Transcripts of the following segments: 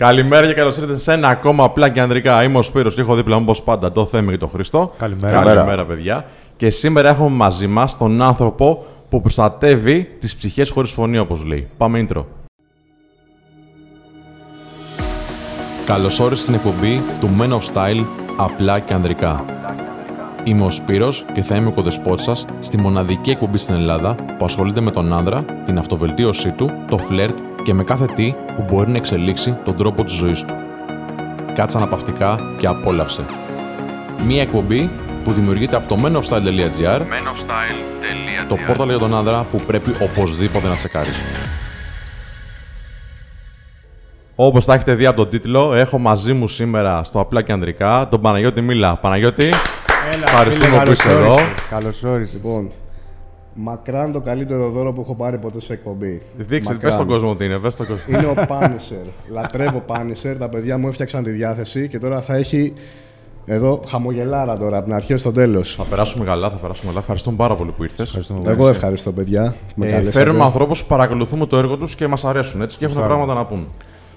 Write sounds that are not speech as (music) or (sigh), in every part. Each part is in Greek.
Καλημέρα και καλώς ήρθατε σε ένα ακόμα απλά και ανδρικά. Είμαι ο Σπύρος και έχω δίπλα μου όπως πάντα το Θέμη και το Χριστό. Καλημέρα. Καλημέρα, παιδιά. Και σήμερα έχουμε μαζί μας τον άνθρωπο που προστατεύει τις ψυχές χωρίς φωνή, όπως λέει. Πάμε intro. Καλώ όρισε στην εκπομπή του Men of Style απλά και ανδρικά. Είμαι ο Σπύρος και θα είμαι ο κοδεσπότης σας στη μοναδική εκπομπή στην Ελλάδα που ασχολείται με τον άνδρα, την αυτοβελτίωσή του, το φλερτ και με κάθε τι που μπορεί να εξελίξει τον τρόπο της ζωής του. Κάτσε αναπαυτικά και απόλαυσε. Μία εκπομπή που δημιουργείται από το menofstyle.gr το πόρταλ για τον άνδρα που πρέπει οπωσδήποτε να τσεκάρεις. Όπως θα έχετε δει από τον τίτλο, έχω μαζί μου σήμερα στο απλά και ανδρικά τον Παναγιώτη Μίλα. Παναγιώτη, Ευχαριστούμε που είσαι εδώ. Καλώς όρισες. Λοιπόν, μακράν το καλύτερο δώρο που έχω πάρει ποτέ σε εκπομπή. Δείξε, Μακράν. πες στον κόσμο τι είναι, πες στον κόσμο. Είναι ο (laughs) Punisher. Λατρεύω Punisher. Τα παιδιά μου έφτιαξαν τη διάθεση και τώρα θα έχει εδώ χαμογελάρα τώρα από την αρχή στο τέλος. Θα περάσουμε καλά, θα περάσουμε καλά. Ευχαριστούμε πάρα πολύ που ήρθες. Ευχαριστούμε Εγώ ευχαριστώ, παιδιά. που Με Ε, καλέσατε. φέρνουμε ανθρώπους που παρακολουθούμε το έργο τους και μας αρέσουν έτσι και έχουν πράγματα να πούν.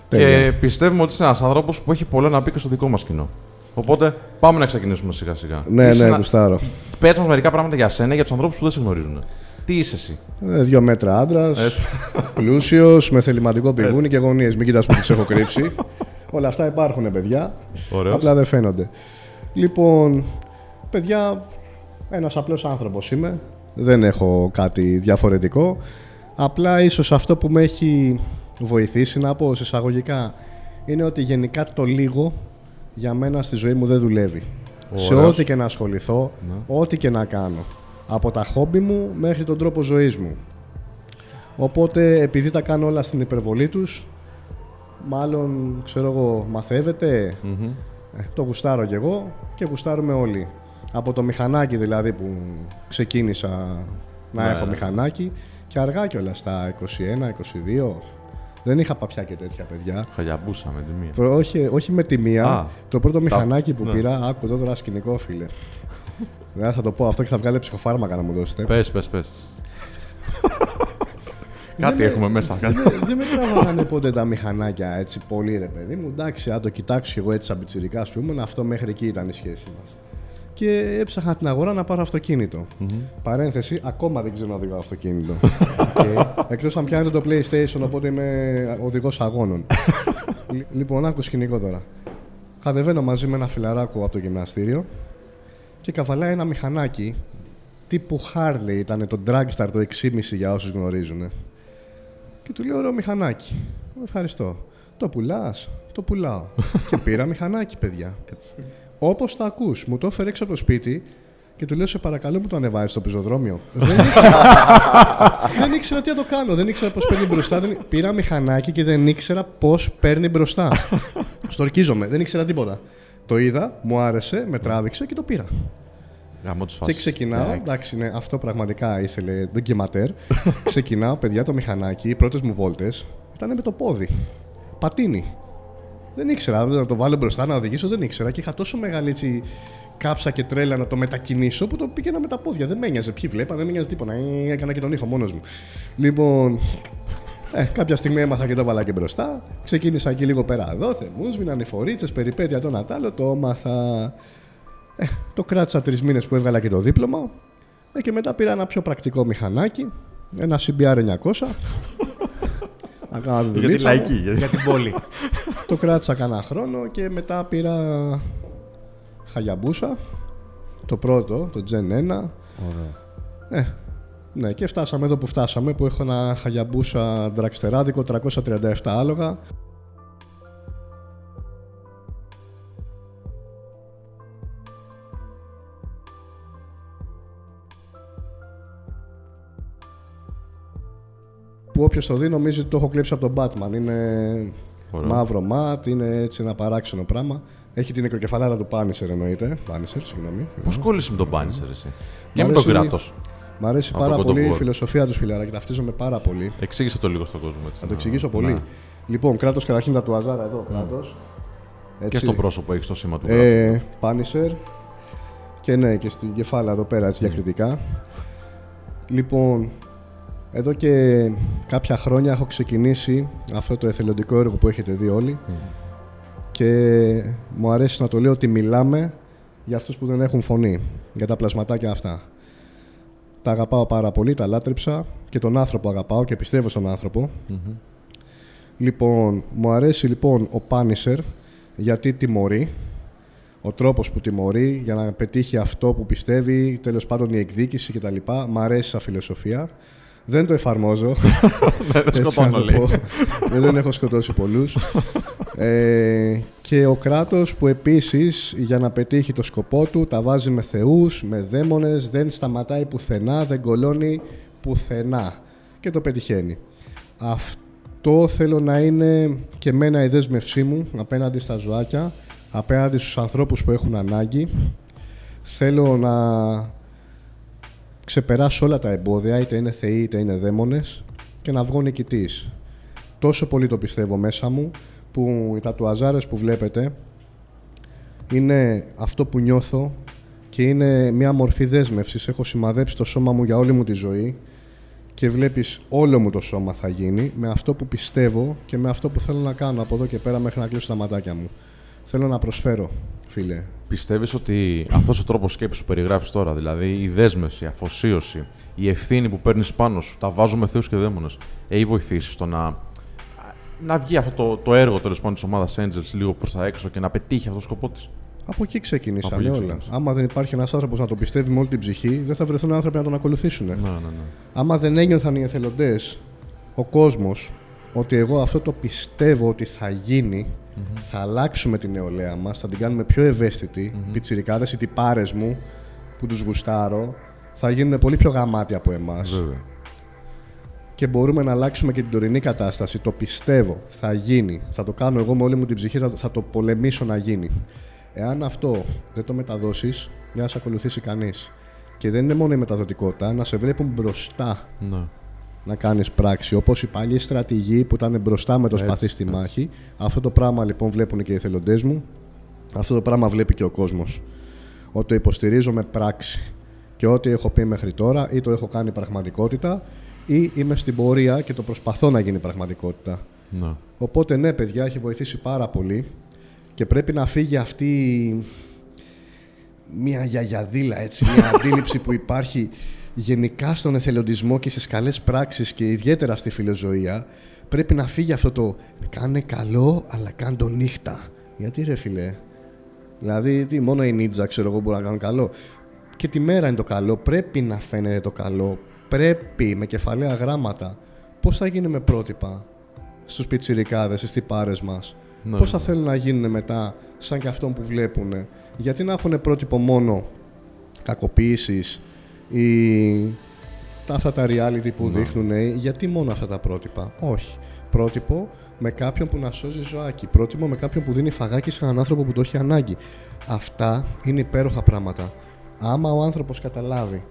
Τέλεια. Και πιστεύουμε ότι είσαι ένας άνθρωπος που έχει πολλά να πει και στο δικό μας κοινό. Οπότε πάμε να ξεκινήσουμε σιγά σιγά. Ναι, Είσαι ναι, ένα- γουστάρω. Πες μας μερικά πράγματα για σένα, για τους ανθρώπους που δεν σε γνωρίζουν. Τι είσαι εσύ; Ε, δύο μέτρα άντρας, Έτσι. πλούσιος, με θεληματικό πηγούνι και γωνίε. Μην κοιτάς που τις έχω κρύψει. Όλα αυτά υπάρχουν, παιδιά. Ωραίος. Απλά δεν φαίνονται. Λοιπόν, παιδιά, ένας απλός άνθρωπος είμαι. Δεν έχω κάτι διαφορετικό. Απλά ίσως αυτό που με έχει βοηθήσει να πω σε εισαγωγικά είναι ότι γενικά το λίγο για μένα στη ζωή μου δεν δουλεύει. Σε Ωραίος. ό,τι και να ασχοληθώ, ό,τι και να κάνω. Από τα χόμπι μου μέχρι τον τρόπο ζωής μου. Οπότε επειδή τα κάνω όλα στην υπερβολή τους, μάλλον ξέρω εγώ μαθεύεται, ε, το γουστάρω κι εγώ και γουστάρουμε όλοι. Από το μηχανάκι δηλαδή που ξεκίνησα να Ναι, έχω ναι. μηχανάκι και αργά κιόλας στα 21-22. Δεν είχα παπιά και τέτοια παιδιά. Χαλιαμπούσα με τη μία. Προ- όχι, όχι με τη μία. Α, το πρώτο μηχανάκι που ναι. πήρα, άκου το τώρα σκηνικό, φίλε. Δεν θα το πω αυτό και θα βγάλει ψυχοφάρμακα να μου δώσετε. Πες, πες, πες. Κάτι έχουμε μέσα. κάτι. δεν, δεν με τραβάγανε ποτέ τα μηχανάκια έτσι πολύ, ρε παιδί μου. Εντάξει, αν το κοιτάξω εγώ έτσι σαν πιτσιρικά, ας πούμε, αυτό μέχρι εκεί ήταν η σχέση μας. Και έψαχνα την αγορά να πάρω αυτοκίνητο. Παρένθεση, ακόμα δεν ξέρω να οδηγώ αυτοκίνητο. (laughs) okay. Εκτός αν πιάνετε το PlayStation, οπότε είμαι οδηγός αγώνων. (laughs) Λ- λοιπόν, άκου σκηνικό τώρα. Κατεβαίνω μαζί με ένα φιλαράκο από το γυμναστήριο και καβαλάει ένα μηχανάκι τύπου Harley, ήταν το Dragster το 6,5 για όσους γνωρίζουν. Και του λέω ωραίο μηχανάκι. Ευχαριστώ. Το πουλάς, το πουλάω. (laughs) και πήρα μηχανάκι, παιδιά. Έτσι. Όπως τα ακούς, μου το έφερε έξω από το σπίτι και του λέω: Σε παρακαλώ, μου το ανεβάζει στο πεζοδρόμιο. δεν, ήξερα, (laughs) δεν ήξερα τι να το κάνω, δεν ήξερα πώς παίρνει μπροστά. Δεν... Πήρα μηχανάκι και δεν ήξερα πώς παίρνει μπροστά. Στορκίζομαι, δεν ήξερα τίποτα. Το είδα, μου άρεσε, με τράβηξε και το πήρα. Γαμώ τους Και φάσεις. ξεκινάω, Εντάξει. εντάξει, ναι, αυτό πραγματικά ήθελε ντοκιματέρ. ξεκινάω, παιδιά, το μηχανάκι, οι πρώτες μου βόλτες ήταν με το πόδι. Πατίνι. Δεν ήξερα να το βάλω μπροστά να οδηγήσω, δεν ήξερα και είχα τόσο μεγάλη έτσι, κάψα και τρέλα να το μετακινήσω που το πήγαινα με τα πόδια. Δεν με ένοιαζε. Ποιοι βλέπαν, δεν με ένοιαζε τίποτα. Ε, Έκανα και τον ήχο μόνος μου. Λοιπόν, ε, κάποια στιγμή έμαθα και το βάλα και μπροστά. Ξεκίνησα εκεί λίγο πέρα εδώ, μου σβήναν οι φορίτσες, περιπέτεια το ένα τ' άλλο, το έμαθα. Ε, το κράτησα τρεις μήνες που έβγαλα και το δίπλωμα. Ε, και μετά πήρα ένα πιο πρακτικό μηχανάκι, ένα CBR 900. Να κάνω τη Για τη δουλίτσα μου. λαϊκή. γιατί- Για την πόλη. (laughs) Το κράτησα κανένα χρόνο και μετά πήρα Χαγιαμπούσα, το πρώτο, το Gen 1. Ε, ναι, και φτάσαμε εδώ που φτάσαμε, που έχω ένα Χαγιαμπούσα δραξτεράδικο 337 άλογα. Που όποιος το δει νομίζει ότι το έχω κλέψει από τον Batman. Είναι Ωραίο. μαύρο ματ, είναι έτσι ένα παράξενο πράγμα. Έχει την νεκροκεφαλάρα του Punisher εννοείται. Punisher, συγγνώμη. Πώς κόλλησες με τον Πάνισερ εσύ; Και Μ' με τον αρέσει- κράτος. Μ' αρέσει Από πάρα God of πολύ η War. φιλοσοφία του φιλαράκι. Ταυτίζομαι πάρα πολύ. Εξήγησε το λίγο στον κόσμο έτσι. Θα το να- εξηγήσω πολύ. Ναι. Λοιπόν, κράτος καταρχήν τα του Αζάρα εδώ. Κράτος. Και στο πρόσωπο έχεις το σήμα του. Ε, Punisher. Και ναι, και στην κεφάλα εδώ πέρα έτσι διακριτικά. Λοιπόν, Εδώ και κάποια χρόνια έχω ξεκινήσει αυτό το εθελοντικό έργο που έχετε δει όλοι και μου αρέσει να το λέω ότι μιλάμε για αυτούς που δεν έχουν φωνή, για τα πλασματάκια αυτά. Τα αγαπάω πάρα πολύ, τα λάτρεψα και τον άνθρωπο αγαπάω και πιστεύω στον ανθρωπο Λοιπόν, μου αρέσει λοιπόν ο Πάνισερ γιατί τιμωρεί, ο τρόπος που τιμωρεί για να πετύχει αυτό που πιστεύει, τέλος πάντων η εκδίκηση κτλ. Μ' αρέσει σαν φιλοσοφία. Δεν το εφαρμόζω. (laughs) δεν σκοτώνω, λέει. δεν έχω σκοτώσει πολλούς. ε, και ο κράτος που επίσης για να πετύχει το σκοπό του τα βάζει με θεούς, με δαίμονες, δεν σταματάει πουθενά, δεν κολώνει πουθενά και το πετυχαίνει. Αυτό θέλω να είναι και εμένα η δέσμευσή μου απέναντι στα ζωάκια, απέναντι στους ανθρώπους που έχουν ανάγκη. Θέλω να ξεπεράσω όλα τα εμπόδια, είτε είναι θεοί είτε είναι δαίμονες και να βγω νικητής. Τόσο πολύ το πιστεύω μέσα μου που οι τατουαζάρες που βλέπετε είναι αυτό που νιώθω και είναι μια μορφή δέσμευσης. Έχω σημαδέψει το σώμα μου για όλη μου τη ζωή και βλέπεις όλο μου το σώμα θα γίνει με αυτό που πιστεύω και με αυτό που θέλω να κάνω από εδώ και πέρα μέχρι να κλείσω τα ματάκια μου. Θέλω να προσφέρω, φίλε. Πιστεύεις ότι αυτός ο τρόπος σκέψης που περιγράφεις τώρα, δηλαδή η δέσμευση, η αφοσίωση, η ευθύνη που παίρνεις πάνω σου, τα βάζουμε θεούς και δαίμονες, έχει βοηθήσεις στο να να βγει αυτό το, το έργο τέλος πάντων της ομάδας Angels λίγο προς τα έξω και να πετύχει αυτό το σκοπό της; Από εκεί ξεκινήσαμε όλα. Ξεκίνησε. Άμα δεν υπάρχει ένας άνθρωπος να το πιστεύει με όλη την ψυχή, δεν θα βρεθούν άνθρωποι να τον ακολουθήσουν. Ναι, ναι, ναι. Άμα δεν ένιωθαν οι εθελοντές, ο κόσμος, ότι εγώ αυτό το πιστεύω ότι θα γίνει, mm-hmm. θα αλλάξουμε την νεολαία μας, θα την κάνουμε πιο ευαίσθητη. Mm-hmm. Πιτσιρικάδες, οι τυπάρες μου που τους γουστάρω, θα γίνουν πολύ πιο γαμάτοι από εμάς και μπορούμε να αλλάξουμε και την τωρινή κατάσταση. Το πιστεύω. Θα γίνει. Θα το κάνω εγώ με όλη μου την ψυχή. Θα, θα το πολεμήσω να γίνει. Εάν αυτό δεν το μεταδώσεις, δεν θα σε ακολουθήσει κανείς. Και δεν είναι μόνο η μεταδοτικότητα, να σε βλέπουν μπροστά ναι. Να κάνεις πράξη. Όπως οι παλιοί στρατηγοί που ήταν μπροστά με το σπαθί στη μάχη. Αυτό το πράγμα λοιπόν βλέπουν και οι εθελοντές μου. Αυτό το πράγμα βλέπει και ο κόσμος. Ότι το υποστηρίζω με πράξη. Και ό,τι έχω πει μέχρι τώρα ή το έχω κάνει πραγματικότητα ή είμαι στην πορεία και το προσπαθώ να γίνει πραγματικότητα. Να. Οπότε ναι, παιδιά, έχει βοηθήσει πάρα πολύ και πρέπει να φύγει αυτή μια γιαγιαδίλα, έτσι, μια (laughs) αντίληψη που υπάρχει γενικά στον εθελοντισμό και στις καλές πράξεις και ιδιαίτερα στη φιλοζωία. Πρέπει να φύγει αυτό το «κάνε καλό, αλλά κάνε το νύχτα». Γιατί ρε φίλε, δηλαδή τι, μόνο οι νίτζα ξέρω εγώ μπορούν να κάνουν καλό. Και τη μέρα είναι το καλό, πρέπει να φαίνεται το καλό, πρέπει με κεφαλαία γράμματα. Πώς θα γίνει με πρότυπα στους πιτσιρικάδες, στις τυπάρες μας; Ναι, Πώς θα ναι. θέλουν να γίνουν μετά, σαν και αυτόν που βλέπουν. Γιατί να έχουν πρότυπο μόνο κακοποίησης ή τα, αυτά τα reality που ναι. δείχνουν, γιατί μόνο αυτά τα πρότυπα; Όχι. Πρότυπο με κάποιον που να σώζει ζωάκι. Πρότυπο με κάποιον που δίνει φαγάκι σε έναν άνθρωπο που το έχει ανάγκη. Αυτά είναι υπέροχα πράγματα. Άμα ο άνθρωπος καταλάβει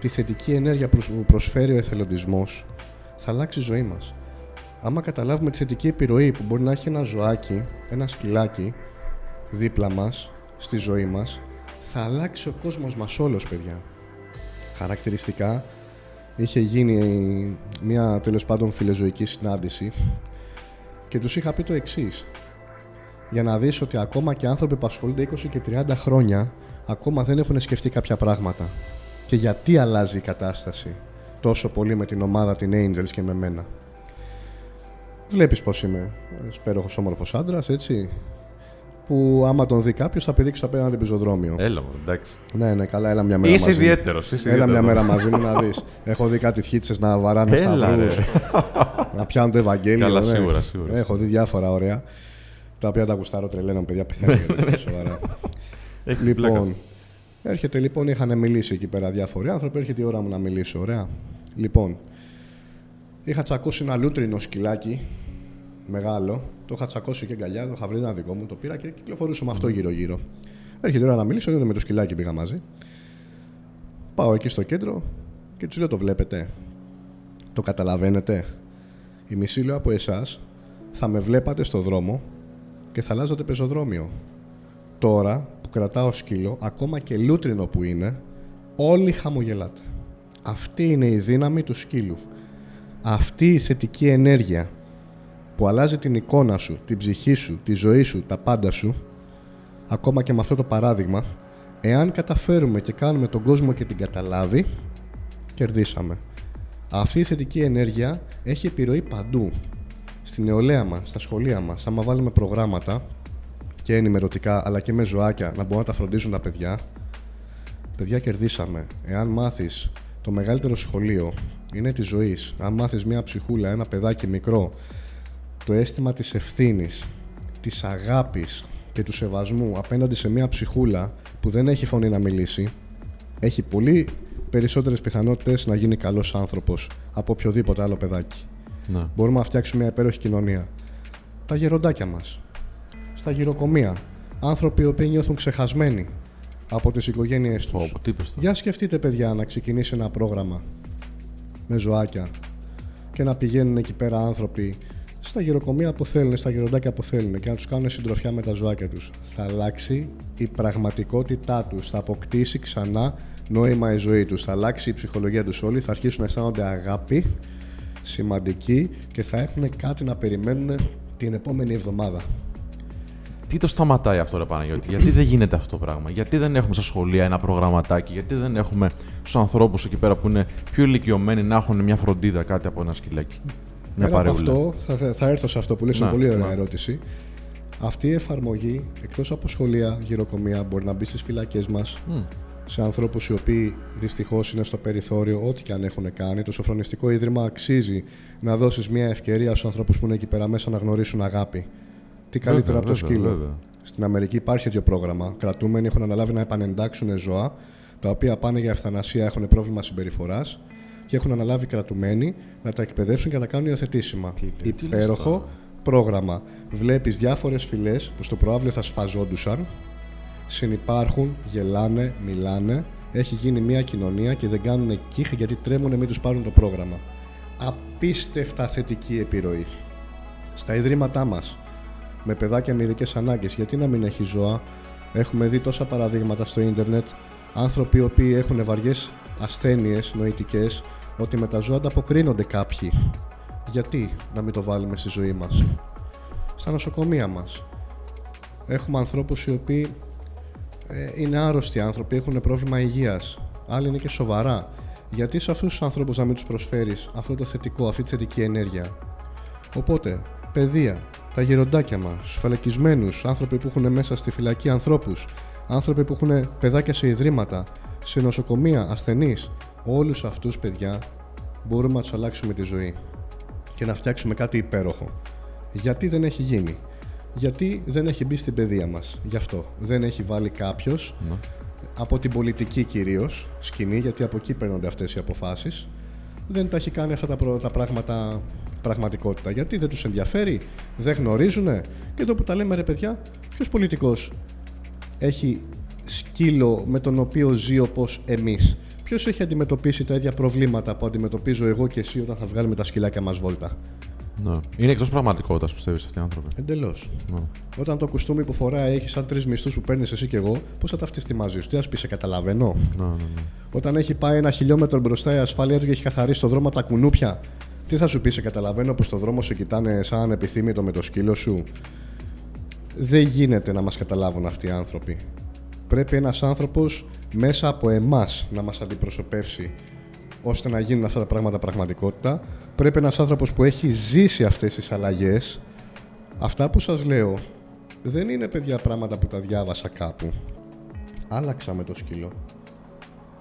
τη θετική ενέργεια που προσφέρει ο εθελοντισμός, θα αλλάξει η ζωή μας. Άμα καταλάβουμε τη θετική επιρροή που μπορεί να έχει ένα ζωάκι, ένα σκυλάκι, δίπλα μας, στη ζωή μας, θα αλλάξει ο κόσμος μας όλος, παιδιά. Χαρακτηριστικά, είχε γίνει μια τέλος πάντων φιλοζωική συνάντηση και τους είχα πει το εξής. Για να δεις ότι ακόμα και άνθρωποι που ασχολούνται 20 και 30 χρόνια ακόμα δεν έχουν σκεφτεί κάποια πράγματα και γιατί αλλάζει η κατάσταση τόσο πολύ με την ομάδα την Angels και με μένα. Βλέπεις πώς είμαι, σπέροχος όμορφος άντρας, έτσι, που άμα τον δει κάποιος θα πηδήξει απέναντι πεζοδρόμιο. Έλα, εντάξει. Ναι, ναι, καλά, έλα μια μέρα. Είσαι ιδιαίτερος. Έλα μια μέρα μαζί μου να δεις. Έχω δει κάτι φιίτσε να βαράνε στα να πιάνουν το Ευαγγέλιο. Καλά, ναι. σίγουρα, σίγουρα. Έχω δει διάφορα ωραία. Τα οποία τα γουστάρω τρελαίνω, παιδιά, πεθαίνω. (laughs) σοβαρά. λοιπόν, Έρχεται λοιπόν, είχαν μιλήσει εκεί πέρα διάφοροι άνθρωποι, έρχεται η ώρα μου να μιλήσω, ωραία. Λοιπόν, είχα τσακώσει ένα λούτρινο σκυλάκι, μεγάλο, το είχα τσακώσει και αγκαλιά, το είχα βρει ένα δικό μου, το πήρα και κυκλοφορούσα με αυτό γύρω-γύρω. Έρχεται η ώρα να μιλήσω, δεν με το σκυλάκι πήγα μαζί. Πάω εκεί στο κέντρο και τους λέω: Το βλέπετε. Το καταλαβαίνετε; Η μισή λέω από εσάς θα με βλέπατε στο δρόμο και θα αλλάζατε πεζοδρόμιο. Τώρα κρατάω σκύλο, ακόμα και λούτρινο που είναι, όλοι χαμογελάτε. Αυτή είναι η δύναμη του σκύλου. Αυτή η θετική ενέργεια που αλλάζει την εικόνα σου, την ψυχή σου, τη ζωή σου, τα πάντα σου, ακόμα και με αυτό το παράδειγμα, εάν καταφέρουμε και κάνουμε τον κόσμο και την καταλάβει, κερδίσαμε. Αυτή η θετική ενέργεια έχει επιρροή παντού. Στην νεολαία μας, στα σχολεία μας, άμα βάλουμε προγράμματα και ενημερωτικά αλλά και με ζωάκια να μπορούν να τα φροντίζουν τα παιδιά, παιδιά κερδίσαμε. Εάν μάθεις το μεγαλύτερο σχολείο είναι της ζωής. Αν μάθεις μια ψυχούλα, ένα παιδάκι μικρό, το αίσθημα της ευθύνης, της αγάπης και του σεβασμού απέναντι σε μια ψυχούλα που δεν έχει φωνή να μιλήσει, έχει πολύ περισσότερες πιθανότητες να γίνει καλός άνθρωπος από οποιοδήποτε άλλο παιδάκι. Ναι. Μπορούμε να φτιάξουμε μια υπέροχη κοινωνία. Τα γεροντάκια μας. Στα γυροκομεία. Άνθρωποι οι οποίοι νιώθουν ξεχασμένοι από τις οικογένειές τους. Πω, πω, τι είπες τώρα. Για σκεφτείτε, παιδιά, να ξεκινήσει ένα πρόγραμμα με ζωάκια και να πηγαίνουν εκεί πέρα άνθρωποι στα γυροκομεία που θέλουν, στα γεροντάκια που θέλουν και να τους κάνουν συντροφιά με τα ζωάκια τους. Θα αλλάξει η πραγματικότητά τους. Θα αποκτήσει ξανά νόημα η ζωή τους. Θα αλλάξει η ψυχολογία τους όλοι. Θα αρχίσουν να αισθάνονται αγάπη σημαντική και θα έχουν κάτι να περιμένουν την επόμενη εβδομάδα. Τι το σταματάει αυτό, ρε Παναγιώτη, γιατί δεν γίνεται αυτό το πράγμα, γιατί δεν έχουμε στα σχολεία ένα προγραμματάκι, γιατί δεν έχουμε στους ανθρώπους εκεί πέρα που είναι πιο ηλικιωμένοι να έχουν μια φροντίδα κάτι από ένα σκυλάκι; Μια Πέρα από παρεούλα. αυτό, θα, θα- θα έρθω σε αυτό που λες, είναι Να, πολύ ωραία να. ερώτηση. Αυτή η εφαρμογή, εκτός από σχολεία, γυροκομεία, μπορεί να μπει στις φυλακές μας, Μμ. σε ανθρώπους οι οποίοι δυστυχώς είναι στο περιθώριο, ό,τι και αν έχουν κάνει. Το Σοφρονιστικό Ίδρυμα αξίζει να δώσεις μια ευκαιρία στους ανθρώπους που είναι εκεί πέρα μέσα να γνωρίσουν αγάπη. Τι καλύτερο Βέβαια, από το βέβαια, σκύλο. βέβαια. Στην Αμερική υπάρχει τέτοιο πρόγραμμα. Κρατούμενοι έχουν αναλάβει να επανεντάξουν ζώα τα οποία πάνε για ευθανασία, έχουν πρόβλημα συμπεριφοράς και έχουν αναλάβει κρατουμένοι να τα εκπαιδεύσουν και να τα κάνουν υιοθετήσιμα. Τι λες, τι λες Υπέροχο τώρα. πρόγραμμα. Βλέπεις διάφορες φυλές που στο προάβλιο θα σφαζόντουσαν, συνυπάρχουν, γελάνε, μιλάνε. Έχει γίνει μια κοινωνία και δεν κάνουν κύχ γιατί τρέμουν μην τους πάρουν το πρόγραμμα. Απίστευτα θετική επιρροή. Στα ιδρύματά μας με παιδάκια με ειδικές ανάγκες. Γιατί να μην έχει ζώα. Έχουμε δει τόσα παραδείγματα στο ίντερνετ. Άνθρωποι οι οποίοι έχουν βαριές ασθένειες νοητικές, ότι με τα ζώα ανταποκρίνονται κάποιοι. Γιατί να μην το βάλουμε στη ζωή μας. Στα νοσοκομεία μας. Έχουμε ανθρώπους οι οποίοι ε, είναι άρρωστοι άνθρωποι, έχουν πρόβλημα υγείας. Άλλοι είναι και σοβαρά. Γιατί σε αυτούς τους ανθρώπους να μην τους προσφέρεις αυτό το θετικό, αυτή τη θετική ενέργεια; Οπότε, παιδεία, τα γεροντάκια μας, τους φαλακισμένους, άνθρωποι που έχουν μέσα στη φυλακή ανθρώπους, άνθρωποι που έχουν παιδάκια σε ιδρύματα, σε νοσοκομεία, ασθενείς, όλους αυτούς, παιδιά, μπορούμε να τους αλλάξουμε τη ζωή και να φτιάξουμε κάτι υπέροχο. Γιατί δεν έχει γίνει. Γιατί δεν έχει μπει στην παιδεία μας. Γι' αυτό. Δεν έχει βάλει κάποιος Ναι. από την πολιτική κυρίως σκηνή, γιατί από εκεί παίρνονται αυτές οι αποφάσεις, δεν τα έχει κάνει αυτά τα, προ- τα πράγματα πραγματικότητα. Γιατί δεν τους ενδιαφέρει, δεν γνωρίζουν. Και εδώ που τα λέμε ρε παιδιά, ποιος πολιτικός έχει σκύλο με τον οποίο ζει όπως εμείς; Ποιος έχει αντιμετωπίσει τα ίδια προβλήματα που αντιμετωπίζω εγώ και εσύ όταν θα βγάλουμε τα σκυλάκια μας βόλτα; Ναι. Είναι εκτός πραγματικότητας, πιστεύεις αυτοί οι άνθρωποι; Εντελώς. Ναι. Όταν το κουστούμι που φοράει έχει σαν τρεις μισθούς που παίρνεις εσύ και εγώ, πώς θα ταυτιστεί μαζί σου, τι α πει, σε καταλαβαίνω; Ναι, ναι, ναι. Όταν έχει πάει ένα χιλιόμετρο μπροστά η ασφάλεια του και έχει καθαρίσει το δρόμο τα κουνούπια, τι θα σου πει, σε καταλαβαίνω που στο δρόμο σε κοιτάνε σαν επιθύμητο με το σκύλο σου; Δεν γίνεται να μας καταλάβουν αυτοί οι άνθρωποι. Πρέπει ένας άνθρωπος μέσα από εμάς να μας αντιπροσωπεύσει ώστε να γίνουν αυτά τα πράγματα πραγματικότητα. Πρέπει ένας άνθρωπος που έχει ζήσει αυτές τις αλλαγές. Αυτά που σας λέω δεν είναι παιδιά πράγματα που τα διάβασα κάπου. Άλλαξα με το σκύλο.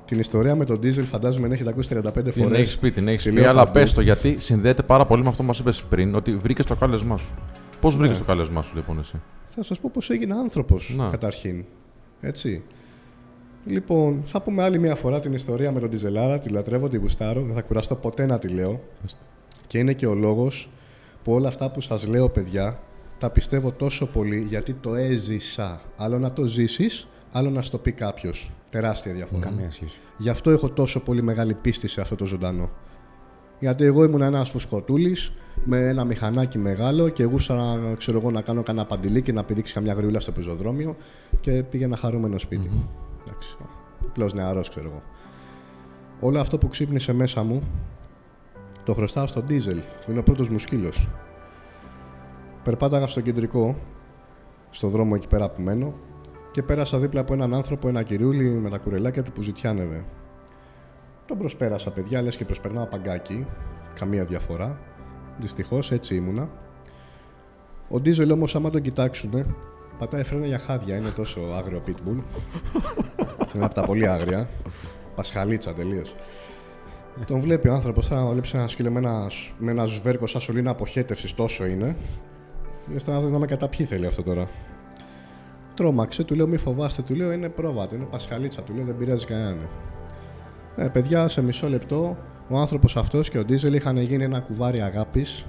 Την ιστορία με τον Diesel φαντάζομαι να έχετε ακούσει 35 φορές. Την έχεις πει, την έχεις Τη πει, λέω αλλά παντού. πες το γιατί συνδέεται πάρα πολύ με αυτό που μας είπες πριν, ότι βρήκες το κάλεσμά σου. Πώς βρήκες Ναι. το κάλεσμά σου, λοιπόν, εσύ; Θα σας πω πώς έγινα άνθρωπος Να. καταρχήν. Έτσι. Λοιπόν, θα πούμε άλλη μια φορά την ιστορία με τον Τιζελάρα, τη λατρεύω, τη γουστάρω, δεν θα κουραστώ ποτέ να τη λέω. Πες το. Και είναι και ο λόγος που όλα αυτά που σας λέω, παιδιά, τα πιστεύω τόσο πολύ γιατί το έζησα. Άλλο να το ζήσεις, άλλο να στο πει κάποιος. Τεράστια διαφορά. Καμία σχέση. Γι' αυτό έχω τόσο πολύ μεγάλη πίστη σε αυτό το ζωντανό. Γιατί εγώ ήμουν ένας φουσκωτούλης με ένα μηχανάκι μεγάλο και γούσταρα ξέρω εγώ, να κάνω κανένα παντιλί και να πηδήξει καμιά γριούλα στο πεζοδρόμιο και πήγαινα χαρούμενο σπίτι. Εντάξει. Απλώ νεαρός, ξέρω εγώ. Όλο αυτό που ξύπνησε μέσα μου Το χρωστάω στον Ντίζελ, που είναι ο πρώτος μου σκύλος. Περπάταγα στο κεντρικό, στο δρόμο εκεί πέρα που μένω, και πέρασα δίπλα από έναν άνθρωπο, ένα κυριούλι με τα κουρελάκια του που ζητιάνευε. Τον προσπέρασα, παιδιά, λες και προσπερνάω παγκάκι, καμία διαφορά. Δυστυχώς έτσι ήμουνα. Ο Ντίζελ όμως, άμα τον κοιτάξουν, πατάει φρένα για χάδια. Είναι τόσο άγριο pitbull. (laughs) είναι από τα πολύ άγρια. Πασχαλίτσα τελείως. Τον βλέπει ο άνθρωπος, θα βλέπει ένα σκύλο με ένα, με ένα σβέρκο σαν σωλήνα αποχέτευσης, τόσο είναι. Λες να να με καταπιεί θέλει αυτό τώρα. Τρόμαξε, του λέω μη φοβάστε, του λέω είναι πρόβατο, είναι πασχαλίτσα, του λέω δεν πειράζει κανέναν. Ε, παιδιά, σε μισό λεπτό ο άνθρωπος αυτός και ο Ντίζελ είχαν γίνει ένα κουβάρι αγάπης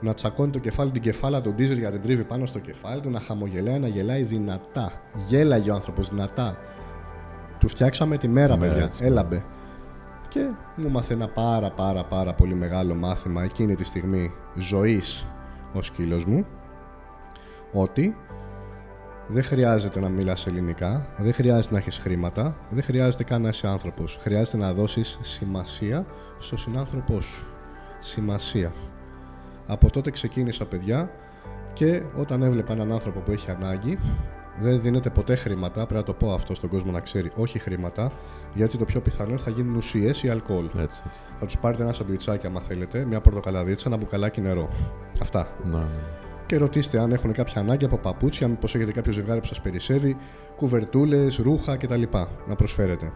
να τσακώνει το κεφάλι την κεφάλα του Ντίζελ για την τρίβει πάνω στο κεφάλι του, να χαμογελάει, να γελάει δυνατά. Γέλαγε ο άνθρωπος δυνατά. Του φτιάξαμε τη μέρα, παιδιά. Έτσι. Έλαμπε. Και μου μάθε ένα πάρα πάρα πάρα πολύ μεγάλο μάθημα εκείνη τη στιγμή ζωής ο σκύλος μου ότι δεν χρειάζεται να μιλάς ελληνικά, δεν χρειάζεται να έχεις χρήματα, δεν χρειάζεται καν να είσαι άνθρωπος. Χρειάζεται να δώσεις σημασία στο συνάνθρωπό σου. Σημασία. Από τότε ξεκίνησα παιδιά και όταν έβλεπα έναν άνθρωπο που έχει ανάγκη, δεν δίνεται ποτέ χρήματα, πρέπει να το πω αυτό στον κόσμο να ξέρει, όχι χρήματα, γιατί το πιο πιθανό θα γίνουν ουσίες ή αλκοόλ. Έτσι, έτσι. Θα τους πάρετε ένα σαντουιτσάκι, άμα θέλετε, μια πορτοκαλαδίτσα, ένα μπουκαλάκι νερό. Αυτά. Να, ναι. Και ρωτήστε αν έχουν κάποια ανάγκη από παπούτσια, μήπως έχετε κάποιο ζευγάρι που σας περισσεύει, κουβερτούλες, ρούχα κτλ. Να προσφέρετε.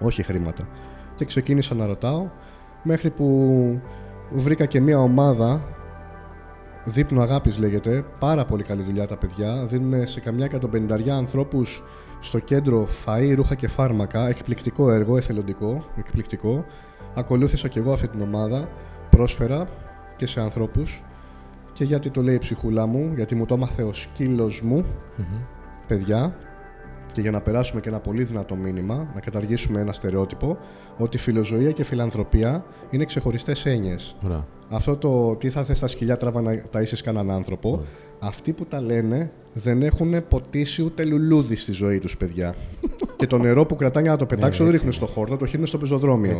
Όχι χρήματα. Και ξεκίνησα να ρωτάω μέχρι που βρήκα και μια ομάδα Δείπνο Αγάπης λέγεται. Πάρα πολύ καλή δουλειά τα παιδιά. Δίνουν σε καμιά εκατοπενηνταριά ανθρώπους στο κέντρο φαΐ, ρούχα και φάρμακα. Εκπληκτικό έργο, εθελοντικό. Εκπληκτικό. Ακολούθησα και εγώ αυτή την ομάδα. Πρόσφερα και σε ανθρώπους. Και γιατί το λέει η ψυχούλα μου, γιατί μου το έμαθε ο σκύλος μου, παιδιά, και για να περάσουμε και ένα πολύ δυνατό μήνυμα, να καταργήσουμε ένα στερεότυπο, ότι φιλοζωία και φιλανθρωπία είναι ξεχωριστές έννοιες. Αυτό το τι θα θες στα σκυλιά τράβα να ταΐσεις κανέναν άνθρωπο, αυτοί που τα λένε δεν έχουν ποτίσει ούτε λουλούδι στη ζωή τους, παιδιά. και το νερό που κρατάνε για να το ναι, πετάξουν δεν ρίχνουν στο χώρο, το χύνουν στο πεζοδρόμιο.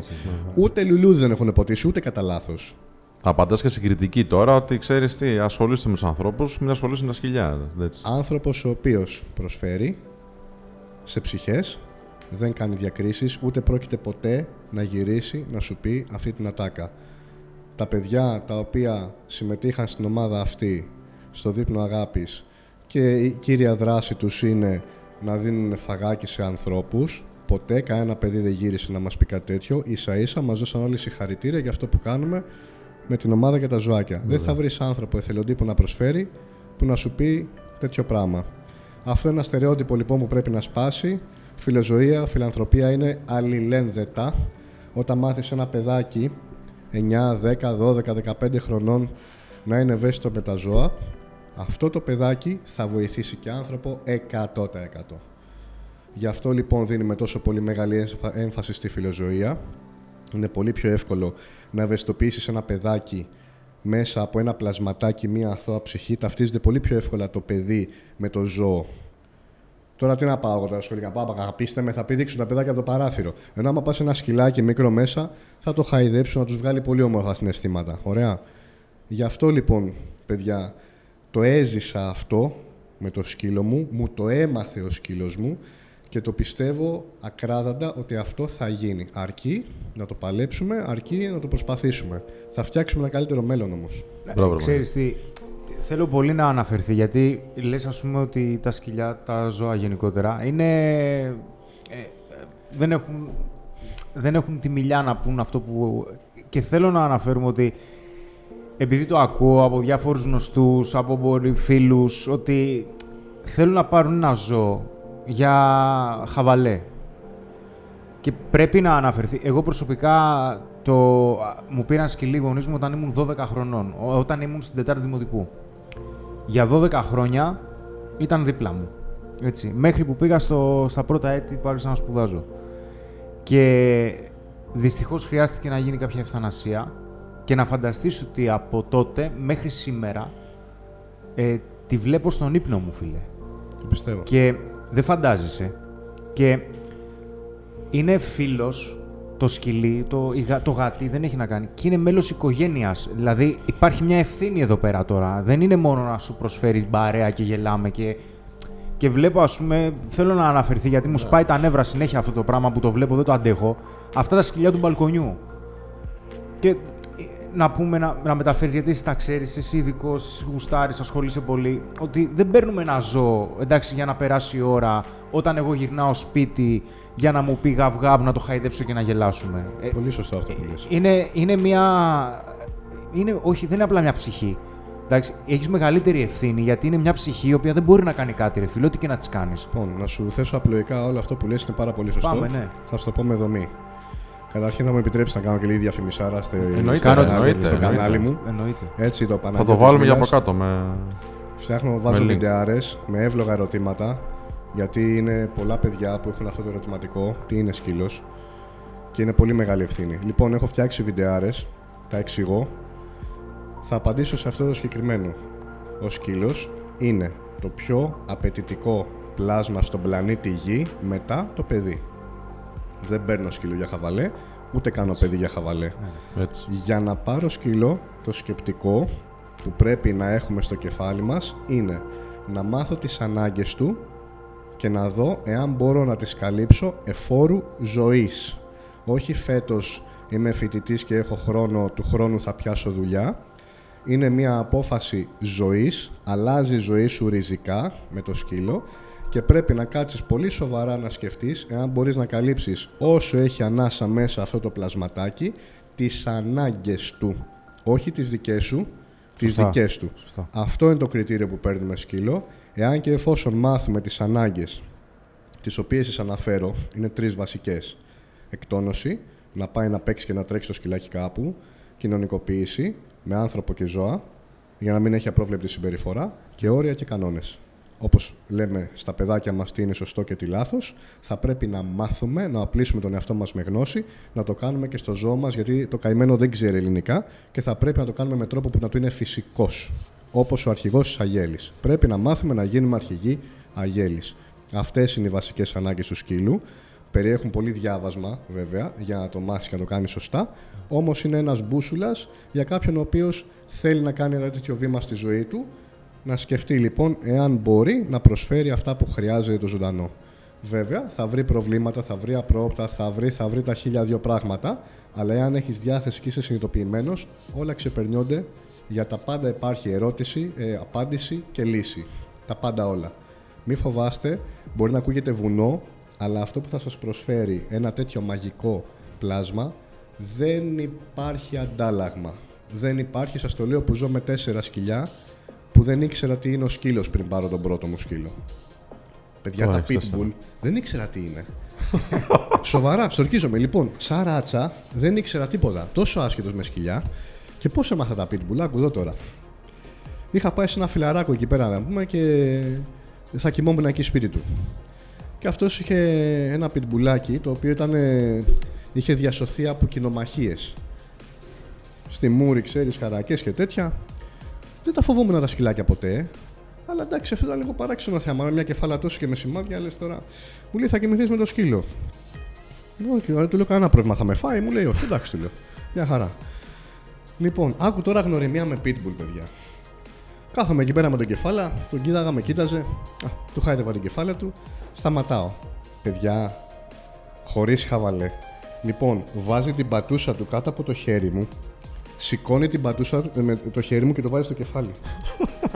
ούτε λουλούδι δεν έχουν ποτίσει, ούτε κατά λάθος. Απαντάς και στην κριτική τώρα ότι ξέρεις τι, ασχολείστε με τους ανθρώπους, μην ασχολείστε με τα σκυλιά. Άνθρωπος ο οποίος προσφέρει σε ψυχές, δεν κάνει διακρίσεις, ούτε πρόκειται ποτέ να γυρίσει να σου πει αυτή την ατάκα. Τα παιδιά τα οποία συμμετείχαν στην ομάδα αυτή, στο δείπνο αγάπης και η κύρια δράση τους είναι να δίνουν φαγάκι σε ανθρώπους, ποτέ κανένα παιδί δεν γύρισε να μας πει κάτι τέτοιο, ίσα ίσα μας δώσαν όλοι συγχαρητήρια για αυτό που κάνουμε με την ομάδα και τα ζωάκια. Δεν θα βρεις άνθρωπο εθελοντή που να προσφέρει που να σου πει τέτοιο πράγμα. Αυτό είναι ένα στερεότυπο λοιπόν που πρέπει να σπάσει. Φιλοζωία, φιλανθρωπία είναι αλληλένδετα. Όταν μάθεις ένα παιδάκι 9, 10, 12, 15 χρονών να είναι ευαίσθητο με τα ζώα, αυτό το παιδάκι θα βοηθήσει και άνθρωπο 100%. Γι' αυτό λοιπόν δίνουμε τόσο πολύ μεγάλη έμφαση στη φιλοζωία. Είναι πολύ πιο εύκολο να ευαισθητοποιήσεις ένα παιδάκι μέσα από ένα πλασματάκι, μία αθώα ψυχή. Ταυτίζεται πολύ πιο εύκολα το παιδί με το ζώο. Τώρα τι να πάω εγώ τώρα σχολικά. Πάω, αγαπήστε με, θα πει δείξουν τα παιδάκια από το παράθυρο. Ενώ άμα πας ένα σκυλάκι μικρό μέσα, θα το χαϊδέψουν να τους βγάλει πολύ όμορφα συναισθήματα. Ωραία. Γι' αυτό λοιπόν, παιδιά, το έζησα αυτό με το σκύλο μου, μου το έμαθε ο σκύλος μου και το πιστεύω ακράδαντα ότι αυτό θα γίνει. Αρκεί να το παλέψουμε, αρκεί να το προσπαθήσουμε. Θα φτιάξουμε ένα καλύτερο μέλλον όμως. Ε, ξέρεις τι, θέλω πολύ να αναφερθεί, γιατί λες ας πούμε ότι τα σκυλιά, τα ζώα γενικότερα, είναι... Ε, δεν, έχουν, δεν έχουν τη μιλιά να πούν αυτό που... Και θέλω να αναφέρουμε ότι επειδή το ακούω από διάφορους γνωστούς, από φίλους, ότι θέλουν να πάρουν ένα ζώο για χαβαλέ. Και πρέπει να αναφερθεί. Εγώ προσωπικά το... μου πήραν σκυλί γονείς μου όταν ήμουν 12 χρονών, όταν ήμουν στην Τετάρτη Δημοτικού. Για 12 χρόνια ήταν δίπλα μου. Έτσι. Μέχρι που πήγα στο, στα πρώτα έτη που άρχισα να σπουδάζω. Και δυστυχώς χρειάστηκε να γίνει κάποια ευθανασία και να φανταστείς ότι από τότε μέχρι σήμερα ε, τη βλέπω στον ύπνο μου, φίλε. Το πιστεύω. Και δεν φαντάζεσαι. Και είναι φίλος το σκυλί, το, η γα- το γάτι δεν έχει να κάνει. Και είναι μέλος οικογένειας. Δηλαδή υπάρχει μια ευθύνη εδώ πέρα τώρα. Δεν είναι μόνο να σου προσφέρει μπαρέα και γελάμε και. Και βλέπω, ας πούμε, θέλω να αναφερθεί γιατί μου σπάει τα νεύρα συνέχεια αυτό το πράγμα που το βλέπω, δεν το αντέχω. Αυτά τα σκυλιά του μπαλκονιού. Και ε, να πούμε, να, να μεταφέρεις, γιατί εσύ τα ξέρεις, εσύ ειδικός, γουστάρεις, ασχολείσαι πολύ, ότι δεν παίρνουμε ένα ζώο εντάξει, για να περάσει η ώρα όταν εγώ γυρνάω σπίτι για να μου πει γαυγάβ να το χαϊδέψω και να γελάσουμε. Ε, Πολύ σωστό αυτό που λες. είναι, είναι μια. Είναι, όχι, δεν είναι απλά μια ψυχή. Εντάξει, έχεις μεγαλύτερη ευθύνη γιατί είναι μια ψυχή η οποία δεν μπορεί να κάνει κάτι, ρε φίλε, ό,τι και να της κάνεις. Λοιπόν, να σου θέσω απλοϊκά όλο αυτό που λες είναι πάρα πολύ σωστό. Πάμε, ναι. Θα σου το πω με δομή. Καταρχήν θα μου επιτρέψεις να κάνω και λίγη διαφημισάρα στο, Εννοείται, στο, Κάνω κανάλι, εννοείται, στο εννοείται. κανάλι μου. Εννοείται. Έτσι το Θα Παναγιώτης το βάλουμε για από Μίλας. κάτω. Με... Φτιάχνω, βάζω Με link. βιντεάρες με εύλογα ερωτήματα γιατί είναι πολλά παιδιά που έχουν αυτό το ερωτηματικό, τι είναι σκύλος και είναι πολύ μεγάλη ευθύνη. Λοιπόν, έχω φτιάξει βιντεάρες, τα εξηγώ. Θα απαντήσω σε αυτό το συγκεκριμένο. Ο σκύλος είναι το πιο απαιτητικό πλάσμα στον πλανήτη Γη μετά το παιδί. Δεν παίρνω σκύλο για χαβαλέ, ούτε κάνω παιδί για χαβαλέ. Έτσι. Για να πάρω σκύλο, το σκεπτικό που πρέπει να έχουμε στο κεφάλι μας είναι να μάθω τις ανάγκες του και να δω εάν μπορώ να τις καλύψω εφόρου ζωής. Όχι φέτος είμαι φοιτητής και έχω χρόνο, του χρόνου θα πιάσω δουλειά. Είναι μια απόφαση ζωής, αλλάζει η ζωή σου ριζικά με το σκύλο και πρέπει να κάτσεις πολύ σοβαρά να σκεφτείς εάν μπορείς να καλύψεις όσο έχει ανάσα μέσα αυτό το πλασματάκι τις ανάγκες του. Όχι τις δικές σου, τις Σωστά. δικές του. Σωστά. Αυτό είναι το κριτήριο που παίρνουμε σκύλο. Εάν και εφόσον μάθουμε τις ανάγκες τις οποίες σας αναφέρω, είναι τρεις βασικές. Εκτόνωση, να πάει να παίξει και να τρέξει το σκυλάκι κάπου, κοινωνικοποίηση με άνθρωπο και ζώα, για να μην έχει απρόβλεπτη συμπεριφορά και όρια και κανόνες. Όπως λέμε στα παιδάκια μας τι είναι σωστό και τι λάθος, θα πρέπει να μάθουμε, να απλήσουμε τον εαυτό μας με γνώση, να το κάνουμε και στο ζώο μας, γιατί το καημένο δεν ξέρει ελληνικά και θα πρέπει να το κάνουμε με τρόπο που να του είναι φυσικός. Όπως ο αρχηγός της Αγέλης. Πρέπει να μάθουμε να γίνουμε αρχηγοί Αγέλης. Αυτές είναι οι βασικές ανάγκες του σκύλου. Περιέχουν πολύ διάβασμα, βέβαια, για να το μάθεις και να το κάνεις σωστά. Όμως είναι ένας μπούσουλας για κάποιον ο οποίος θέλει να κάνει ένα τέτοιο βήμα στη ζωή του. Να σκεφτεί λοιπόν εάν μπορεί να προσφέρει αυτά που χρειάζεται το ζωντανό. Βέβαια, θα βρει προβλήματα, θα βρει απρόπτα, θα βρει, θα βρει τα χίλια δύο πράγματα. Αλλά εάν έχεις διάθεση και είσαι συνειδητοποιημένος, όλα ξεπερνιόνται. Για τα πάντα υπάρχει ερώτηση, ε, απάντηση και λύση. Τα πάντα όλα. Μη φοβάστε, μπορεί να ακούγεται βουνό, αλλά αυτό που θα σας προσφέρει ένα τέτοιο μαγικό πλάσμα δεν υπάρχει αντάλλαγμα. Δεν υπάρχει, σας το λέω που ζω με τέσσερα σκυλιά, που δεν ήξερα τι είναι ο σκύλος πριν πάρω τον πρώτο μου σκύλο. Παιδιά, Τώρα τα έχεις pitbull δεν ήξερα τι είναι. (laughs) Σοβαρά, στορκίζομαι. Λοιπόν, σαν ράτσα δεν ήξερα τίποτα. Τόσο άσχετος με σκυλιά. Και πώς έμαθα τα pitbull, άκου εδώ τώρα. Είχα πάει σε ένα φιλαράκο εκεί πέρα να πούμε και θα κοιμόμουν εκεί σπίτι του. Και αυτός είχε ένα πιτμπουλάκι το οποίο ήταν, ε, είχε διασωθεί από κοινομαχίες. Στη Μούρη, ξέρεις, χαρακές και τέτοια. Δεν τα φοβόμουν τα σκυλάκια ποτέ. Αλλά εντάξει, αυτό ήταν λίγο παράξενο θέμα. Με μια κεφάλα τόσο και με σημάδια, λες τώρα. Μου λέει θα κοιμηθείς με το σκύλο. Όχι, αλλά του λέω κανένα πρόβλημα, θα με φάει. Μου λέει όχι, εντάξει, του λέω. Μια χαρά. Λοιπόν, άκου τώρα γνωριμία με pitbull, παιδιά. Κάθομαι εκεί πέρα με τον κεφάλα, τον κοίταγα, με κοίταζε. Α, του χάιδευα την κεφάλα του. Σταματάω. Παιδιά, χωρίς χαβαλέ. Λοιπόν, βάζει την πατούσα του κάτω από το χέρι μου, σηκώνει την πατούσα του- με το χέρι μου και το βάζει στο κεφάλι.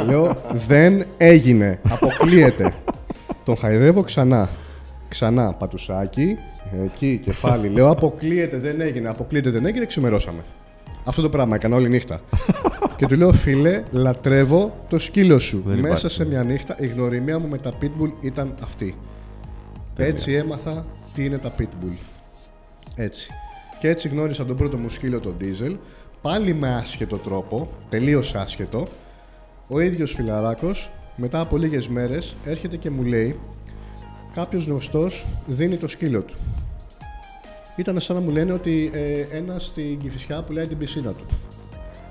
Λέω, δεν έγινε. Αποκλείεται. Τον χαϊδεύω ξανά. Ξανά, πατουσάκι, εκεί, κεφάλι. Λέω, αποκλείεται, δεν έγινε. Αποκλείεται, δεν έγινε, ξημερώσαμε. Αυτό το πράγμα έκανα όλη νύχτα. και του λέω, φίλε, λατρεύω το σκύλο σου. Δεν Μέσα υπάρχει. σε μια νύχτα η γνωριμία μου με τα pitbull ήταν αυτή. Έτσι έμαθα τι είναι τα pitbull. Έτσι. Και έτσι γνώρισα τον πρώτο μου σκύλο, τον Diesel, πάλι με άσχετο τρόπο, τελείως άσχετο. Ο ίδιος φιλαράκος, μετά από λίγες μέρες, έρχεται και μου λέει κάποιος γνωστός δίνει το σκύλο του. Ήταν σαν να μου λένε ότι ε, ένα στην Κηφισιά πουλάει την πισίνα του.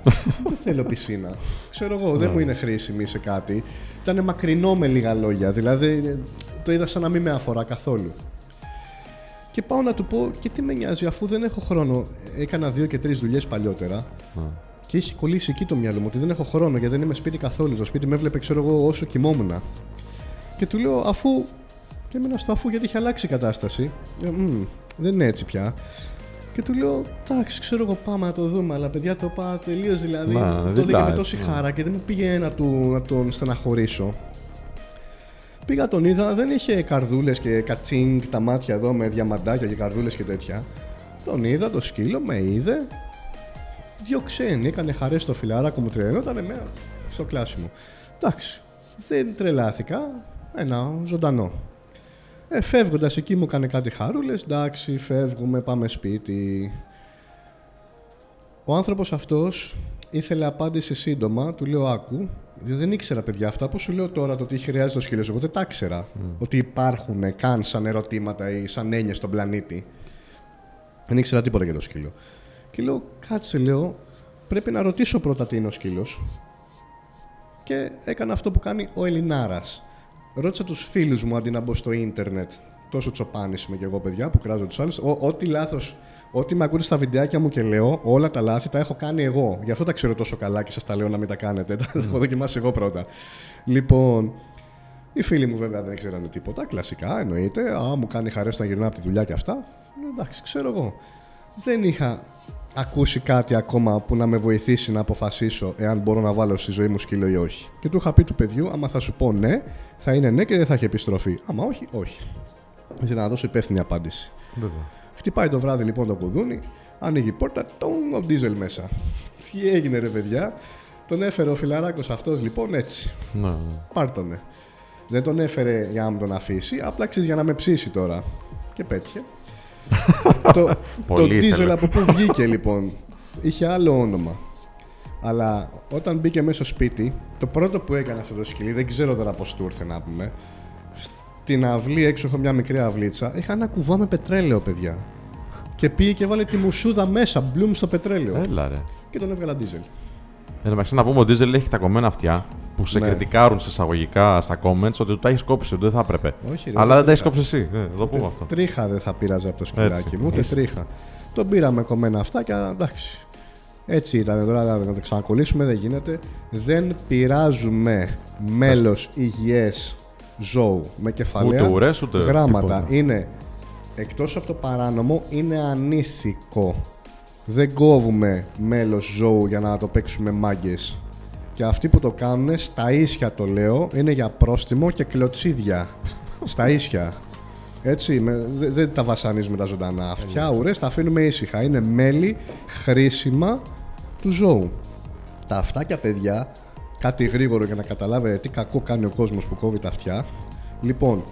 (laughs) δεν θέλω πισίνα. Ξέρω εγώ, δεν μου είναι χρήσιμη σε κάτι. Ήταν μακρινό με λίγα λόγια. Δηλαδή, ε, το είδα σαν να μην με αφορά καθόλου. Και πάω να του πω και τι με νοιάζει, αφού δεν έχω χρόνο. Έκανα δύο και τρεις δουλειές παλιότερα. Και έχει κολλήσει εκεί το μυαλό μου ότι δεν έχω χρόνο γιατί δεν είμαι σπίτι καθόλου. Το σπίτι με έβλεπε, ξέρω εγώ, όσο κοιμόμουν. Και του λέω, αφού. Και έμενα στο αφού γιατί έχει αλλάξει η κατάσταση. Ε, μ, δεν είναι έτσι πια. Και του λέω, εντάξει, ξέρω εγώ, πάμε να το δούμε. Αλλά παιδιά το είπα τελείως δηλαδή. Μα, το δεν έλεγα με τα- τόση ναι. χαρά και δεν μου πήγε να, του, να τον στεναχωρήσω. Πήγα τον είδα, δεν είχε καρδούλες και κατσίνγκ τα μάτια εδώ με διαμαντάκια και καρδούλες και τέτοια. Τον είδα, το σκύλο, με είδε. Δύο ξένοι, έκανε χαρές στο φιλαράκο μου τρελαινόταν με στο κλάσιμο. Εντάξει, δεν τρελάθηκα, ένα ζωντανό. Ε, φεύγοντας εκεί μου έκανε κάτι χαρούλες. Εντάξει, φεύγουμε, πάμε σπίτι. Ο άνθρωπος αυτός ήθελε απάντηση σύντομα, του λέω άκου, διότι δεν ήξερα παιδιά αυτά που σου λέω τώρα το τι χρειάζεται ο σκύλος, εγώ δεν τα ήξερα. Ότι υπάρχουν καν σαν ερωτήματα ή σαν έννοιες στον πλανήτη. Δεν ήξερα τίποτα για το σκύλο. Και λέω, κάτσε λέω, πρέπει να ρωτήσω πρώτα τι είναι ο σκύλος. Και έκανα αυτό που κάνει ο Ελληνάρας. Ρώτησα τους φίλους μου αντί να μπω στο ίντερνετ. Τόσο τσοπάνης είμαι και εγώ, παιδιά, που κράζω τους άλλους. Ο- Ό,τι λάθος, ό,τι με ακούτε στα βιντεάκια μου και λέω, όλα τα λάθη τα έχω κάνει εγώ. Γι' αυτό τα ξέρω τόσο καλά και σας τα λέω να μην τα κάνετε. Τα έχω δοκιμάσει εγώ πρώτα. Λοιπόν, οι φίλοι μου βέβαια δεν ξέρανε τίποτα. Κλασικά εννοείται. Α, μου κάνει χαρές να γυρνάω από τη δουλειά και αυτά. Ε, Εντάξει, ξέρω εγώ. Δεν είχα ακούσει κάτι ακόμα που να με βοηθήσει να αποφασίσω εάν μπορώ να βάλω στη ζωή μου σκύλο ή όχι. Και του είχα πει του παιδιού, άμα θα σου πω ναι, θα είναι ναι και δεν θα έχει επιστροφή. Άμα όχι, όχι. Ήθελα να δώσω υπεύθυνη απάντηση. Βέβαια. Χτυπάει το βράδυ λοιπόν το κουδούνι, ανοίγει η πόρτα, τον ο ντίζελ μέσα. (laughs) Τι έγινε ρε παιδιά; Τον έφερε ο φιλαράκος αυτός λοιπόν έτσι. Ναι. Πάρτονε. Δεν τον έφερε για να μου τον αφήσει, απλά ξέρεις για να με ψήσει τώρα. Και πέτυχε. (laughs) το το Πολύ diesel ήθελε. από πού βγήκε λοιπόν; Είχε άλλο όνομα. Αλλά όταν μπήκε μέσα στο σπίτι, το πρώτο που έκανε αυτό το σκυλί, δεν ξέρω τώρα πώς του ήρθε να πούμε. Στην αυλή έξω έχω μια μικρή αυλίτσα. Είχα ένα κουβά με πετρέλαιο, παιδιά. Και πήγε και βάλε τη μουσούδα μέσα, μπλουμ στο πετρέλαιο. Έλα ρε. Και τον έβγαλα diesel. Εν τω μεταξύ να πούμε ότι ο Diesel έχει τα κομμένα αυτιά που σε Ναι. κριτικάρουν σε εισαγωγικά στα comments ότι του τα έχεις κόψει, ότι δεν θα έπρεπε. Όχι, ρε, Αλλά δεν τα έχεις δεν κόψει εσύ. Ε, εδώ πούμε αυτό. Τρίχα δεν θα πήραζε από το σκυλάκι Έτσι. μου, ούτε Έτσι. τρίχα. Τον πήραμε κομμένα αυτά και εντάξει. Έτσι ήταν. Τώρα να το ξανακολλήσουμε δεν γίνεται. Δεν πειράζουμε μέλος υγιές ζώου με κεφαλαία. Ούτε ουρές, ούτε γράμματα. τίποτα. Είναι εκτός από το παράνομο, είναι ανήθικο. Δεν κόβουμε μέλος ζώου για να το παίξουμε μάγκες. Και αυτοί που το κάνουν, στα ίσια το λέω, είναι για πρόστιμο και κλωτσίδια. στα ίσια. Έτσι, με- δε- δεν τα βασανίζουμε τα ζωντανά. Αυτιά, ουρές, τα αφήνουμε ήσυχα. Είναι μέλη χρήσιμα του ζώου. Τα αυτάκια, παιδιά, κάτι γρήγορο για να καταλάβετε τι κακό κάνει ο κόσμος που κόβει τα αυτιά. Λοιπόν,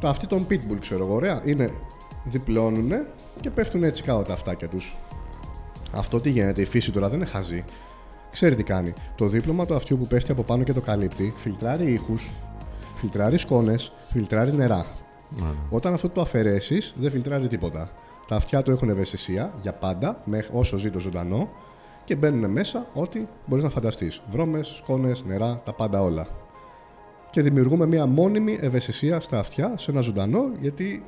τα αυτοί των pitbull, ξέρω εγώ, ωραία, είναι διπλώνουν και πέφτουν έτσι κάτω τα αυτάκια τους. Αυτό τι γίνεται, η φύση τώρα δεν είναι χαζή. Ξέρει τι κάνει. Το δίπλωμα του αυτιού που πέφτει από πάνω και το καλύπτει, φιλτράρει ήχους, φιλτράρει σκόνες, φιλτράρει νερά. Ναι, ναι. Όταν αυτό το αφαιρέσεις, δεν φιλτράρει τίποτα. Τα αυτιά του έχουν ευαισθησία για πάντα, μέχρι όσο ζει το ζωντανό και μπαίνουν μέσα ό,τι μπορείς να φανταστείς. Βρώμες, σκόνες, νερά, τα πάντα όλα. Και δημιουργούμε μια μόνιμη ευαισθησία στα αυτιά σε ένα ζωντανό, γιατί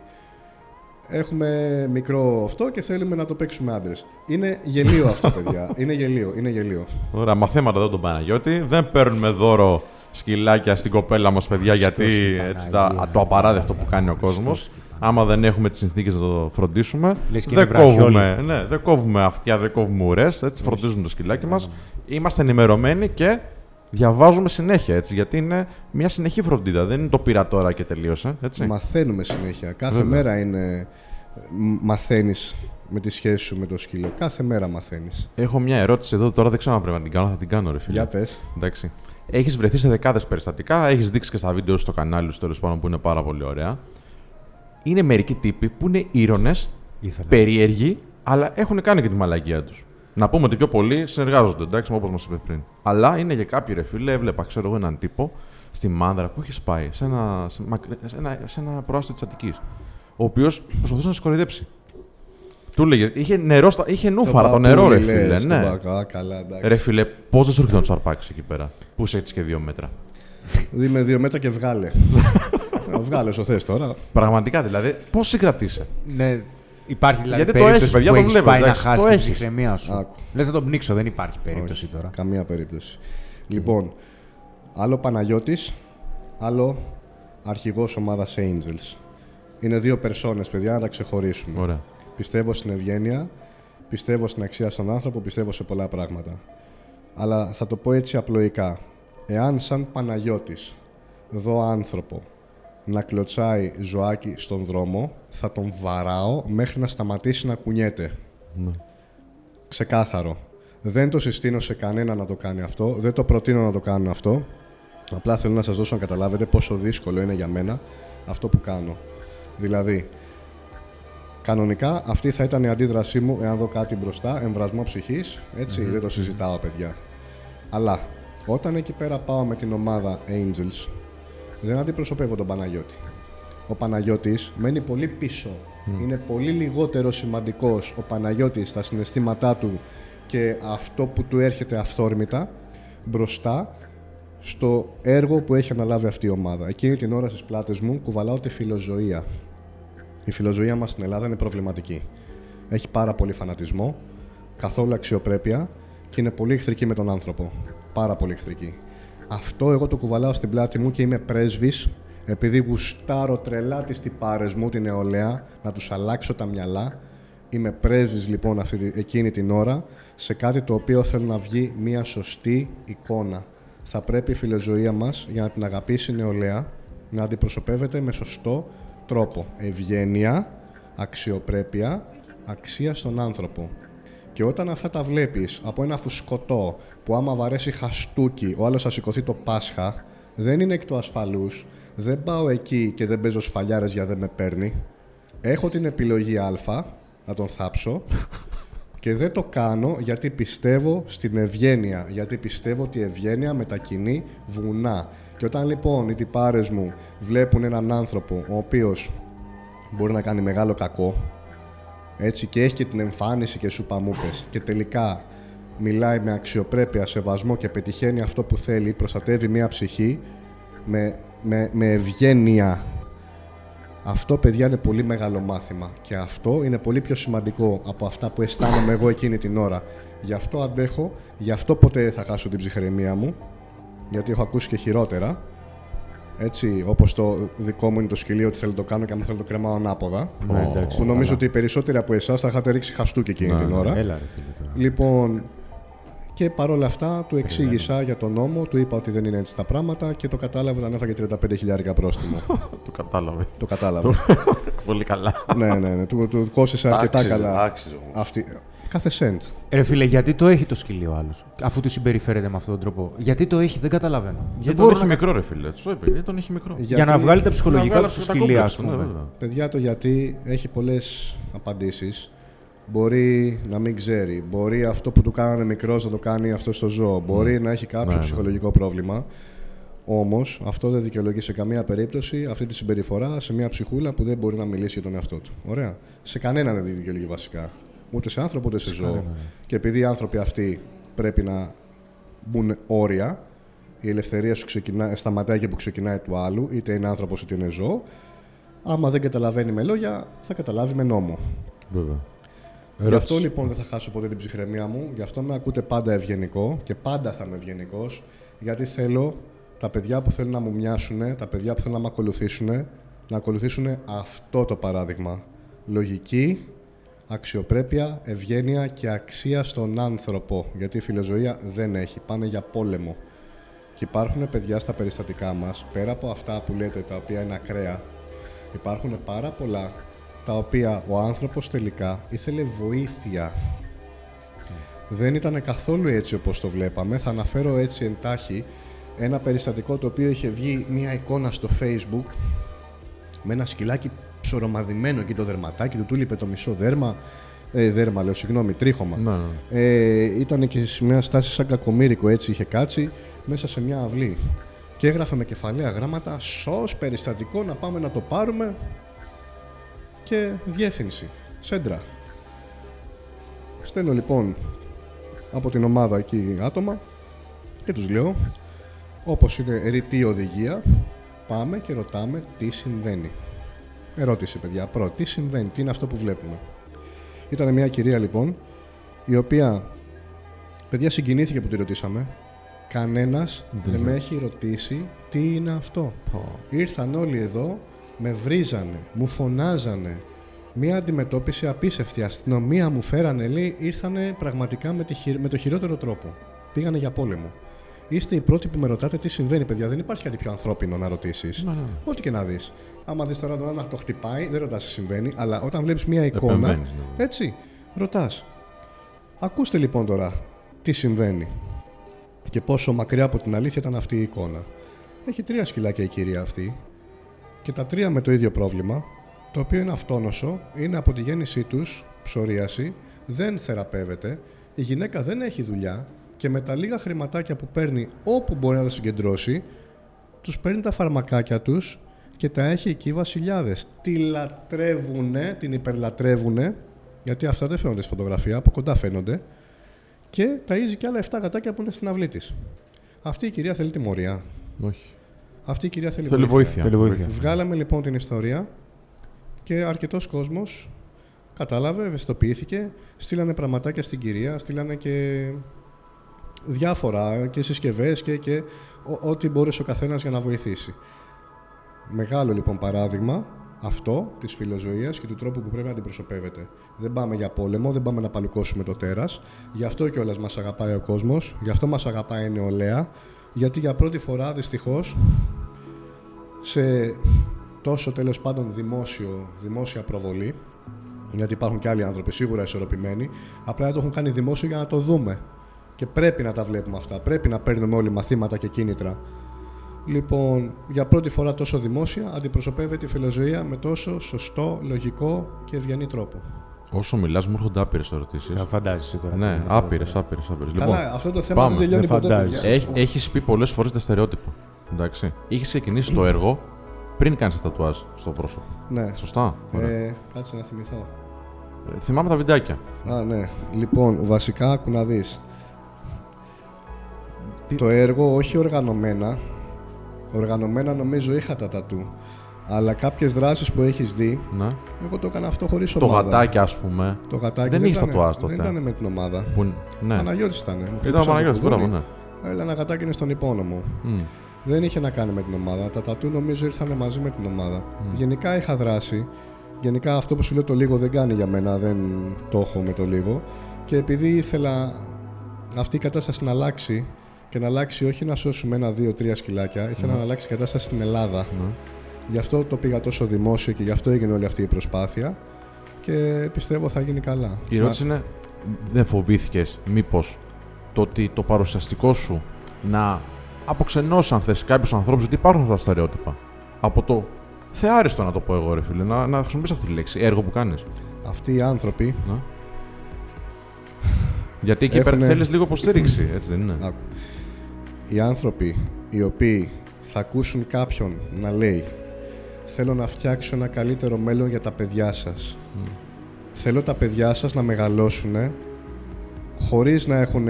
έχουμε μικρό αυτό και θέλουμε να το παίξουμε άντρες. Είναι γελίο αυτό, (laughs) παιδιά. Είναι γελίο, είναι γελίο. Ωραία, μαθήματα εδώ τον Παναγιώτη. Δεν παίρνουμε δώρο σκυλάκια στην κοπέλα μας, παιδιά, γιατί και έτσι, Παναγία. τα, το απαράδεκτο που κάνει ο κόσμος. Άμα δεν έχουμε τις συνθήκες να το φροντίσουμε, Λες και δεν είναι βραχιόλι. κόβουμε, ναι, δεν κόβουμε αυτιά, δεν κόβουμε ουρές. Έτσι φροντίζουμε το σκυλάκι μας. Είμαστε ενημερωμένοι και διαβάζουμε συνέχεια έτσι. Γιατί είναι μια συνεχή φροντίδα. Δεν είναι το πήρα τώρα και τελείωσε. Έτσι. Μαθαίνουμε συνέχεια. Κάθε Βέβαια. μέρα είναι. Μαθαίνεις με τη σχέση σου με το σκύλο. Κάθε μέρα μαθαίνεις. Έχω μια ερώτηση εδώ τώρα, δεν ξέρω αν πρέπει να την κάνω, θα την κάνω, ρε φίλε. Για πες. Εντάξει. Έχεις βρεθεί σε δεκάδες περιστατικά, έχεις δείξει και στα βίντεο στο κανάλι σου τέλος πάντων που είναι πάρα πολύ ωραία. Είναι μερικοί τύποι που είναι ήρωνες, Ήθελα. περίεργοι, αλλά έχουν κάνει και τη μαλακία τους. Να πούμε ότι πιο πολλοί συνεργάζονται, εντάξει, όπως μας είπε πριν. Αλλά είναι και κάποιοι ρε φίλε, έβλεπα, ξέρω εγώ, έναν τύπο στη Μάνδρα που είχε πάει σε ένα, σε, μακρι- σε ένα, σε ένα προάστιο της Αττικής. Ο οποίος προσπαθούσε να σε κοροϊδέψει. Του έλεγε, είχε νερό, στα, είχε νούφαρα το νερό, ρε φίλε. Ναι. Α, καλά, εντάξει. Ρε φίλε, πώς δεν σου έρχεται να του αρπάξεις εκεί πέρα, που είσαι έτσι και δύο μέτρα; Είμαι δύο μέτρα και βγάλε. (laughs) Βγάλε όσο θες τώρα. Πραγματικά δηλαδή, πώς συγκρατήσε. Ναι, υπάρχει δηλαδή Γιατί το περίπτωση έχεις, παιδιά, που το έχεις βλέπω, πάει να εντάξει, χάσεις το την έχεις. ψυχραιμία σου. Άκου. Λες να τον πνίξω, δεν υπάρχει περίπτωση Όχι, τώρα. Καμία περίπτωση. Λοιπόν, άλλο Παναγιώτης, άλλο αρχηγός ομάδας Angels. Είναι δύο περσόνες, παιδιά, να τα ξεχωρίσουμε. Ωραία. Πιστεύω στην ευγένεια, πιστεύω στην αξία στον άνθρωπο, πιστεύω σε πολλά πράγματα. Αλλά θα το πω έτσι απλοϊκά. Εάν σαν Παναγιώτης δω άνθρωπο να κλωτσάει ζωάκι στον δρόμο, θα τον βαράω μέχρι να σταματήσει να κουνιέται. Ναι. Ξεκάθαρο. Δεν το συστήνω σε κανένα να το κάνει αυτό, δεν το προτείνω να το κάνουν αυτό. Απλά θέλω να σας δώσω να καταλάβετε πόσο δύσκολο είναι για μένα αυτό που κάνω. Δηλαδή, κανονικά αυτή θα ήταν η αντίδρασή μου εάν δω κάτι μπροστά, εμβρασμό ψυχής, έτσι, δεν το συζητάω παιδιά. Αλλά, όταν εκεί πέρα πάω με την ομάδα Angels, δεν αντιπροσωπεύω τον Παναγιώτη. Ο Παναγιώτης μένει πολύ πίσω. Είναι πολύ λιγότερο σημαντικός ο Παναγιώτης στα συναισθήματά του και αυτό που του έρχεται αυθόρμητα μπροστά στο έργο που έχει αναλάβει αυτή η ομάδα. Εκείνη την ώρα στις πλάτες μου κουβαλάω τη φιλοζωία. Η φιλοζωία μας στην Ελλάδα είναι προβληματική. Έχει πάρα πολύ φανατισμό, καθόλου αξιοπρέπεια και είναι πολύ εχθρική με τον άνθρωπο. Πάρα πολύ εχθρική. Αυτό εγώ το κουβαλάω στην πλάτη μου και είμαι πρέσβης επειδή γουστάρω τρελά τις τυπάρες μου, την νεολαία, να τους αλλάξω τα μυαλά. Είμαι πρέσβης λοιπόν αυτή, τη- εκείνη την ώρα σε κάτι το οποίο θέλω να βγει μια σωστή εικόνα. Θα πρέπει η φιλοζωία μας για να την αγαπήσει η νεολαία να αντιπροσωπεύεται με σωστό τρόπο. Ευγένεια, αξιοπρέπεια, αξία στον άνθρωπο. Και όταν αυτά τα βλέπεις από ένα φουσκωτό που άμα βαρέσει χαστούκι ο άλλος θα σηκωθεί το Πάσχα, δεν είναι εκ του ασφαλούς, δεν πάω εκεί και δεν παίζω σφαλιάρες για δεν με παίρνει. Έχω την επιλογή Α, να τον θάψω, και δεν το κάνω γιατί πιστεύω στην ευγένεια. Γιατί πιστεύω ότι η ευγένεια μετακινεί βουνά. Και όταν λοιπόν οι τυπάρες μου βλέπουν έναν άνθρωπο ο οποίος μπορεί να κάνει μεγάλο κακό, έτσι και έχει και την εμφάνιση και σου παμούπες και τελικά μιλάει με αξιοπρέπεια, σεβασμό και πετυχαίνει αυτό που θέλει, προστατεύει μια ψυχή με, με, με ευγένεια. Αυτό, παιδιά, είναι πολύ μεγάλο μάθημα και αυτό είναι πολύ πιο σημαντικό από αυτά που αισθάνομαι εγώ εκείνη την ώρα. Γι' αυτό αντέχω, γι' αυτό ποτέ δεν θα χάσω την ψυχραιμία μου, γιατί έχω ακούσει και χειρότερα. Έτσι, όπως το δικό μου είναι το σκυλί, ότι θέλω να το κάνω και αν θέλω να το κρεμάω ανάποδα. Ναι, εντάξει. Που νομίζω ότι οι περισσότεροι από εσάς θα είχατε ρίξει χαστούκι εκείνη την ώρα. Έλα, ρε φίλε τώρα. Λοιπόν, και παρόλα αυτά του εξήγησα για τον νόμο, του είπα ότι δεν είναι έτσι τα πράγματα και το κατάλαβε όταν έφαγε 35.000 πρόστιμο. (laughs) Το κατάλαβε. το κατάλαβε. (laughs) Πολύ καλά. ναι, ναι, ναι. Του, του κόστησε αρκετά Άξιζε, καλά. άξιζε όμως. Αυτή, κάθε σέντ. Ρε φίλε, γιατί το έχει το σκυλί ο άλλος, αφού του συμπεριφέρεται με αυτόν τον τρόπο; Γιατί το έχει, δεν καταλαβαίνω. Γιατί Δεν τον μπορώ έχει να- μικρό, ρε φίλε. Του είπε, γιατί τον έχει μικρό. Για- Για να Γιατί- βγάλει τα ψυχολογικά Να του βγάλει στο τα σκυλί, ας κόμπλεξ του, ναι, πούμε. βέβαια. Παιδιά το γιατί έχει πολλές απαντήσεις. Μπορεί να μην ξέρει. Μπορεί αυτό που του κάνανε μικρός να το κάνει αυτό στο ζώο. Μπορεί να έχει κάποιο Ναι, ναι. ψυχολογικό πρόβλημα. Όμως αυτό δεν δικαιολογεί σε καμία περίπτωση αυτή τη συμπεριφορά σε μια ψυχούλα που δεν μπορεί να μιλήσει για τον εαυτό του. Ωραία. Σε κανέναν δεν δικαιολογεί βασικά. Ούτε σε άνθρωπο ούτε σε, ζώο. κανέναν, ναι. Και επειδή οι άνθρωποι αυτοί πρέπει να μπουν όρια, η ελευθερία σου ξεκινά, σταματάει και που ξεκινάει του άλλου, είτε είναι άνθρωπος είτε είναι ζώο. Άμα δεν καταλαβαίνει με λόγια, θα καταλάβει με νόμο. Βέβαια. Γι' αυτό λοιπόν δεν θα χάσω ποτέ την ψυχραιμία μου, γι' αυτό με ακούτε πάντα ευγενικό και πάντα θα είμαι ευγενικός, γιατί θέλω τα παιδιά που θέλουν να μου μοιάσουν, τα παιδιά που θέλουν να με ακολουθήσουν, να ακολουθήσουν αυτό το παράδειγμα. Λογική, αξιοπρέπεια, ευγένεια και αξία στον άνθρωπο. Γιατί η φιλοζωία δεν έχει, πάνε για πόλεμο. Και υπάρχουν παιδιά στα περιστατικά μας, πέρα από αυτά που λέτε, τα οποία είναι ακραία, υπάρχουν πάρα πολλά τα οποία ο άνθρωπος τελικά ήθελε βοήθεια. Δεν ήταν καθόλου έτσι όπως το βλέπαμε. Θα αναφέρω έτσι εντάχει ένα περιστατικό το οποίο είχε βγει μια εικόνα στο facebook με ένα σκυλάκι ψωρομαδημένο εκεί το δερματάκι του, του λείπε το μισό δέρμα. Ε, δέρμα λέω, συγγνώμη, τρίχωμα. Ναι, ναι. Ε, ήταν και σε μια στάση σαν κακομύρικο έτσι είχε κάτσει μέσα σε μια αυλή. Και έγραφε με κεφαλαία γράμματα «Σως περιστατικό να πάμε να το πάρουμε» και διεύθυνση, σέντρα. Στέλνω λοιπόν από την ομάδα εκεί άτομα και τους λέω όπως είναι ρητή οδηγία πάμε και ρωτάμε τι συμβαίνει. Ερώτηση, παιδιά. Πρώτη, τι συμβαίνει, τι είναι αυτό που βλέπουμε; Ήταν μια κυρία λοιπόν, η οποία, παιδιά, συγκινήθηκε που τη ρωτήσαμε. Κανένας Δεν δεν με είναι. έχει ρωτήσει τι είναι αυτό. Πω. Ήρθαν όλοι εδώ, με βρίζανε, μου φωνάζανε. Μία αντιμετώπιση απίστευτη. Αστυνομία μου φέρανε, λέει, ήρθανε πραγματικά με, τη χει- με το χειρότερο τρόπο. Πήγανε για πόλεμο. Είστε οι πρώτοι που με ρωτάτε τι συμβαίνει, παιδιά. Δεν υπάρχει κάτι πιο ανθρώπινο να ρωτήσεις. Ναι, ναι. Ό,τι και να δεις. Άμα δεις τώρα τον ένα να το χτυπάει, δεν ρωτάς τι συμβαίνει, αλλά όταν βλέπεις μία εικόνα. Επεμβαίνεις, ναι. Έτσι, ρωτάς. Ακούστε λοιπόν τώρα τι συμβαίνει και πόσο μακριά από την αλήθεια ήταν αυτή η εικόνα. Έχει τρία σκυλάκια η κυρία αυτή και τα τρία με το ίδιο πρόβλημα, το οποίο είναι αυτόνοσο, είναι από τη γέννησή τους ψωρίαση, δεν θεραπεύεται, η γυναίκα δεν έχει δουλειά και με τα λίγα χρηματάκια που παίρνει όπου μπορεί να τα συγκεντρώσει, τους παίρνει τα φαρμακάκια τους και τα έχει εκεί βασιλιάδες. Τη λατρεύουνε, την υπερλατρεύουνε, γιατί αυτά δεν φαίνονται στη φωτογραφία, από κοντά φαίνονται, και ταΐζει και άλλα 7 γατάκια που είναι στην αυλή της. Αυτή η κυρία θέλει τιμωρία. Όχι. Αυτή η κυρία θέλει, Θέλει βοήθεια. Θέλει βοήθεια. Βγάλαμε λοιπόν την ιστορία και αρκετός κόσμος κατάλαβε, ευαισθητοποιήθηκε, στείλανε πραγματάκια στην κυρία, στείλανε και διάφορα και συσκευές και, και ό- ό,τι μπορούσε ο καθένας για να βοηθήσει. Μεγάλο λοιπόν παράδειγμα αυτό της φιλοζωίας και του τρόπου που πρέπει να αντιπροσωπεύεται. Δεν πάμε για πόλεμο, δεν πάμε να παλουκώσουμε το τέρας. Γι' αυτό κιόλας μας αγαπάει ο κόσμος, γι' αυτό μας αγαπάει η νεολαία, γιατί για πρώτη φορά δυστυχώς σε τόσο τέλος πάντων δημόσιο, δημόσια προβολή, γιατί υπάρχουν και άλλοι άνθρωποι σίγουρα ισορροπημένοι, απλά δεν το έχουν κάνει δημόσιο για να το δούμε. Και πρέπει να τα βλέπουμε αυτά. Πρέπει να παίρνουμε όλοι μαθήματα και κίνητρα. Λοιπόν, για πρώτη φορά τόσο δημόσια αντιπροσωπεύεται η φιλοζωία με τόσο σωστό, λογικό και ευγενή τρόπο. Όσο μιλάς, μου έρχονται άπειρες ερωτήσεις. Θα φαντάζεσαι τώρα. Ναι, άπειρες, άπειρες. άπειρες. Λοιπόν, Καλά, αυτό το θέμα πάμε. δεν τελειώνει Δεν ποτέ. φαντάζεσαι. παιδιά. Έχ, έχεις πει πολλές φορές τα στερεότυπα. Εντάξει. Είχες ξεκινήσει το έργο πριν κάνεις τα τατουάζ στο πρόσωπο. Ναι. Σωστά. Ωραία. Ε, κάτσε να θυμηθώ. Ε, θυμάμαι τα βιντεάκια. Α, ναι. Λοιπόν, βασικά, άκου να δεις. Τι- Το έργο όχι οργανωμένα. Οργανωμένα νομίζω είχα τα τατού. Αλλά κάποιες δράσεις που έχεις δει, Ναι. εγώ το έκανα αυτό χωρίς Το ομάδα. γατάκι, ας πούμε. Το γατάκι Δεν είχες ήταν- τατουάζ τότε. Δεν ήταν με την ομάδα. Που... Ναι. Παναγιώτης ήταν. Ήταν ο Παναγιώτης, μπράβο, ναι. Αλλά ένα γατάκι είναι στον υπόνομο. Μμ. Δεν είχε να κάνει με την ομάδα. Τα τατού νομίζω ήρθαν μαζί με την ομάδα. Γενικά είχα δράσει. Γενικά αυτό που σου λέω το λίγο δεν κάνει για μένα, δεν το έχω με το λίγο. Και επειδή ήθελα αυτή η κατάσταση να αλλάξει και να αλλάξει όχι να σώσουμε ένα, δύο, τρία σκυλάκια, ήθελα να αλλάξει η κατάσταση στην Ελλάδα. Ναι. Γι' αυτό το πήγα τόσο δημόσιο και γι' αυτό έγινε όλη αυτή η προσπάθεια. Και πιστεύω θα γίνει καλά. Η ερώτηση είναι, δεν φοβήθηκες μήπως το ότι το παρουσιαστικό σου να αποξενώσει αν θες κάποιους ανθρώπους, γιατί υπάρχουν αυτά τα στερεότυπα; Από το θεάριστο να το πω εγώ ρε φίλε, να, να χρησιμοποιήσω αυτή τη λέξη, έργο που κάνεις. Μα αυτοί οι άνθρωποι. Ναι. Γιατί εκεί πέρα Έχουνε- θέλεις λίγο υποστήριξη, έτσι δεν είναι; Άκου. Οι άνθρωποι οι οποίοι θα ακούσουν κάποιον να λέει Θέλω να φτιάξω ένα καλύτερο μέλλον για τα παιδιά σας. Θέλω τα παιδιά σας να μεγαλώσουν χωρίς να έχουν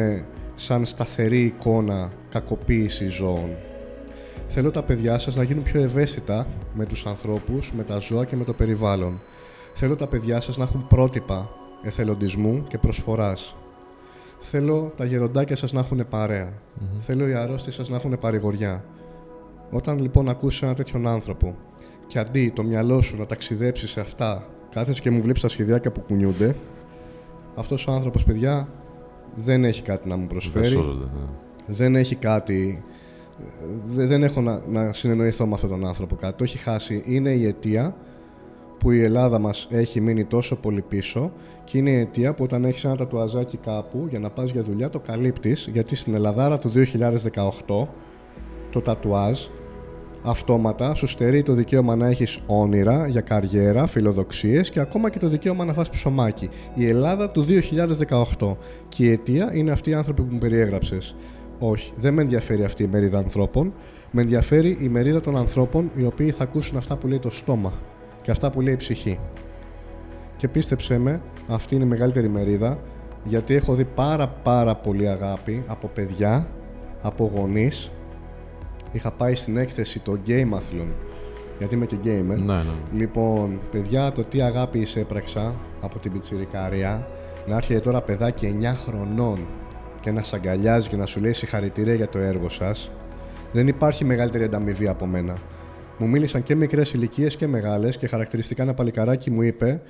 σαν σταθερή εικόνα κακοποίηση ζώων. Θέλω τα παιδιά σας να γίνουν πιο ευαίσθητα με τους ανθρώπους, με τα ζώα και με το περιβάλλον. Θέλω τα παιδιά σας να έχουν πρότυπα εθελοντισμού και προσφοράς. Θέλω τα γεροντάκια σας να έχουν παρέα. Θέλω οι αρρώστιες σας να έχουν παρηγοριά. Όταν λοιπόν ακούσεις έναν τέτοιον άνθρωπο και αντί το μυαλό σου να ταξιδέψει σε αυτά, κάθεσαι και μου βλέπεις τα σχεδιάκια που κουνιούνται, αυτός ο άνθρωπος, παιδιά, δεν έχει κάτι να μου Δεν προσφέρει σώζονται. ναι. δεν έχει κάτι. δε- Δεν έχω να, να συνεννοηθώ με αυτόν τον άνθρωπο κάτι. Το έχει χάσει. Είναι η αιτία που η Ελλάδα μας έχει μείνει τόσο πολύ πίσω και είναι η αιτία που όταν έχεις ένα τατουαζάκι κάπου για να πας για δουλειά το καλύπτεις γιατί στην Ελλαδάρα του 2018 το τατουάζ αυτόματα σου στερεί το δικαίωμα να έχεις όνειρα για καριέρα, φιλοδοξίες και ακόμα και το δικαίωμα να φας ψωμάκι. Η Ελλάδα του 2018 και η αιτία είναι αυτοί οι άνθρωποι που μου περιέγραψες. Όχι, δεν με ενδιαφέρει αυτή η μερίδα ανθρώπων. Με ενδιαφέρει η μερίδα των ανθρώπων οι οποίοι θα ακούσουν αυτά που λέει το στόμα και αυτά που λέει η ψυχή. Και πίστεψέ με, αυτή είναι η μεγαλύτερη μερίδα γιατί έχω δει πάρα πάρα πολύ αγάπη από παιδιά, από γονείς Είχα πάει στην έκθεση το Gameathlon, γιατί είμαι και gamer. Ναι, ναι. Λοιπόν, παιδιά, το τι αγάπη εισέπραξα από την πιτσιρικάρια, να έρχεται τώρα παιδάκι 9 χρονών και να σ' αγκαλιάζει και να σου λέει συγχαρητήρια για το έργο σας, δεν υπάρχει μεγαλύτερη ανταμοιβή από μένα. Μου μίλησαν και μικρές ηλικίες και μεγάλες και χαρακτηριστικά ένα παλικαράκι μου είπε,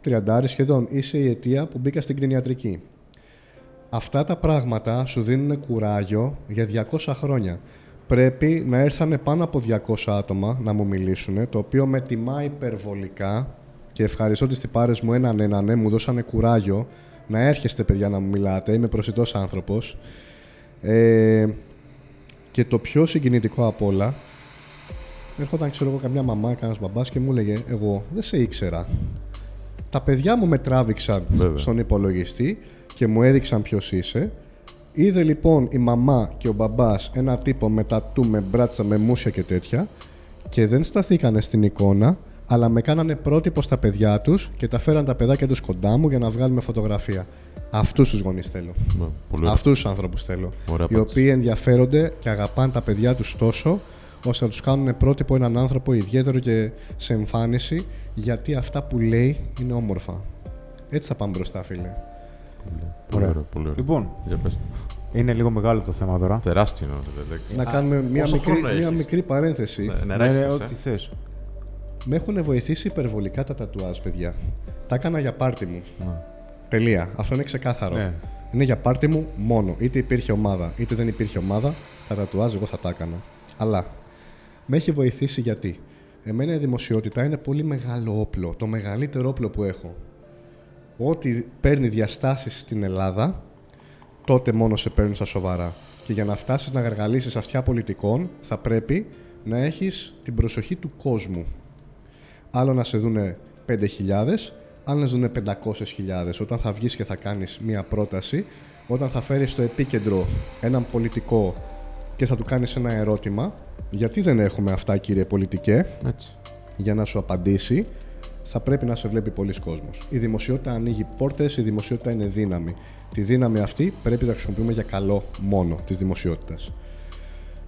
τριαντάρι σχεδόν, είσαι η αιτία που μπήκα στην κτηνιατρική. Αυτά τα πράγματα σου δίνουν κουράγιο για 200 χρόνια. Πρέπει να έρθανε πάνω από 200 άτομα να μου μιλήσουν, το οποίο με τιμά υπερβολικά και ευχαριστώ τις τυπάρες μου έναν έναν, ναι, μου δώσανε κουράγιο να έρχεστε παιδιά να μου μιλάτε, είμαι προσιτός άνθρωπος. Ε, και το πιο συγκινητικό απ' όλα, έρχονταν ξέρω εγώ καμιά μαμά, κανένας μπαμπάς και μου έλεγε εγώ δεν σε ήξερα. Τα παιδιά μου με τράβηξαν Βέβαια. στον υπολογιστή και μου έδειξαν ποιος είσαι. Είδε λοιπόν η μαμά και ο μπαμπάς ένα τύπο με τατού, με μπράτσα, με μουσια και τέτοια και δεν σταθήκανε στην εικόνα, αλλά με κάνανε πρότυπο στα παιδιά τους και τα φέραν τα παιδάκια τους κοντά μου για να βγάλουμε φωτογραφία. Αυτούς τους γονείς θέλω. Ναι, Πολύ ωραία. Αυτούς τους άνθρωπους θέλω. Ωραία οι απάντηση. οποίοι ενδιαφέρονται και αγαπάνε τα παιδιά τους τόσο, ώστε να τους κάνουν πρότυπο έναν άνθρωπο ιδιαίτερο και σε εμφάνιση, γιατί αυτά που λέει είναι όμορφα. Έτσι θα πάμε μπροστά, φίλε. Πολύ Ωραία. ωραία. Πολύ ωραία. Λοιπόν, Για πες. είναι λίγο μεγάλο το θέμα τώρα. Τεράστιο είναι. ρε, δεν- Να κάνουμε μια πόσο μικρή, χρόνο μια έχεις; μικρή παρένθεση. Ναι, Ναι, νεράκι ναι, θες, ε. ό,τι θες. Με έχουν βοηθήσει υπερβολικά τα τατουάζ, παιδιά. Τα έκανα για πάρτι μου. Ναι. Τελεία. Αυτό είναι ξεκάθαρο. Ναι. Είναι για πάρτι μου μόνο. Είτε υπήρχε ομάδα, είτε δεν υπήρχε ομάδα, τα τατουάζ εγώ θα τα έκανα. Αλλά με έχει βοηθήσει γιατί; Εμένα η δημοσιότητα είναι πολύ μεγάλο όπλο. Το μεγαλύτερο όπλο που έχω. Ό,τι παίρνει διαστάσεις στην Ελλάδα, τότε μόνο σε παίρνουν στα σοβαρά. Και για να φτάσεις να γαργαλίσεις αυτιά πολιτικών, θα πρέπει να έχεις την προσοχή του κόσμου. Άλλο να σε δούνε 5.000, άλλο να σε δούνε 500.000. Όταν θα βγεις και θα κάνεις μία πρόταση, όταν θα φέρεις στο επίκεντρο έναν πολιτικό και θα του κάνεις ένα ερώτημα, γιατί δεν έχουμε αυτά κύριε πολιτικέ, Έτσι. για να σου απαντήσει, θα πρέπει να σε βλέπει πολλοί κόσμος. Η δημοσιότητα ανοίγει πόρτες, η δημοσιότητα είναι δύναμη. Τη δύναμη αυτή πρέπει να χρησιμοποιούμε για καλό μόνο της δημοσιότητας.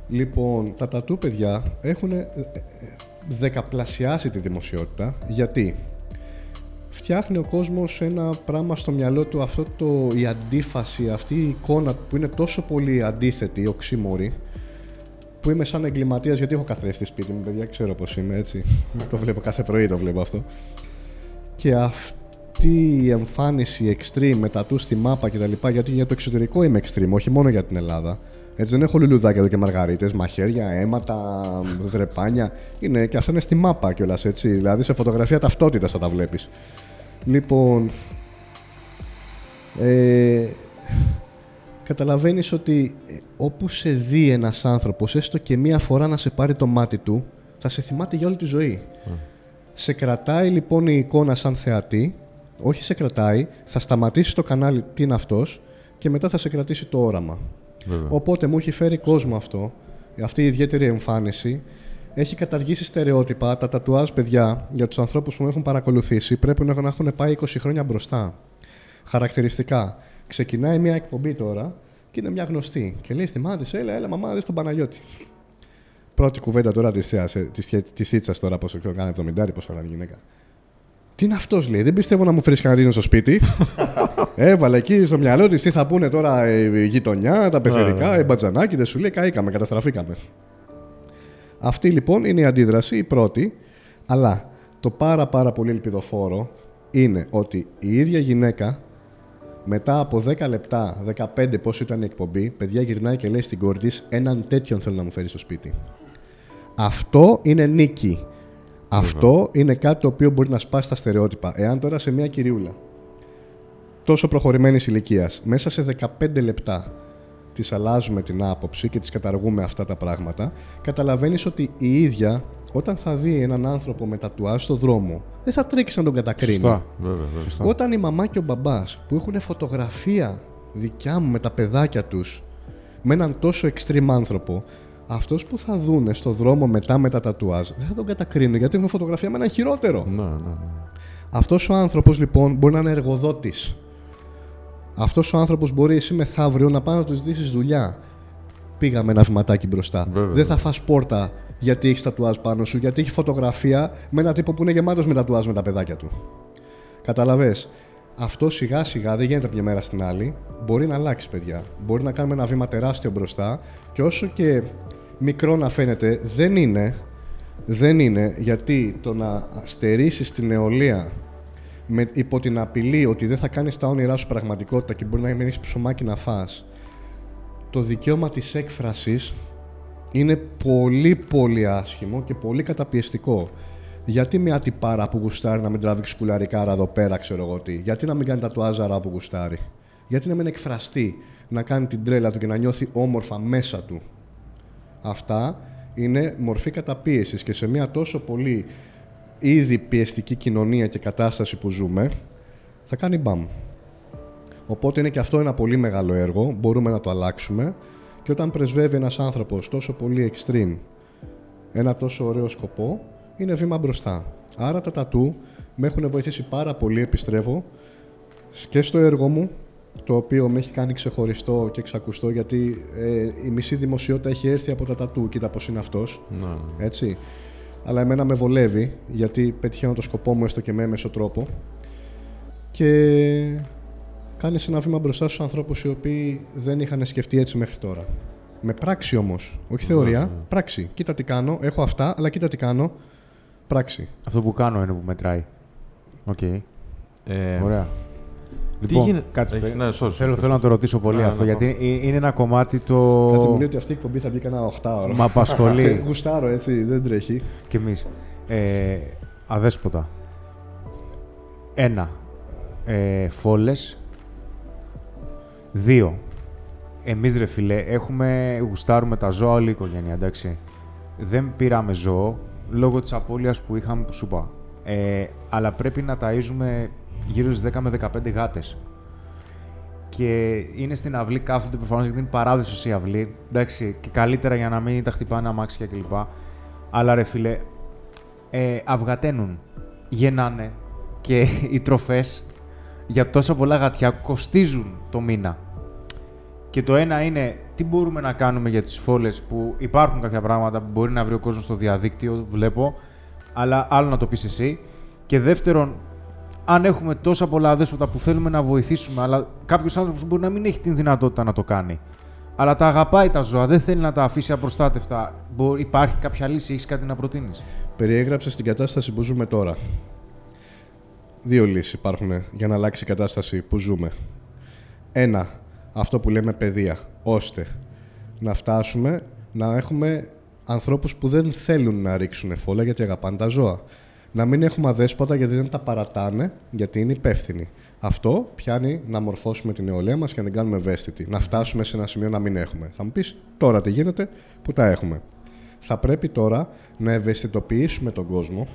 Λοιπόν, τα τατού, παιδιά, έχουν ε, ε, δεκαπλασιάσει τη δημοσιότητα. Γιατί; Φτιάχνει ο κόσμος ένα πράγμα στο μυαλό του, αυτό το, η αντίφαση, αυτή η εικόνα που είναι τόσο πολύ αντίθετη, οξύμορη, που είμαι σαν εγκληματίας γιατί έχω καθρέφτη σπίτι μου, παιδιά, ξέρω πώς είμαι, έτσι. (laughs) το βλέπω κάθε πρωί, το βλέπω αυτό. Και αυτή η εμφάνιση extreme με τατού στη μάπα κτλ. Γιατί για το εξωτερικό είμαι extreme, όχι μόνο για την Ελλάδα. Έτσι δεν έχω λουλουδάκια εδώ και μαργαρίτες, μαχαίρια, αίματα, δρεπάνια. Είναι και αυτά είναι στη μάπα κιόλας έτσι. Δηλαδή σε φωτογραφία ταυτότητας θα τα βλέπεις. Λοιπόν. Ε, καταλαβαίνεις ότι ε, όπου σε δει ένας άνθρωπος, έστω και μία φορά να σε πάρει το μάτι του, θα σε θυμάται για όλη τη ζωή. Σε κρατάει λοιπόν η εικόνα σαν θεατή, όχι σε κρατάει, θα σταματήσει το κανάλι τι είναι αυτός και μετά θα σε κρατήσει το όραμα. Βέβαια. Οπότε μου έχει φέρει κόσμο αυτό, αυτή η ιδιαίτερη εμφάνιση. Έχει καταργήσει στερεότυπα. Τα τατουάζ, παιδιά, για τους ανθρώπους που με έχουν παρακολουθήσει, πρέπει να έχουν πάει 20 χρόνια μπροστά. Χαρακτηριστικά. Ξεκινάει μια εκπομπή τώρα και είναι μια γνωστή. Και λέει στη μάνα τη, έλα, έλα, μαμά, δες τον Παναγιώτη. Πρώτη κουβέντα τώρα της της Ίτσας τώρα, πόσο ξέρω, κάνει 70, πόσο κάνει η γυναίκα. Τι είναι αυτός, λέει. Δεν πιστεύω να μου φέρεις κανένα στο σπίτι. (laughs) Έβαλε εκεί στο μυαλό της τι θα πούνε τώρα η γειτονιά, τα πεθερικά, ναι. οι μπατζανάκι. Δεν σου λέει, καήκαμε, καταστραφήκαμε. Αυτή λοιπόν είναι η αντίδραση, η πρώτη. Αλλά το πάρα πάρα πολύ ελπιδοφόρο είναι ότι η ίδια γυναίκα μετά από 10 λεπτά, 15 πόσο ήταν η εκπομπή, παιδιά γυρνάει και λέει στην κόρη της, έναν τέτοιον θέλω να μου φέρεις στο σπίτι. Αυτό είναι νίκη. Αυτό είναι κάτι το οποίο μπορεί να σπάσει τα στερεότυπα. Εάν τώρα σε μια κυριούλα τόσο προχωρημένης ηλικίας, μέσα σε 15 λεπτά της αλλάζουμε την άποψη και της καταργούμε αυτά τα πράγματα, καταλαβαίνεις ότι η ίδια όταν θα δει έναν άνθρωπο με τατουάζ στο δρόμο, δεν θα τρέξει να τον κατακρίνει. Σωστά. Βέβαια, βέβαια. Σωστά. Όταν η μαμά και ο μπαμπάς που έχουν φωτογραφία δικιά μου με τα παιδάκια τους με έναν τόσο extreme άνθρωπο, αυτός που θα δούνε στο δρόμο μετά με τα τατουάζ δεν θα τον κατακρίνουν γιατί έχουν φωτογραφία με έναν χειρότερο. Ναι, ναι, ναι. Αυτός ο άνθρωπος λοιπόν μπορεί να είναι εργοδότης. Αυτός ο άνθρωπος μπορεί εσύ μεθαύριο να πάει να του ζητήσεις δουλειά. πήγαμε ένα βηματάκι μπροστά. Βέβαια. Δεν θα φας πόρτα γιατί έχεις τατουάζ πάνω σου, γιατί έχει φωτογραφία με έναν τύπο που είναι γεμάτος με τατουάζ με τα παιδάκια του. Καταλαβες; Αυτό σιγά σιγά δεν γίνεται από μια μέρα στην άλλη. Μπορεί να αλλάξει, παιδιά. Μπορεί να κάνουμε ένα βήμα τεράστιο μπροστά και όσο και μικρό να φαίνεται, δεν είναι. Δεν είναι γιατί το να στερήσεις την νεολαία με, υπό την απειλή ότι δεν θα κάνεις τα όνειρά σου πραγματικότητα και μπορεί να μην έχεις ψωμάκι να φας το δικαίωμα της έκφρασης είναι πολύ πολύ άσχημο και πολύ καταπιεστικό. Γιατί μια τυπάρα που γουστάρει να μην τραβήξει κουλαρικάρα εδώ πέρα, ξέρω εγώ τι; Γιατί να μην κάνει τα του άζαρα που γουστάρει; Γιατί να μην εκφραστεί, να κάνει την τρέλα του και να νιώθει όμορφα μέσα του; Αυτά είναι μορφή καταπίεσης και σε μια τόσο πολύ ήδη πιεστική κοινωνία και κατάσταση που ζούμε, θα κάνει μπαμ. Οπότε είναι και αυτό ένα πολύ μεγάλο έργο, μπορούμε να το αλλάξουμε και όταν πρεσβεύει ένας άνθρωπος τόσο πολύ extreme ένα τόσο ωραίο σκοπό, είναι βήμα μπροστά. Άρα τα τατού με έχουν βοηθήσει πάρα πολύ, επιστρέφω, και στο έργο μου, το οποίο με έχει κάνει ξεχωριστό και ξακουστό, γιατί ε, η μισή δημοσιότητα έχει έρθει από τα τατού, κοίτα πώς είναι αυτός, Ναι. έτσι. Αλλά εμένα με βολεύει, γιατί πετυχαίνω το σκοπό μου έστω και με έμεσο τρόπο. Και κάνεις ένα βήμα μπροστά στους ανθρώπους οι οποίοι δεν είχαν σκεφτεί έτσι μέχρι τώρα. Με πράξη όμως, όχι θεωρία, πράξη. Κοίτα τι κάνω, έχω αυτά, αλλά κοίτα τι κάνω, πράξη. Αυτό που κάνω είναι που μετράει. Οκ. Ε, Ωραία. Λοιπόν, γίνεται- κάτσε. Έχεις- ναι, sorry, θέλω, sorry. θέλω να το ρωτήσω πολύ Ναι, αυτό, ναι, γιατί ε- είναι ένα κομμάτι το... Κάτι μου λέει ότι αυτή η εκπομπή θα βγει κανένα 8 ώρα. Μ' απασχολεί. (laughs) Γουστάρω έτσι, δεν τρέχει. Κι εμείς. Ε, αδέσποτα. Ένα. Ε, φόλες. Δύο. Εμείς ρε φίλε, έχουμε, γουστάρουμε τα ζώα όλη η οικογένεια, εντάξει. Δεν πήραμε ζώο λόγω της απώλειας που είχαμε που σου είπα. Ε, αλλά πρέπει να ταΐζουμε γύρω στις 10 με 15 γάτες. Και είναι στην αυλή, κάθονται προφανώς γιατί είναι παράδοση η αυλή. Εντάξει, και καλύτερα για να μην τα χτυπάνε αμάξια κλπ. Αλλά ρε φίλε, ε, αυγαταίνουν, γεννάνε και οι τροφές για τόσα πολλά γατιά κοστίζουν το μήνα. Και το ένα είναι τι μπορούμε να κάνουμε για τις φόλες που υπάρχουν κάποια πράγματα που μπορεί να βρει ο κόσμος στο διαδίκτυο, βλέπω, αλλά άλλο να το πεις εσύ. Και δεύτερον, αν έχουμε τόσα πολλά αδέσποτα που θέλουμε να βοηθήσουμε, αλλά κάποιος άνθρωπος μπορεί να μην έχει την δυνατότητα να το κάνει. Αλλά τα αγαπάει τα ζώα, δεν θέλει να τα αφήσει απροστάτευτα. Μπορεί, υπάρχει κάποια λύση, έχεις κάτι να προτείνεις; Περιέγραψες την κατάσταση που ζούμε τώρα. Δύο λύσεις υπάρχουν για να αλλάξει η κατάσταση που ζούμε. Ένα, αυτό που λέμε παιδεία, ώστε να φτάσουμε να έχουμε ανθρώπους που δεν θέλουν να ρίξουν φόλα γιατί αγαπάνε τα ζώα. Να μην έχουμε αδέσποτα γιατί δεν τα παρατάνε, γιατί είναι υπεύθυνοι. Αυτό πιάνει να μορφώσουμε την νεολαία μας και να την κάνουμε ευαίσθητη. Να φτάσουμε σε ένα σημείο να μην έχουμε. Θα μου πεις τώρα τι γίνεται που τα έχουμε. Θα πρέπει τώρα να ευαισθητοποιήσουμε τον κόσμο,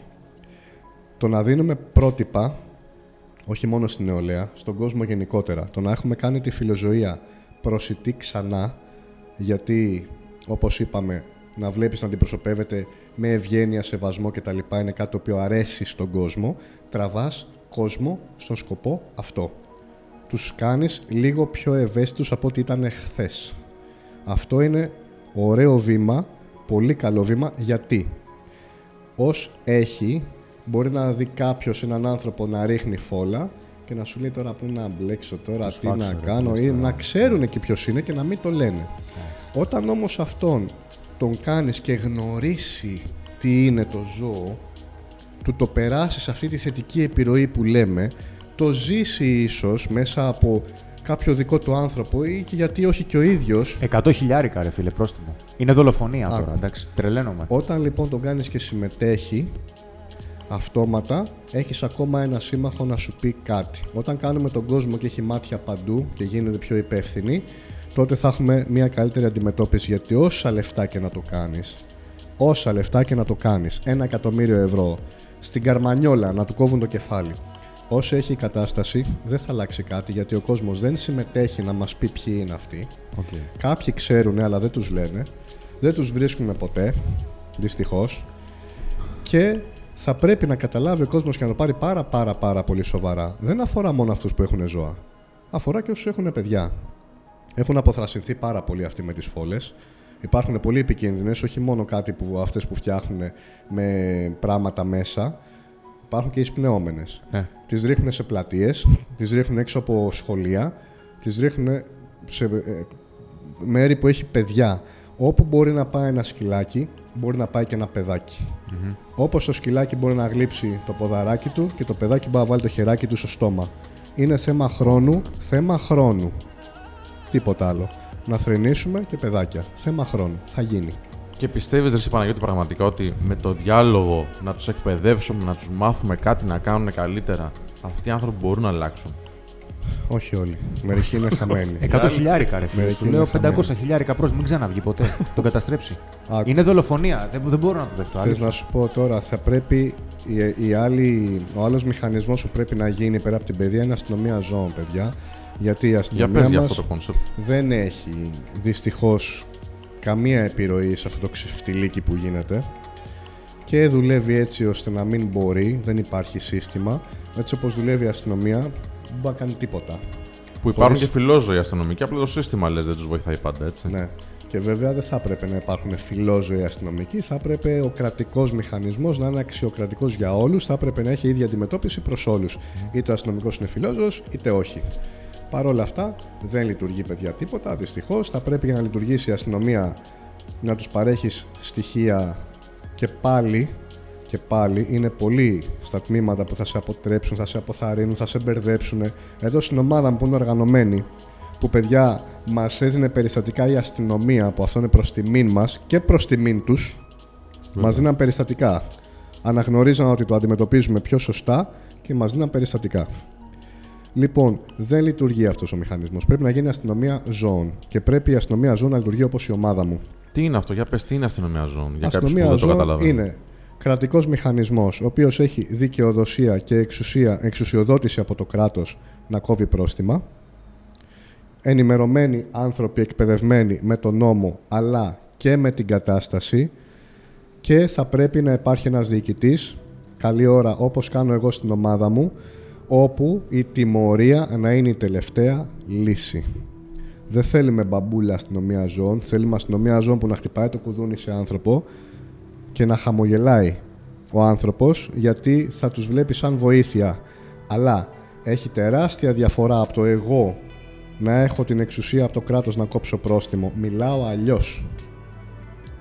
το να δίνουμε πρότυπα, όχι μόνο στην νεολαία, στον κόσμο γενικότερα. Το να έχουμε κάνει τη φιλοζωία προσιτή ξανά, γιατί, όπως είπαμε, να βλέπεις να αντιπροσωπεύεται με ευγένεια, σεβασμό κτλ. είναι κάτι το οποίο αρέσει στον κόσμο, τραβάς κόσμο στον σκοπό αυτό. Τους κάνεις λίγο πιο ευαίσθητους από ό,τι ήταν χθες. Αυτό είναι ωραίο βήμα, πολύ καλό βήμα, γιατί; Ως έχει μπορεί να δει κάποιος έναν άνθρωπο να ρίχνει φόλα και να σου λέει τώρα πού να μπλέξω τώρα, Τους τι φάξω, να ρε, κάνω λες ή τώρα. να ξέρουν και ποιος είναι και να μην το λένε. Όταν όμως αυτόν τον κάνεις και γνωρίσει τι είναι το ζώο, του το περάσεις αυτή τη θετική επιρροή που λέμε, το ζήσει ίσως μέσα από κάποιο δικό του άνθρωπο ή και γιατί όχι και ο ίδιος 100 χιλιάρικα, ρε φίλε, πρόστιμο. Είναι δολοφονία Α. τώρα, εντάξει, τρελαίνομαι. Όταν λοιπόν τον κάνεις και συμμετέχει, αυτόματα έχεις ακόμα ένα σύμμαχο να σου πει κάτι. Όταν κάνουμε τον κόσμο και έχει μάτια παντού και γίνεται πιο υπεύθυνοι, τότε θα έχουμε μια καλύτερη αντιμετώπιση. Γιατί όσα λεφτά και να το κάνεις, όσα λεφτά και να το κάνεις, ένα εκατομμύριο ευρώ, στην καρμανιόλα να του κόβουν το κεφάλι. Όσο έχει η κατάσταση, δεν θα αλλάξει κάτι γιατί ο κόσμος δεν συμμετέχει να μας πει ποιοι είναι αυτοί. Okay. Κάποιοι ξέρουν, αλλά δεν τους λένε. Δεν τους βρίσκουμε ποτέ, δυστυχώς. Και θα πρέπει να καταλάβει ο κόσμος και να το πάρει πάρα πάρα πάρα πολύ σοβαρά. Δεν αφορά μόνο αυτούς που έχουν ζώα. Αφορά και όσους έχουν παιδιά. Έχουν αποθρασινθεί πάρα πολύ αυτοί με τις φόλες. Υπάρχουν πολύ επικίνδυνες, όχι μόνο κάτι που αυτές που φτιάχνουν με πράγματα μέσα. Υπάρχουν και οι σπνεώμενε. Ναι. Τις ρίχνουν σε πλατείες, τις ρίχνουν έξω από σχολεία, τις ρίχνουν σε ε, μέρη που έχει παιδιά. Όπου μπορεί να πάει ένα σκυλάκι, μπορεί να πάει και ένα παιδάκι. Όπως το σκυλάκι μπορεί να γλύψει το ποδαράκι του και το παιδάκι μπορεί να βάλει το χεράκι του στο στόμα. Είναι θέμα χρόνου, θέμα χρόνου. Τίποτα άλλο. Να θρυνήσουμε και παιδάκια. Θέμα χρόνου. Θα γίνει. Και πιστεύεις, Ρε Παναγιώτη, πραγματικά ότι με το διάλογο να τους εκπαιδεύσουμε, να τους μάθουμε κάτι να κάνουν καλύτερα, αυτοί οι άνθρωποι μπορούν να αλλάξουν; Όχι όλοι. Μερικοί είναι χαμένοι. 100 χιλιάρικα ρε φίλε. Μερικοί Σου λέω είναι 500 χιλιάρικα προς, μην ξαναβγεί ποτέ. (laughs) Τον καταστρέψει. Άκου. Είναι δολοφονία. Δεν, δεν μπορώ να το δεχτώ. Θες αλήθεια. να σου πω τώρα, θα πρέπει η, η άλλη, ο άλλος μηχανισμός που πρέπει να γίνει πέρα από την παιδεία είναι αστυνομία ζώων, παιδιά. Γιατί η Για αστυνομία πες για μας αυτό το concept. δεν έχει δυστυχώς καμία επιρροή σε αυτό το ξεφτιλίκι που γίνεται και δουλεύει έτσι ώστε να μην μπορεί, δεν υπάρχει σύστημα. Έτσι όπως δουλεύει η αστυνομία, δεν μπορεί να κάνει τίποτα. Που υπάρχουν Χωρίς- και φιλόζωοι αστυνομικοί, απλά το σύστημα λες δεν τους βοηθάει πάντα έτσι. Ναι. Και βέβαια δεν θα έπρεπε να υπάρχουν φιλόζωοι αστυνομικοί, θα έπρεπε ο κρατικός μηχανισμός να είναι αξιοκρατικός για όλους, θα έπρεπε να έχει ίδια αντιμετώπιση προς όλους. Είτε ο αστυνομικός είναι φιλόζωος, είτε όχι. Παρ' όλα αυτά δεν λειτουργεί παιδιά τίποτα, δυστυχώς. Θα πρέπει για να λειτουργήσει η αστυνομία να τους παρέχεις στοιχεία και πάλι. Και πάλι είναι πολλοί στα τμήματα που θα σε αποτρέψουν, θα σε αποθαρρύνουν, θα σε μπερδέψουν. Εδώ στην ομάδα μου που είναι οργανωμένη, που παιδιά μας έδινε περιστατικά η αστυνομία, που αυτό είναι προς τιμήν μας και προς τιμήν τους, μας δίναν περιστατικά. Αναγνωρίζαν ότι το αντιμετωπίζουμε πιο σωστά και μας δίναν περιστατικά. Λοιπόν, δεν λειτουργεί αυτός ο μηχανισμός. Πρέπει να γίνει αστυνομία ζώων. Και πρέπει η αστυνομία ζώων να λειτουργεί όπως η ομάδα μου. Τι είναι αυτό, για πες, τι είναι αστυνομία ζώων, για κάποιους που αστυνομία δεν το ζώων καταλαβαίνουν. είναι κρατικός μηχανισμός, ο οποίος έχει δικαιοδοσία και εξουσία, εξουσιοδότηση από το κράτος να κόβει πρόστιμα, ενημερωμένοι άνθρωποι εκπαιδευμένοι με τον νόμο αλλά και με την κατάσταση. Και θα πρέπει να υπάρχει ένας διοικητής, καλή ώρα όπως κάνω εγώ στην ομάδα μου, όπου η τιμωρία να είναι η τελευταία λύση. Δεν θέλουμε μπαμπούλα αστυνομία ζώων, θέλουμε αστυνομία ζώων που να χτυπάει το κουδούνι σε άνθρωπο και να χαμογελάει ο άνθρωπος γιατί θα τους βλέπει σαν βοήθεια. Αλλά έχει τεράστια διαφορά από το εγώ να έχω την εξουσία από το κράτος να κόψω πρόστιμο. Μιλάω αλλιώς.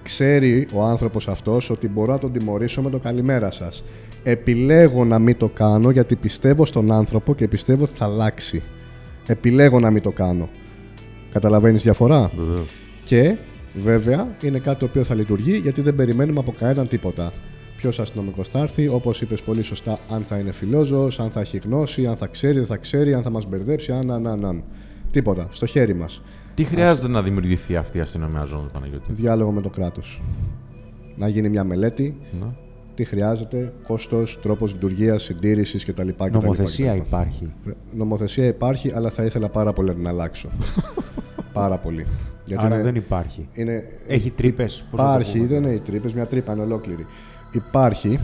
Ξέρει ο άνθρωπος αυτός ότι μπορώ να τον τιμωρήσω με το καλημέρα σας. Επιλέγω να μην το κάνω γιατί πιστεύω στον άνθρωπο και πιστεύω ότι θα αλλάξει. Επιλέγω να μην το κάνω. Καταλαβαίνεις διαφορά; Βεβαίως. Και βέβαια είναι κάτι το οποίο θα λειτουργεί γιατί δεν περιμένουμε από κανέναν τίποτα. Ποιος αστυνομικός θα έρθει, όπως είπες πολύ σωστά, αν θα είναι φιλόζωος, αν θα έχει γνώση, αν θα ξέρει, δεν θα ξέρει, αν θα μας μπερδέψει, αν, αν, αν, αν. Τίποτα. Στο χέρι μας. Τι χρειάζεται να δημιουργηθεί αυτή η αστυνομία ζώων, Παναγιώτη; Διάλογο με το κράτος. Να γίνει μια μελέτη, Ναι. τι χρειάζεται, κόστος, τρόπος λειτουργίας, συντήρησης κτλ. κτλ, Νομοθεσία κτλ. υπάρχει. Νομοθεσία υπάρχει, αλλά θα ήθελα πάρα πολύ να την αλλάξω. (laughs) πάρα πολύ. Γιατί Άρα είναι- δεν υπάρχει. είναι, Έχει τρύπες. Υπάρχει, δεν είναι οι τρύπες, μια τρύπα είναι ολόκληρη. Υπάρχει,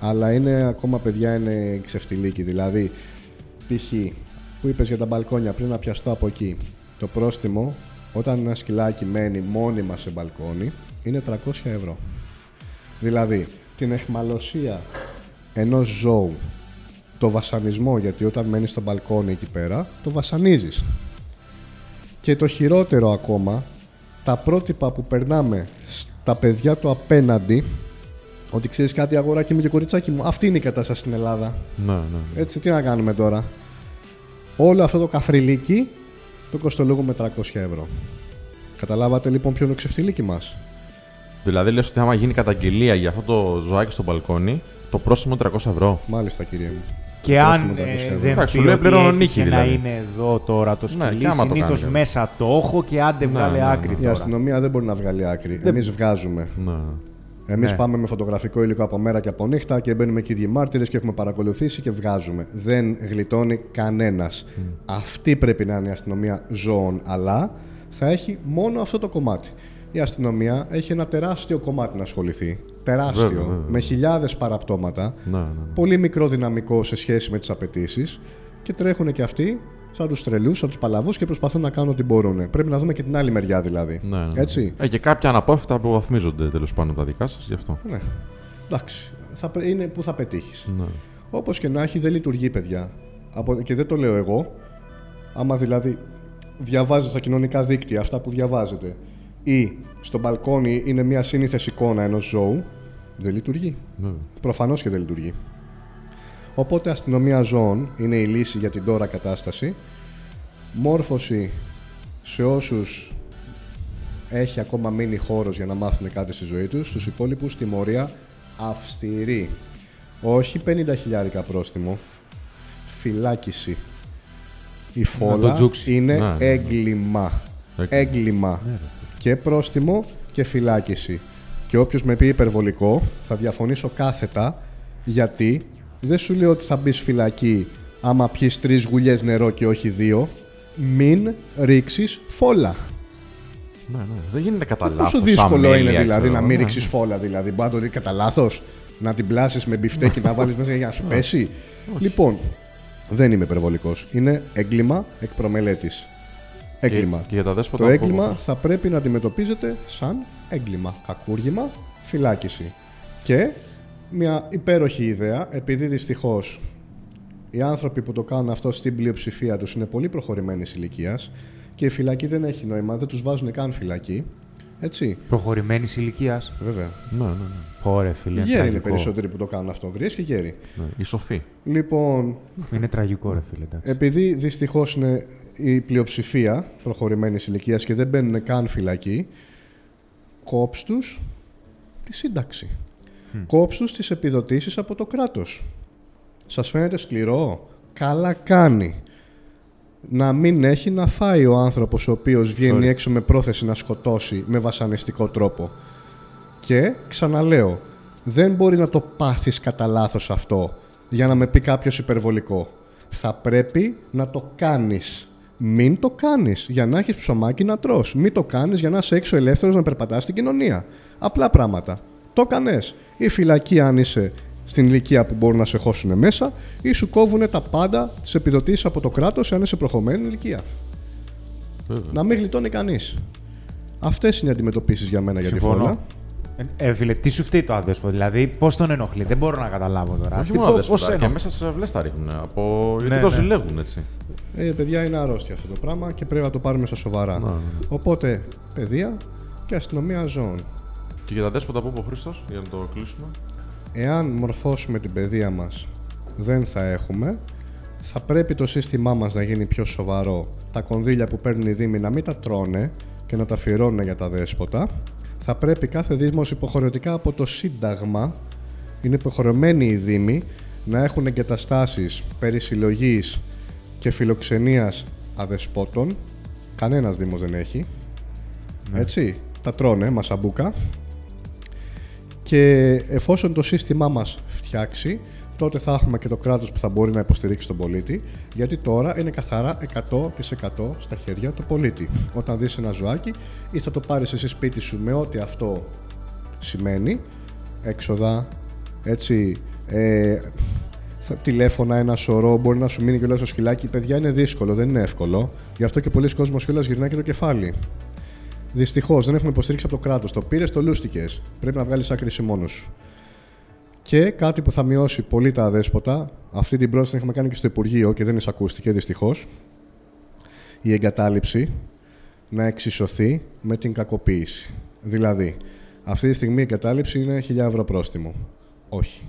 αλλά είναι ακόμα παιδιά είναι ξεφτιλίκι. Δηλαδή, π.χ. που είπες για τα μπαλκόνια πριν να πιαστώ από εκεί. Το πρόστιμο, όταν ένα σκυλάκι μένει μόνιμα σε μπαλκόνι, είναι 300 ευρώ. Δηλαδή, την εχμαλωσία ενός ζώου, το βασανισμό, γιατί όταν μένεις στο μπαλκόνι εκεί πέρα, το βασανίζεις. Και το χειρότερο ακόμα, τα πρότυπα που περνάμε στα παιδιά του απέναντι, ότι ξέρεις κάτι αγοράκι μου και κοριτσάκι μου, αυτή είναι η κατάσταση στην Ελλάδα. Ναι, ναι. Έτσι, τι να κάνουμε τώρα. Όλο αυτό το καφριλίκι το κοστολογούμε 300 ευρώ. Καταλάβατε λοιπόν ποιο είναι το ξεφτιλίκι μας; Δηλαδή, λες ότι άμα γίνει καταγγελία για αυτό το ζωάκι στο μπαλκόνι, το πρόστιμο 300 ευρώ. Μάλιστα κύριε μου. Και Το αν πρόστιμο 300 ε, ευρώ. δεν Εντάξει, πει σου λέει ότι πληρώνω έτυχε νίκη, να δηλαδή. είναι εδώ τώρα το Ναι, σκυλί, και άμα το συνήθως κάνει, μέσα το έχω και άντε βγάλε ναι, άκρη ναι. Η τώρα. αστυνομία δεν μπορεί να βγάλει άκρη. Εμείς βγάζουμε. Ναι. Εμείς Ναι. πάμε με φωτογραφικό υλικό από μέρα και από νύχτα και μπαίνουμε εκεί ίδιοι μάρτυρες και έχουμε παρακολουθήσει και βγάζουμε. Δεν γλιτώνει κανένας. Αυτή πρέπει να είναι η αστυνομία ζώων, αλλά θα έχει μόνο αυτό το κομμάτι. Η αστυνομία έχει ένα τεράστιο κομμάτι να ασχοληθεί. Τεράστιο. Βέβαια, βέβαια. Με χιλιάδες παραπτώματα. Ναι, ναι. Πολύ μικρό δυναμικό σε σχέση με τις απαιτήσεις. Και τρέχουν και αυτοί σαν τους τρελούς, σαν τους παλαβούς και προσπαθούν να κάνουν ό,τι μπορούν. Πρέπει να δούμε και την άλλη μεριά δηλαδή. Ναι, ναι, ναι. Έτσι. Ε, και κάποια αναπόφευκτα αποβαθμίζονται τέλος πάντων από τα δικά σας γι' αυτό. Ναι. Εντάξει. Θα, πρέ- είναι που θα πετύχεις. Ναι. Όπως και να έχει, δεν λειτουργεί, παιδιά. Από, και δεν το λέω εγώ. Άμα δηλαδή διαβάζεις στα κοινωνικά δίκτυα αυτά που διαβάζετε ή στο μπαλκόνι είναι μια σύνηθες εικόνα ενός ζώου, δεν λειτουργεί. Βέβαια. Προφανώς και δεν λειτουργεί. Οπότε αστυνομία ζώων είναι η λύση για την τώρα κατάσταση. Μόρφωση σε όσους έχει ακόμα μείνει χώρος για να μάθουν κάτι στη ζωή τους. Στους υπόλοιπους τιμωρία αυστηρή. Όχι 50 χιλιάρικα πρόστιμο. Φυλάκιση. Η φόλα τζούξει. είναι Ναι, ναι, ναι. έγκλημα. Έγκλημα. Έγκλημα. Και πρόστιμο και φυλάκιση. Και όποιος με πει υπερβολικό θα διαφωνήσω κάθετα γιατί δεν σου λέω ότι θα μπεις φυλακή άμα πιεις τρεις γουλιές νερό και όχι δύο. Μην ρίξεις φόλα. Ναι, ναι. Δεν γίνεται κατά λάθος. Πόσο δύσκολο είναι δηλαδή να μην ρίξεις φόλα, δηλαδή. Μπορεί να το δεις κατά λάθος, να την πλάσεις με μπιφτέκι να βάλεις μέσα για να σου πέσει. Λοιπόν, δεν είμαι υπερβολικός. Είναι έγκλημα εκ προμελέτης. Έγκλημα. Και, και για τα δέσποτα. Το που- έγκλημα θα πρέπει να αντιμετωπίζεται σαν έγκλημα. Κακούργημα, φυλάκιση. Και μια υπέροχη ιδέα, επειδή δυστυχώς οι άνθρωποι που το κάνουν αυτό στην πλειοψηφία τους είναι πολύ προχωρημένοι ηλικίας και η φυλακή δεν έχει νόημα, δεν τους βάζουν καν φυλακή. Έτσι. Προχωρημένης ηλικίας. Βέβαια. Ναι, ναι, ναι. Ωραία, φίλε. Οι Είναι γέροι είναι τραγικό. περισσότεροι που το κάνουν αυτό. Γριέ και γέροι. ναι. Η σοφή. Λοιπόν, Είναι τραγικό, ρε φίλε. εντάξει. επειδή δυστυχώς είναι η πλειοψηφία προχωρημένης ηλικίας και δεν μπαίνουν καν φυλακή, κόψ τους τη σύνταξη. Κόψ τους τις επιδοτήσεις από το κράτος. Σας φαίνεται σκληρό; Καλά κάνει. Να μην έχει να φάει ο άνθρωπος ο οποίος βγαίνει Sorry. έξω με πρόθεση να σκοτώσει με βασανιστικό τρόπο. Και ξαναλέω, δεν μπορεί να το πάθεις κατά λάθος αυτό για να με πει κάποιος υπερβολικό. Θα πρέπει να το κάνεις. Μην το κάνεις για να έχεις ψωμάκι να τρως. Μην το κάνεις για να είσαι έξω ελεύθερος να περπατάς στην κοινωνία. Απλά πράγματα. Το κάνες. Η φυλακή αν είσαι στην ηλικία που μπορούν να σε χώσουν μέσα ή σου κόβουν τα πάντα τις επιδοτήσεις από το κράτος αν είσαι προχωμένη ηλικία. Βέβαια. Να μην γλιτώνει κανείς. Αυτές είναι οι αντιμετωπίσεις για μένα για τη Συμφωνώ. φόλα. Ε, ε, φίλε, τι σου φταίει το άδεσπο, δηλαδή πώς τον ενοχλεί, δεν μπορώ να καταλάβω τώρα. Όχι Τι- μόνο πώς- δέσποτα. πώς Και ενοχλεί. μέσα σε αυλέ τα ρίχνουν. Από... Γιατί Ναι, το ναι. ζηλεύουν έτσι. Ε, παιδιά, είναι αρρώστια αυτό το πράγμα και πρέπει να το πάρουμε στα σοβαρά. Ναι, ναι, ναι. Οπότε, παιδεία και αστυνομία ζώων. Και για τα δέσποτα που είπε ο Χρήστος, για να το κλείσουμε. Εάν μορφώσουμε την παιδεία μας, δεν θα έχουμε. Θα πρέπει το σύστημά μας να γίνει πιο σοβαρό. Τα κονδύλια που παίρνουν οι Δήμοι να μην τα τρώνε και να τα αφιερώνουν για τα δέσποτα. Θα πρέπει κάθε Δήμος υποχρεωτικά από το Σύνταγμα, είναι υποχρεωμένοι οι Δήμοι, να έχουν εγκαταστάσεις περί συλλογής και φιλοξενίας αδεσπότων. Κανένας Δήμος δεν έχει. Έτσι, τα τρώνε, μασαμπούκα. Και εφόσον το σύστημά μας φτιάξει, τότε θα έχουμε και το κράτος που θα μπορεί να υποστηρίξει τον πολίτη, γιατί τώρα είναι καθαρά 100% στα χέρια του πολίτη. Όταν δεις ένα ζωάκι ή θα το πάρεις εσύ σπίτι σου με ό,τι αυτό σημαίνει, έξοδα, έτσι, ε, θα- τηλέφωνα, ένα σωρό, μπορεί να σου μείνει και στο σκυλάκι. Παιδιά είναι δύσκολο, δεν είναι εύκολο. Γι' αυτό και πολλοί κόσμος κιόλας γυρνάει και το κεφάλι. Δυστυχώς δεν έχουμε υποστήριξη από το κράτος. Το πήρες, το λούστηκες. Πρέπει να βγάλεις άκρη μόνος σου. Και κάτι που θα μειώσει πολύ τα αδέσποτα, αυτή την πρόταση την έχουμε κάνει και στο Υπουργείο και δεν εισακούστηκε δυστυχώς. Η εγκατάλειψη να εξισωθεί με την κακοποίηση. Δηλαδή, αυτή τη στιγμή η εγκατάλειψη είναι 1000 ευρώ πρόστιμο. Όχι.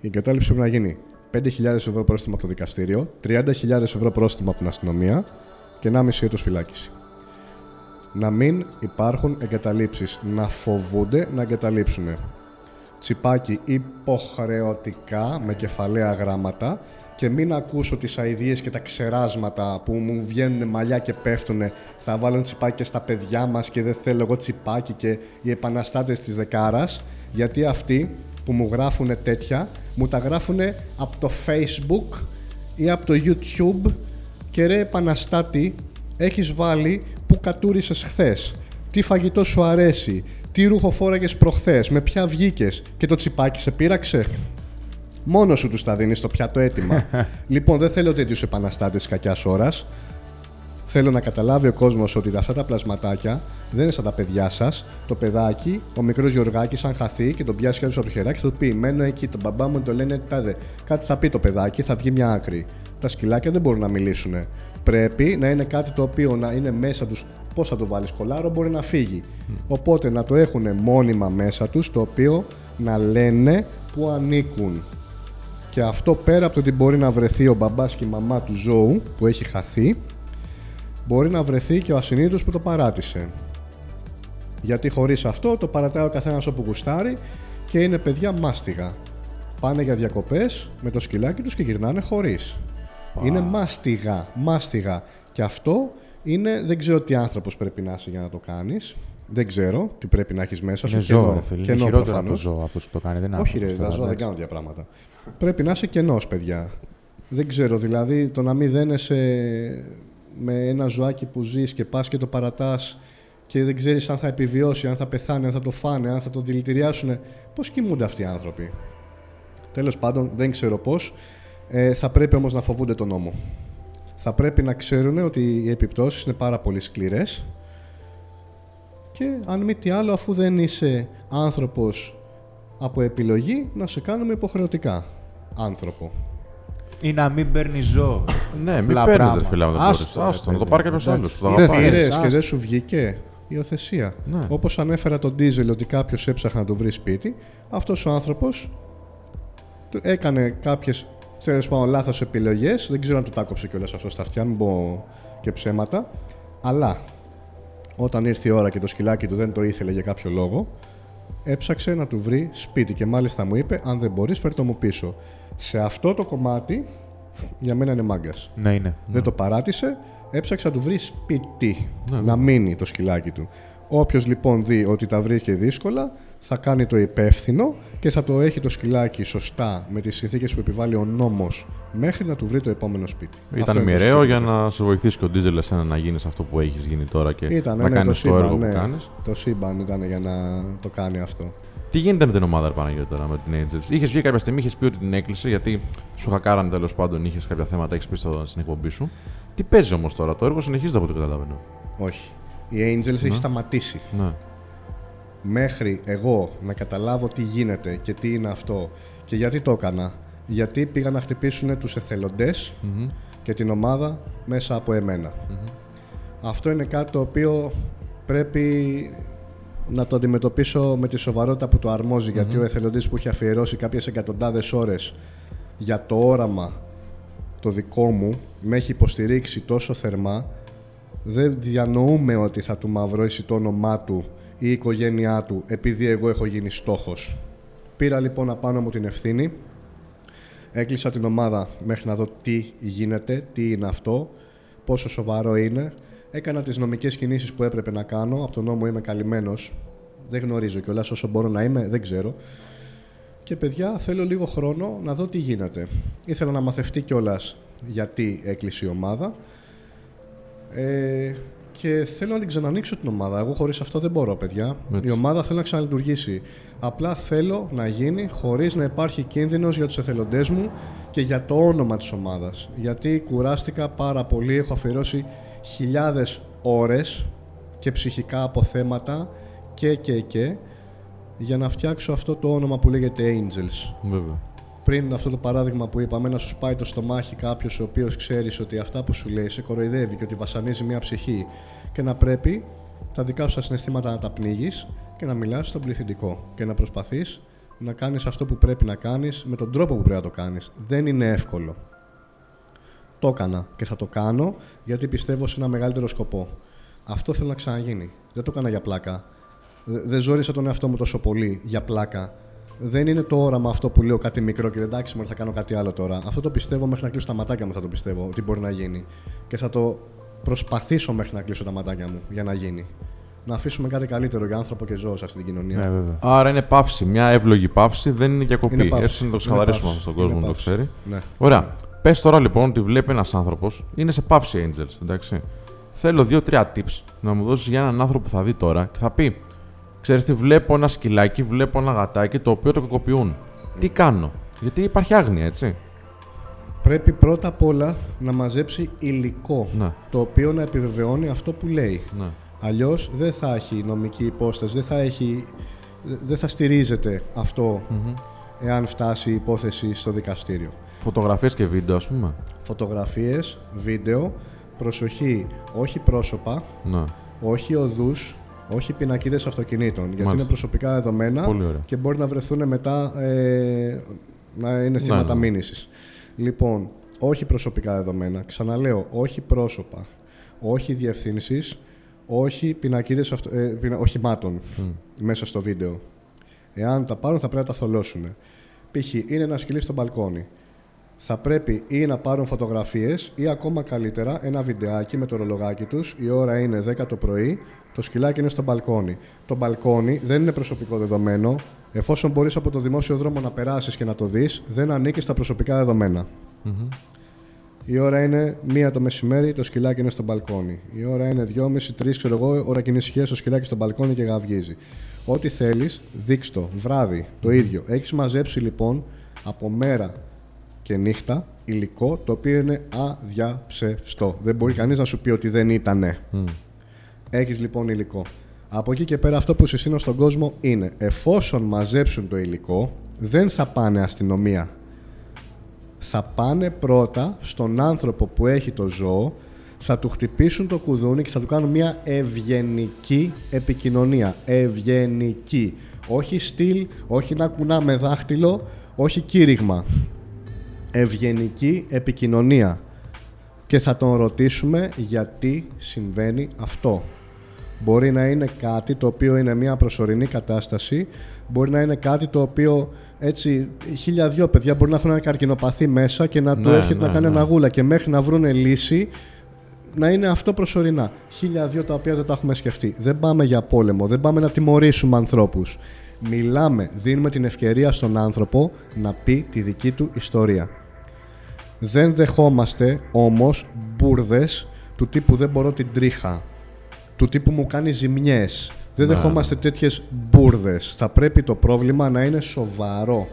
Η εγκατάλειψη πρέπει να γίνει 5.000 ευρώ πρόστιμο από το δικαστήριο, 30.000 ευρώ πρόστιμο από την αστυνομία και 1,5 έτος φυλάκιση να μην υπάρχουν εγκαταλείψεις, να φοβούνται να εγκαταλείψουν. Τσιπάκι υποχρεωτικά με κεφαλαία γράμματα και μην ακούσω τις αηδίες και τα ξεράσματα που μου βγαίνουν μαλλιά και πέφτουν θα βάλουν τσιπάκι και στα παιδιά μας και δεν θέλω εγώ τσιπάκι και οι επαναστάτες της δεκάρας γιατί αυτοί που μου γράφουν τέτοια μου τα γράφουν από το facebook ή από το youtube και ρε επαναστάτη έχεις βάλει που κατούρισες χθες; Τι φαγητό σου αρέσει; Τι ρούχο φόραγες προχθές; Με ποια βγήκες; Και το τσιπάκι σε πείραξε; Μόνος σου τους τα δίνεις στο πιάτο έτοιμα. (laughs) λοιπόν, δεν θέλω τέτοιους επαναστάτες τη κακιάς ώρας. Θέλω να καταλάβει ο κόσμος ότι αυτά τα πλασματάκια δεν είναι σαν τα παιδιά σας. Το παιδάκι, ο μικρός Γιωργάκης, αν χαθεί και τον πιάσει κάποιος από το χεράκι, θα του πει: Μένω εκεί, τον μπαμπά μου το λένε τάδε. Κάτι θα πει το παιδάκι, θα βγει μια άκρη. Τα σκυλάκια δεν μπορούν να μιλήσουν. Πρέπει να είναι κάτι το οποίο να είναι μέσα τους. Πώς θα το βάλεις κολάρο, μπορεί να φύγει. Οπότε να το έχουν μόνιμα μέσα τους, το οποίο να λένε που ανήκουν. Και αυτό πέρα από το ότι μπορεί να βρεθεί ο μπαμπάς και η μαμά του ζώου που έχει χαθεί, μπορεί να βρεθεί και ο ασυνείδητος που το παράτησε. Γιατί χωρίς αυτό το παρατάει ο καθένας όπου γουστάρει και είναι παιδιά μάστιγα. Πάνε για διακοπές με το σκυλάκι τους και γυρνάνε χωρίς. Είναι μάστιγα, μάστιγα. Και αυτό είναι, δεν ξέρω τι άνθρωπος πρέπει να είσαι για να το κάνεις. Δεν ξέρω τι πρέπει να έχεις μέσα σου. Είναι Κενό. ζώο, ρε φίλε. Είναι Κενό χειρότερο από το προφανώς. ζώο αυτός που το κάνει. Δεν είναι Όχι, ρε, άνθρωπος τα τώρα, ζώα δεν εντάξει. κάνουν τέτοια πράγματα. Πρέπει να είσαι κενός, παιδιά. Δεν ξέρω, δηλαδή το να μην δένεσαι με ένα ζωάκι που ζεις και πας και το παρατάς και δεν ξέρεις αν θα επιβιώσει, αν θα πεθάνει, αν θα το φάνε, αν θα το δηλητηριάσουν. Πώς κοιμούνται αυτοί οι άνθρωποι. Τέλος πάντων, δεν ξέρω πώς. Ε, θα πρέπει όμως να φοβούνται τον νόμο. Θα πρέπει να ξέρουν ότι οι επιπτώσεις είναι πάρα πολύ σκληρές και αν μη τι άλλο, αφού δεν είσαι άνθρωπος από επιλογή, να σε κάνουμε υποχρεωτικά άνθρωπο. Ή να μην παίρνει ζώο. Ναι, μην Απλά παίρνεις πράγμα. ρε φίλε. αν δεν Άστο, μπορείς. ρε Άστο, να το παιδί. πάρει κάποιος άλλος. Εντάξει. Το Δεν αγαπάει. πήρες, Πήρες και άστο. δεν σου βγήκε η οθεσία. Ναι. Όπως ανέφερα τον Ντίζελ ότι κάποιος έψαχνε να του βρει σπίτι, αυτός ο άνθρωπος του έκανε κάποιες τέλος πάντων λάθος επιλογές, δεν ξέρω αν του τα κόψε κιόλας αυτό στα αυτιά, μην πω και ψέματα, αλλά όταν ήρθε η ώρα και το σκυλάκι του δεν το ήθελε για κάποιο λόγο, έψαξε να του βρει σπίτι και μάλιστα μου είπε αν δεν μπορείς φέρ το μου πίσω. Σε αυτό το κομμάτι για μένα είναι μάγκας. Ναι, είναι. Δεν το παράτησε, έψαξε να του βρει σπίτι. Ναι, να μείνει το σκυλάκι του. Όποιος λοιπόν δει ότι τα βρήκε δύσκολα, θα κάνει το υπεύθυνο και θα το έχει το σκυλάκι σωστά με τις συνθήκες που επιβάλλει ο νόμος μέχρι να του βρει το επόμενο σπίτι. Αυτό Ήταν είναι το μοιραίο σκύλο. για να σε βοηθήσει και ο Ντίζελ εσένα να γίνεις αυτό που έχεις γίνει τώρα και Ήταν, να ναι, κάνεις το, το, σύμπαν, έργο ναι. που κάνεις. Το σύμπαν ήταν για να το κάνει αυτό. Τι γίνεται με την ομάδα, ρε Παναγιώτη, τώρα με την Angels; Είχες βγει κάποια στιγμή, είχες πει ότι την έκλεισε γιατί σου χακάρανε τέλος πάντων, είχες κάποια θέματα, έχεις πει στο- στην εκπομπή σου. Τι παίζει όμως τώρα, το έργο συνεχίζεται από ό,τι καταλαβαίνω. Όχι. Η Angels έχει σταματήσει. Ναι. Μέχρι εγώ να καταλάβω τι γίνεται και τι είναι αυτό και γιατί το έκανα. Γιατί πήγαν να χτυπήσουν τους εθελοντες Μμμ. και την ομάδα μέσα από εμένα. Αυτό είναι κάτι το οποίο πρέπει να το αντιμετωπίσω με τη σοβαρότητα που το αρμόζει γιατί ο εθελοντής που έχει αφιερώσει κάποιες εκατοντάδες ώρες για το όραμα το δικό μου με έχει υποστηρίξει τόσο θερμά δεν διανοούμε ότι θα του μαυρώσει το όνομά του ή η οικογένειά του επειδή εγώ έχω γίνει στόχος. Πήρα λοιπόν απάνω μου την ευθύνη, έκλεισα την ομάδα μέχρι να δω τι γίνεται, τι είναι αυτό, πόσο σοβαρό είναι. Έκανα τις νομικές κινήσεις που έπρεπε να κάνω, από τον νόμο είμαι καλυμμένος, δεν γνωρίζω κιόλας όσο μπορώ να είμαι, δεν ξέρω. Και παιδιά, θέλω λίγο χρόνο να δω τι γίνεται. Ήθελα να μαθευτεί κιόλας γιατί έκλεισε η ομάδα. Ε, και θέλω να την ξανανοίξω την ομάδα. Εγώ χωρίς αυτό δεν μπορώ, παιδιά. Έτσι. Η ομάδα θέλω να ξαναλειτουργήσει. Απλά θέλω να γίνει χωρίς να υπάρχει κίνδυνος για τους εθελοντές μου και για το όνομα της ομάδας. Γιατί κουράστηκα πάρα πολύ, έχω αφιερώσει χιλιάδες ώρες και ψυχικά αποθέματα και και και για να φτιάξω αυτό το όνομα που λέγεται Angels. Βέβαια. Πριν αυτό το παράδειγμα που είπαμε, να σου σπάει το στομάχι κάποιος ο οποίος ξέρεις ότι αυτά που σου λέει σε κοροϊδεύει και ότι βασανίζει μια ψυχή και να πρέπει τα δικά σου τα συναισθήματα να τα πνίγει και να μιλάς στον πληθυντικό και να προσπαθείς να κάνεις αυτό που πρέπει να κάνεις με τον τρόπο που πρέπει να το κάνεις. Δεν είναι εύκολο. Το έκανα και θα το κάνω γιατί πιστεύω σε ένα μεγαλύτερο σκοπό. Αυτό θέλω να ξαναγίνει. Δεν το έκανα για πλάκα. Δε- Δεν ζόρισα τον εαυτό μου τόσο πολύ για πλάκα. Δεν είναι το όραμα αυτό που λέω κάτι μικρό και εντάξει, μωρέ, θα κάνω κάτι άλλο τώρα. Αυτό το πιστεύω μέχρι να κλείσω τα ματάκια μου, θα το πιστεύω ότι μπορεί να γίνει. Και θα το προσπαθήσω μέχρι να κλείσω τα ματάκια μου για να γίνει. Να αφήσουμε κάτι καλύτερο για άνθρωπο και ζώο σε αυτή την κοινωνία. Ναι, βέβαια. Άρα είναι παύση. Μια εύλογη παύση δεν είναι διακοπή. Είναι παύση. Έτσι να το Είναι ξεκαθαρίσουμε παύση. αυτό στον κόσμο Είναι να το παύση. ξέρει. Ναι. Ωραία. Πες τώρα λοιπόν ότι βλέπει ένας άνθρωπος, είναι σε παύση Angels, εντάξει. Θέλω δύο-τρία tips να μου δώσεις για έναν άνθρωπο που θα δει τώρα και θα πει: Ξέρεις τι, βλέπω ένα σκυλάκι, βλέπω ένα γατάκι το οποίο το κακοποιούν. Τι κάνω. Γιατί υπάρχει άγνοια, έτσι. Πρέπει πρώτα απ' όλα να μαζέψει υλικό Ναι. το οποίο να επιβεβαιώνει αυτό που λέει. Ναι. Αλλιώς δεν θα έχει νομική υπόσταση, δεν θα, έχει, δεν θα στηρίζεται αυτό εάν φτάσει η υπόθεση στο δικαστήριο. Φωτογραφίες και βίντεο, ας πούμε. Φωτογραφίες, βίντεο, προσοχή, όχι πρόσωπα, Ναι. όχι οδούς, όχι πινακίδες αυτοκινήτων, γιατί Μάλιστα. είναι προσωπικά δεδομένα Πολύ ωραία. και μπορεί να βρεθούν μετά ε, να είναι θύματα ναι. μήνυσης. Λοιπόν, όχι προσωπικά δεδομένα, ξαναλέω, όχι πρόσωπα, όχι διευθύνσεις, όχι πινακίδες αυτο, ε, πινα- οχημάτων μέσα στο βίντεο. Εάν τα πάρουν θα πρέπει να τα θολώσουν. Π.χ. είναι ένα σκυλί στο μπαλκόνι. Θα πρέπει ή να πάρουν φωτογραφίες ή ακόμα καλύτερα ένα βιντεάκι με το ρολογάκι τους. Η ώρα είναι 10 το πρωί, το σκυλάκι είναι στο μπαλκόνι. Το μπαλκόνι δεν είναι προσωπικό δεδομένο. Εφόσον μπορείς από το δημόσιο δρόμο να περάσεις και να το δεις, δεν ανήκει στα προσωπικά δεδομένα. Η ώρα είναι μία το μεσημέρι, το σκυλάκι είναι στο μπαλκόνι. Η ώρα είναι δυόμιση, τρεις, ξέρω εγώ, ώρα κοινή ησυχία, το σκυλάκι στο μπαλκόνι και γαυγίζει. Ό,τι θέλεις, δείξ' το. Βράδυ, το ίδιο. Έχεις μαζέψει λοιπόν από μέρα και νύχτα υλικό το οποίο είναι αδιαψευστό. Δεν μπορεί κανείς να σου πει ότι δεν ήτανε. Έχεις λοιπόν υλικό. Από εκεί και πέρα αυτό που συστήνω στον κόσμο είναι εφόσον μαζέψουν το υλικό, δεν θα πάνε αστυνομία θα πάνε πρώτα στον άνθρωπο που έχει το ζώο, θα του χτυπήσουν το κουδούνι και θα του κάνουν μια ευγενική επικοινωνία. Ευγενική. Όχι στυλ, όχι να κουνάμε δάχτυλο, όχι κήρυγμα. Ευγενική επικοινωνία. Και θα τον ρωτήσουμε γιατί συμβαίνει αυτό. Μπορεί να είναι κάτι το οποίο είναι μια προσωρινή κατάσταση, μπορεί να είναι κάτι το οποίο έτσι χίλια δυο παιδιά μπορεί να έχουν ένα καρκινοπαθή μέσα και να του Ναι, έρχεται ναι, να κάνει ναι. αναγούλα και μέχρι να βρουν λύση να είναι αυτό προσωρινά. Χίλια δυο τα οποία δεν τα έχουμε σκεφτεί. Δεν πάμε για πόλεμο, δεν πάμε να τιμωρήσουμε ανθρώπους. Μιλάμε, δίνουμε την ευκαιρία στον άνθρωπο να πει τη δική του ιστορία. Δεν δεχόμαστε όμως μπουρδες του τύπου δεν μπορώ την τρίχα, του τύπου μου κάνει ζημιές. Δεν Ναι, δεχόμαστε τέτοιες μπουρδες. Θα πρέπει το πρόβλημα να είναι σοβαρό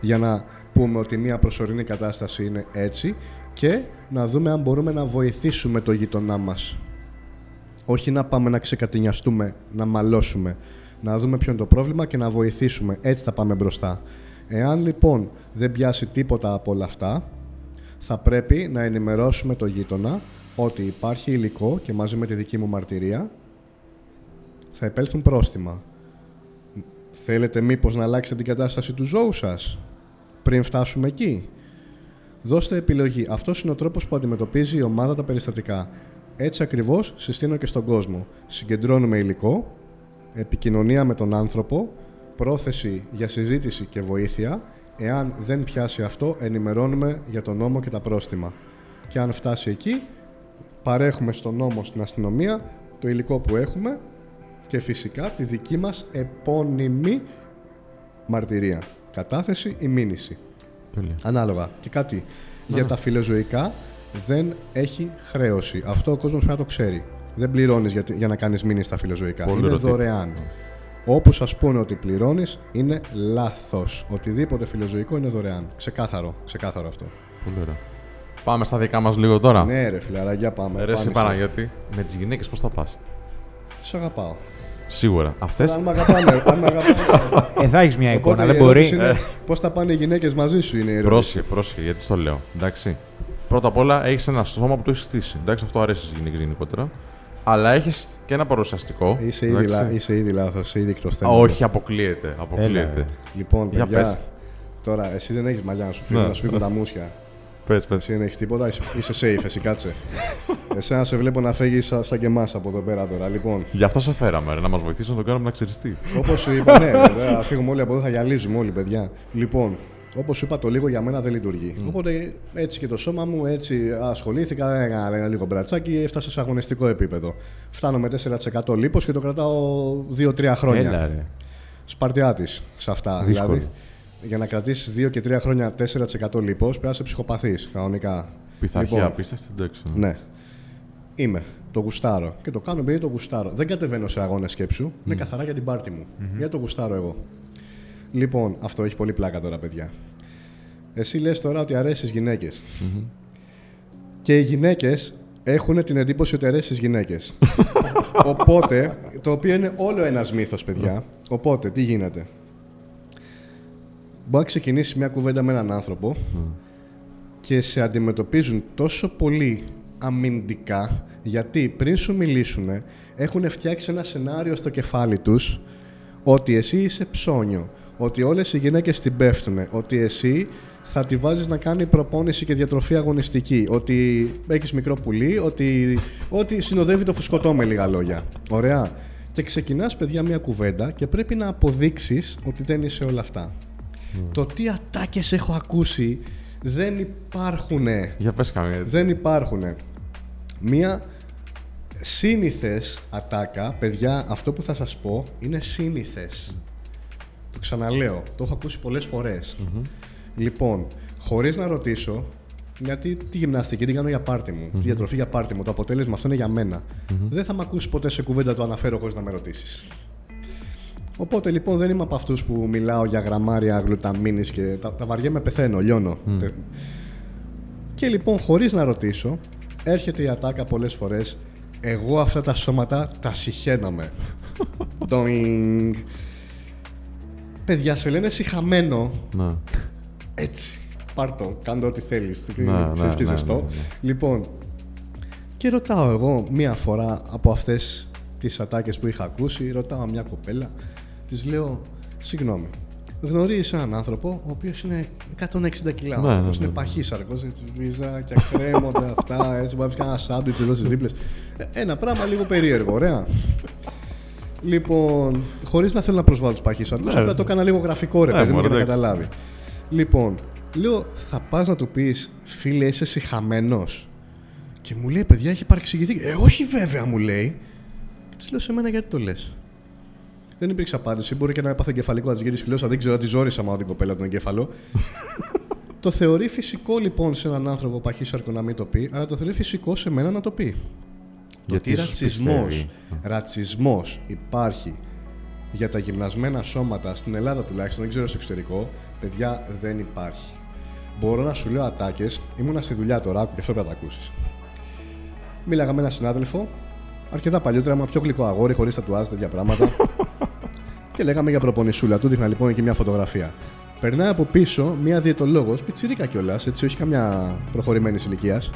για να πούμε ότι μια προσωρινή κατάσταση είναι έτσι και να δούμε αν μπορούμε να βοηθήσουμε το γειτονά μας. Όχι να πάμε να ξεκατηνιαστούμε, να μαλώσουμε. Να δούμε ποιο είναι το πρόβλημα και να βοηθήσουμε. Έτσι θα πάμε μπροστά. Εάν λοιπόν δεν πιάσει τίποτα από όλα αυτά, θα πρέπει να ενημερώσουμε το γείτονα ότι υπάρχει υλικό και μαζί με τη δική μου μαρτυρία θα επέλθουν πρόστιμα. Θέλετε μήπως να αλλάξετε την κατάσταση του ζώου σας πριν φτάσουμε εκεί; Δώστε επιλογή. Αυτός είναι ο τρόπος που αντιμετωπίζει η ομάδα τα περιστατικά. Έτσι ακριβώς συστήνω και στον κόσμο. Συγκεντρώνουμε υλικό, επικοινωνία με τον άνθρωπο, πρόθεση για συζήτηση και βοήθεια. Εάν δεν πιάσει αυτό, ενημερώνουμε για τον νόμο και τα πρόστιμα. Και αν φτάσει εκεί, παρέχουμε στον νόμο στην αστυνομία το υλικό που έχουμε και φυσικά τη δική μας επώνυμη μαρτυρία. Κατάθεση ή μήνυση. Τέλεια. Ανάλογα. Και κάτι για τα φιλοζωικά δεν έχει χρέωση. Αυτό ο κόσμος πρέπει να το ξέρει. Δεν πληρώνεις για, για να κάνεις μήνυση στα φιλοζωικά. Πολύ είναι ωραίο tip. δωρεάν. Όπως σας πούνε ότι πληρώνεις, είναι λάθος. Οτιδήποτε φιλοζωικό είναι δωρεάν. Ξεκάθαρο. Ξεκάθαρο αυτό. Πολύ ωραία. Πάμε στα δικά μας λίγο τώρα. Ναι, ρε φιλαράκια, πάμε. Ρε, εσύ πάμε σε- Παναγιώτη, με τις γυναίκες πώς θα πας; Τις αγαπάω. Σίγουρα. Αυτές; Αν με αγαπάνε, αν με αγαπάνε. (laughs) Ε, θα έχεις μια εικόνα, Οπότε δεν η μπορεί. ερώτηση είναι πώς θα πάνε οι γυναίκες μαζί σου είναι η ερώτηση. Πρόσεχε, πρόσεχε, γιατί στο λέω. Εντάξει. Πρώτα απ' όλα έχεις ένα σώμα που το έχεις στήσει. Εντάξει, αυτό αρέσει στις γυναίκες γενικότερα. Αλλά έχεις και ένα παρουσιαστικό. Είσαι ήδη, εντάξει. λα- είσαι ήδη λάθος, είσαι ήδη εκτός Α, θέματος. όχι, αποκλείεται. αποκλείεται. Έλα, Λοιπόν, Για παιδιά, πες. τώρα εσύ δεν έχεις μαλλιά να σου φύγουν, Ναι. να σου φύγουν τα μουσια. Πες, πες. Εσύ δεν έχεις τίποτα, είσαι, είσαι safe, εσύ κάτσε. Εσένα σε βλέπω να φέγεις σαν, σαν και εμάς από εδώ πέρα τώρα. Λοιπόν, Γι' αυτό σε φέραμε, ρε, να μας βοηθήσει να το κάνουμε να ξεριστεί. όπως σου είπα, ναι, βέβαια, θα φύγουμε όλοι από εδώ, θα γυαλίζουμε όλοι, παιδιά. Λοιπόν, όπως σου είπα, το λίγο για μένα δεν λειτουργεί. Οπότε έτσι και το σώμα μου, έτσι ασχολήθηκα, έκανα ένα λίγο μπρατσάκι, έφτασα σε αγωνιστικό επίπεδο. Φτάνω με 4% λίπος και το κρατάω 2-3 χρόνια. Έλα, ρε. Σπαρτιάτης σε αυτά. Δύσκολο. Δηλαδή, για να κρατήσεις 2 και 3 χρόνια 4% λίπος, πρέπει να είσαι ψυχοπαθής κανονικά. Πειθαρχία, Λοιπόν, απίστευτη, εντάξει. Ναι. Είμαι. Το γουστάρω. Και το κάνω επειδή το γουστάρω. Δεν κατεβαίνω σε αγώνες σκέψου. Είναι καθαρά για την πάρτη μου. Γιατί το γουστάρω εγώ. Λοιπόν, αυτό έχει πολύ πλάκα τώρα, παιδιά. Εσύ λες τώρα ότι αρέσει στις γυναικες Και οι γυναίκες έχουν την εντύπωση ότι αρέσει στις γυναίκες. (laughs) Οπότε, το οποίο είναι όλο ένας μύθος, παιδιά. Οπότε, τι γίνεται; Μπορεί να ξεκινήσει μια κουβέντα με έναν άνθρωπο και σε αντιμετωπίζουν τόσο πολύ αμυντικά, γιατί πριν σου μιλήσουν, έχουν φτιάξει ένα σενάριο στο κεφάλι τους ότι εσύ είσαι ψώνιο, ότι όλες οι γυναίκες την πέφτουν, ότι εσύ θα τη βάζεις να κάνει προπόνηση και διατροφή αγωνιστική, ότι έχεις μικρό πουλί, ότι, ότι συνοδεύει το φουσκωτό με λίγα λόγια. Ωραία. Και ξεκινάς, παιδιά, μια κουβέντα και πρέπει να αποδείξεις ότι δεν είσαι όλα αυτά. Το τι ατάκες έχω ακούσει δεν υπάρχουνε. Για πες καμία. Δεν υπάρχουνε. Μία σύνηθες ατάκα, παιδιά, αυτό που θα σας πω είναι σύνηθες. Το ξαναλέω, το έχω ακούσει πολλές φορές. Λοιπόν, χωρίς να ρωτήσω, γιατί τη γυμναστική την κάνω για πάρτι μου, τη διατροφή για πάρτι μου, το αποτέλεσμα αυτό είναι για μενα Δεν θα με ακούσεις ποτέ σε κουβέντα το αναφέρω χωρίς να με ρωτήσεις. Οπότε λοιπόν δεν είμαι από αυτούς που μιλάω για γραμμάρια γλουταμίνης και τα, τα βαριέμαι, πεθαίνω, λιώνω. Τε- Και λοιπόν χωρίς να ρωτήσω, έρχεται η ατάκα πολλές φορές εγώ αυτά τα σώματα τα συχαίνομαι. (laughs) Ντοινγκ. Παιδιά, σε λένε συχαμένο Να. έτσι. Πάρ' το, κάνε ό,τι θέλεις. Να, Ξέρεις ναι, και ναι, ζεστό. ναι, ναι. Λοιπόν, και ρωτάω εγώ μία φορά από αυτές τις ατάκες που είχα ακούσει, ρωτάω μια κοπέλα, της λέω, συγγνώμη, γνωρίζεις έναν άνθρωπο ο οποίος είναι 160 κιλά, Ναι, ο ναι, οποίος ναι, είναι ναι. παχύσαρκος, έτσι, βυζάκια, κρέμοντα (laughs) αυτά, έτσι, βάζεις κάνα σάντουιτς εδώ στις δίπλες. Ε, Ένα πράγμα λίγο περίεργο, ωραία. Λοιπόν, χωρίς να θέλω να προσβάλλω τους παχύσαρκου, Ναι, απλά ναι. το έκανα λίγο γραφικό ρε Ναι, παιδί μου για μωρέ, να εντάξει. καταλάβει. Λοιπόν, λέω, θα πας να του πεις, φίλε, είσαι συχαμένος. Και μου λέει, παιδιά, έχει παρεξηγηθεί. Ε, όχι βέβαια, μου λέει. Και της λέω σε μένα, γιατί το λες. Δεν υπήρξε απάντηση. Μπορεί και να έπαθε εγκεφαλικό να της γυρίσει γλώσσα. Δεν ξέρω αν τη ζόρισα μάλλον την κοπέλα τον εγκέφαλο. (laughs) το θεωρεί φυσικό λοιπόν σε έναν άνθρωπο παχύσαρκο να μην το πει, αλλά το θεωρεί φυσικό σε μένα να το πει. Γιατί ότι σου ρατσισμός, πιστεύει. ρατσισμός υπάρχει για τα γυμνασμένα σώματα στην Ελλάδα τουλάχιστον, δεν ξέρω στο εξωτερικό, παιδιά δεν υπάρχει. Μπορώ να σου λέω ατάκες, ήμουνα στη δουλειά τώρα, άκου και αυτό πρέπει να τα ακούσεις. Μίλαγα με έναν συνάδελφο, αρκετά παλιότερα, ένα πιο γλυκό αγόρι, χωρίς τατουάζ, τέτοια πράγματα. (laughs) και λέγαμε για προπονησούλα. Του δείχνα λοιπόν εκεί μια φωτογραφία. Περνάει από πίσω μια διαιτολόγος, πιτσιρίκα κιόλας, έτσι, όχι καμιά προχωρημένη ηλικίας.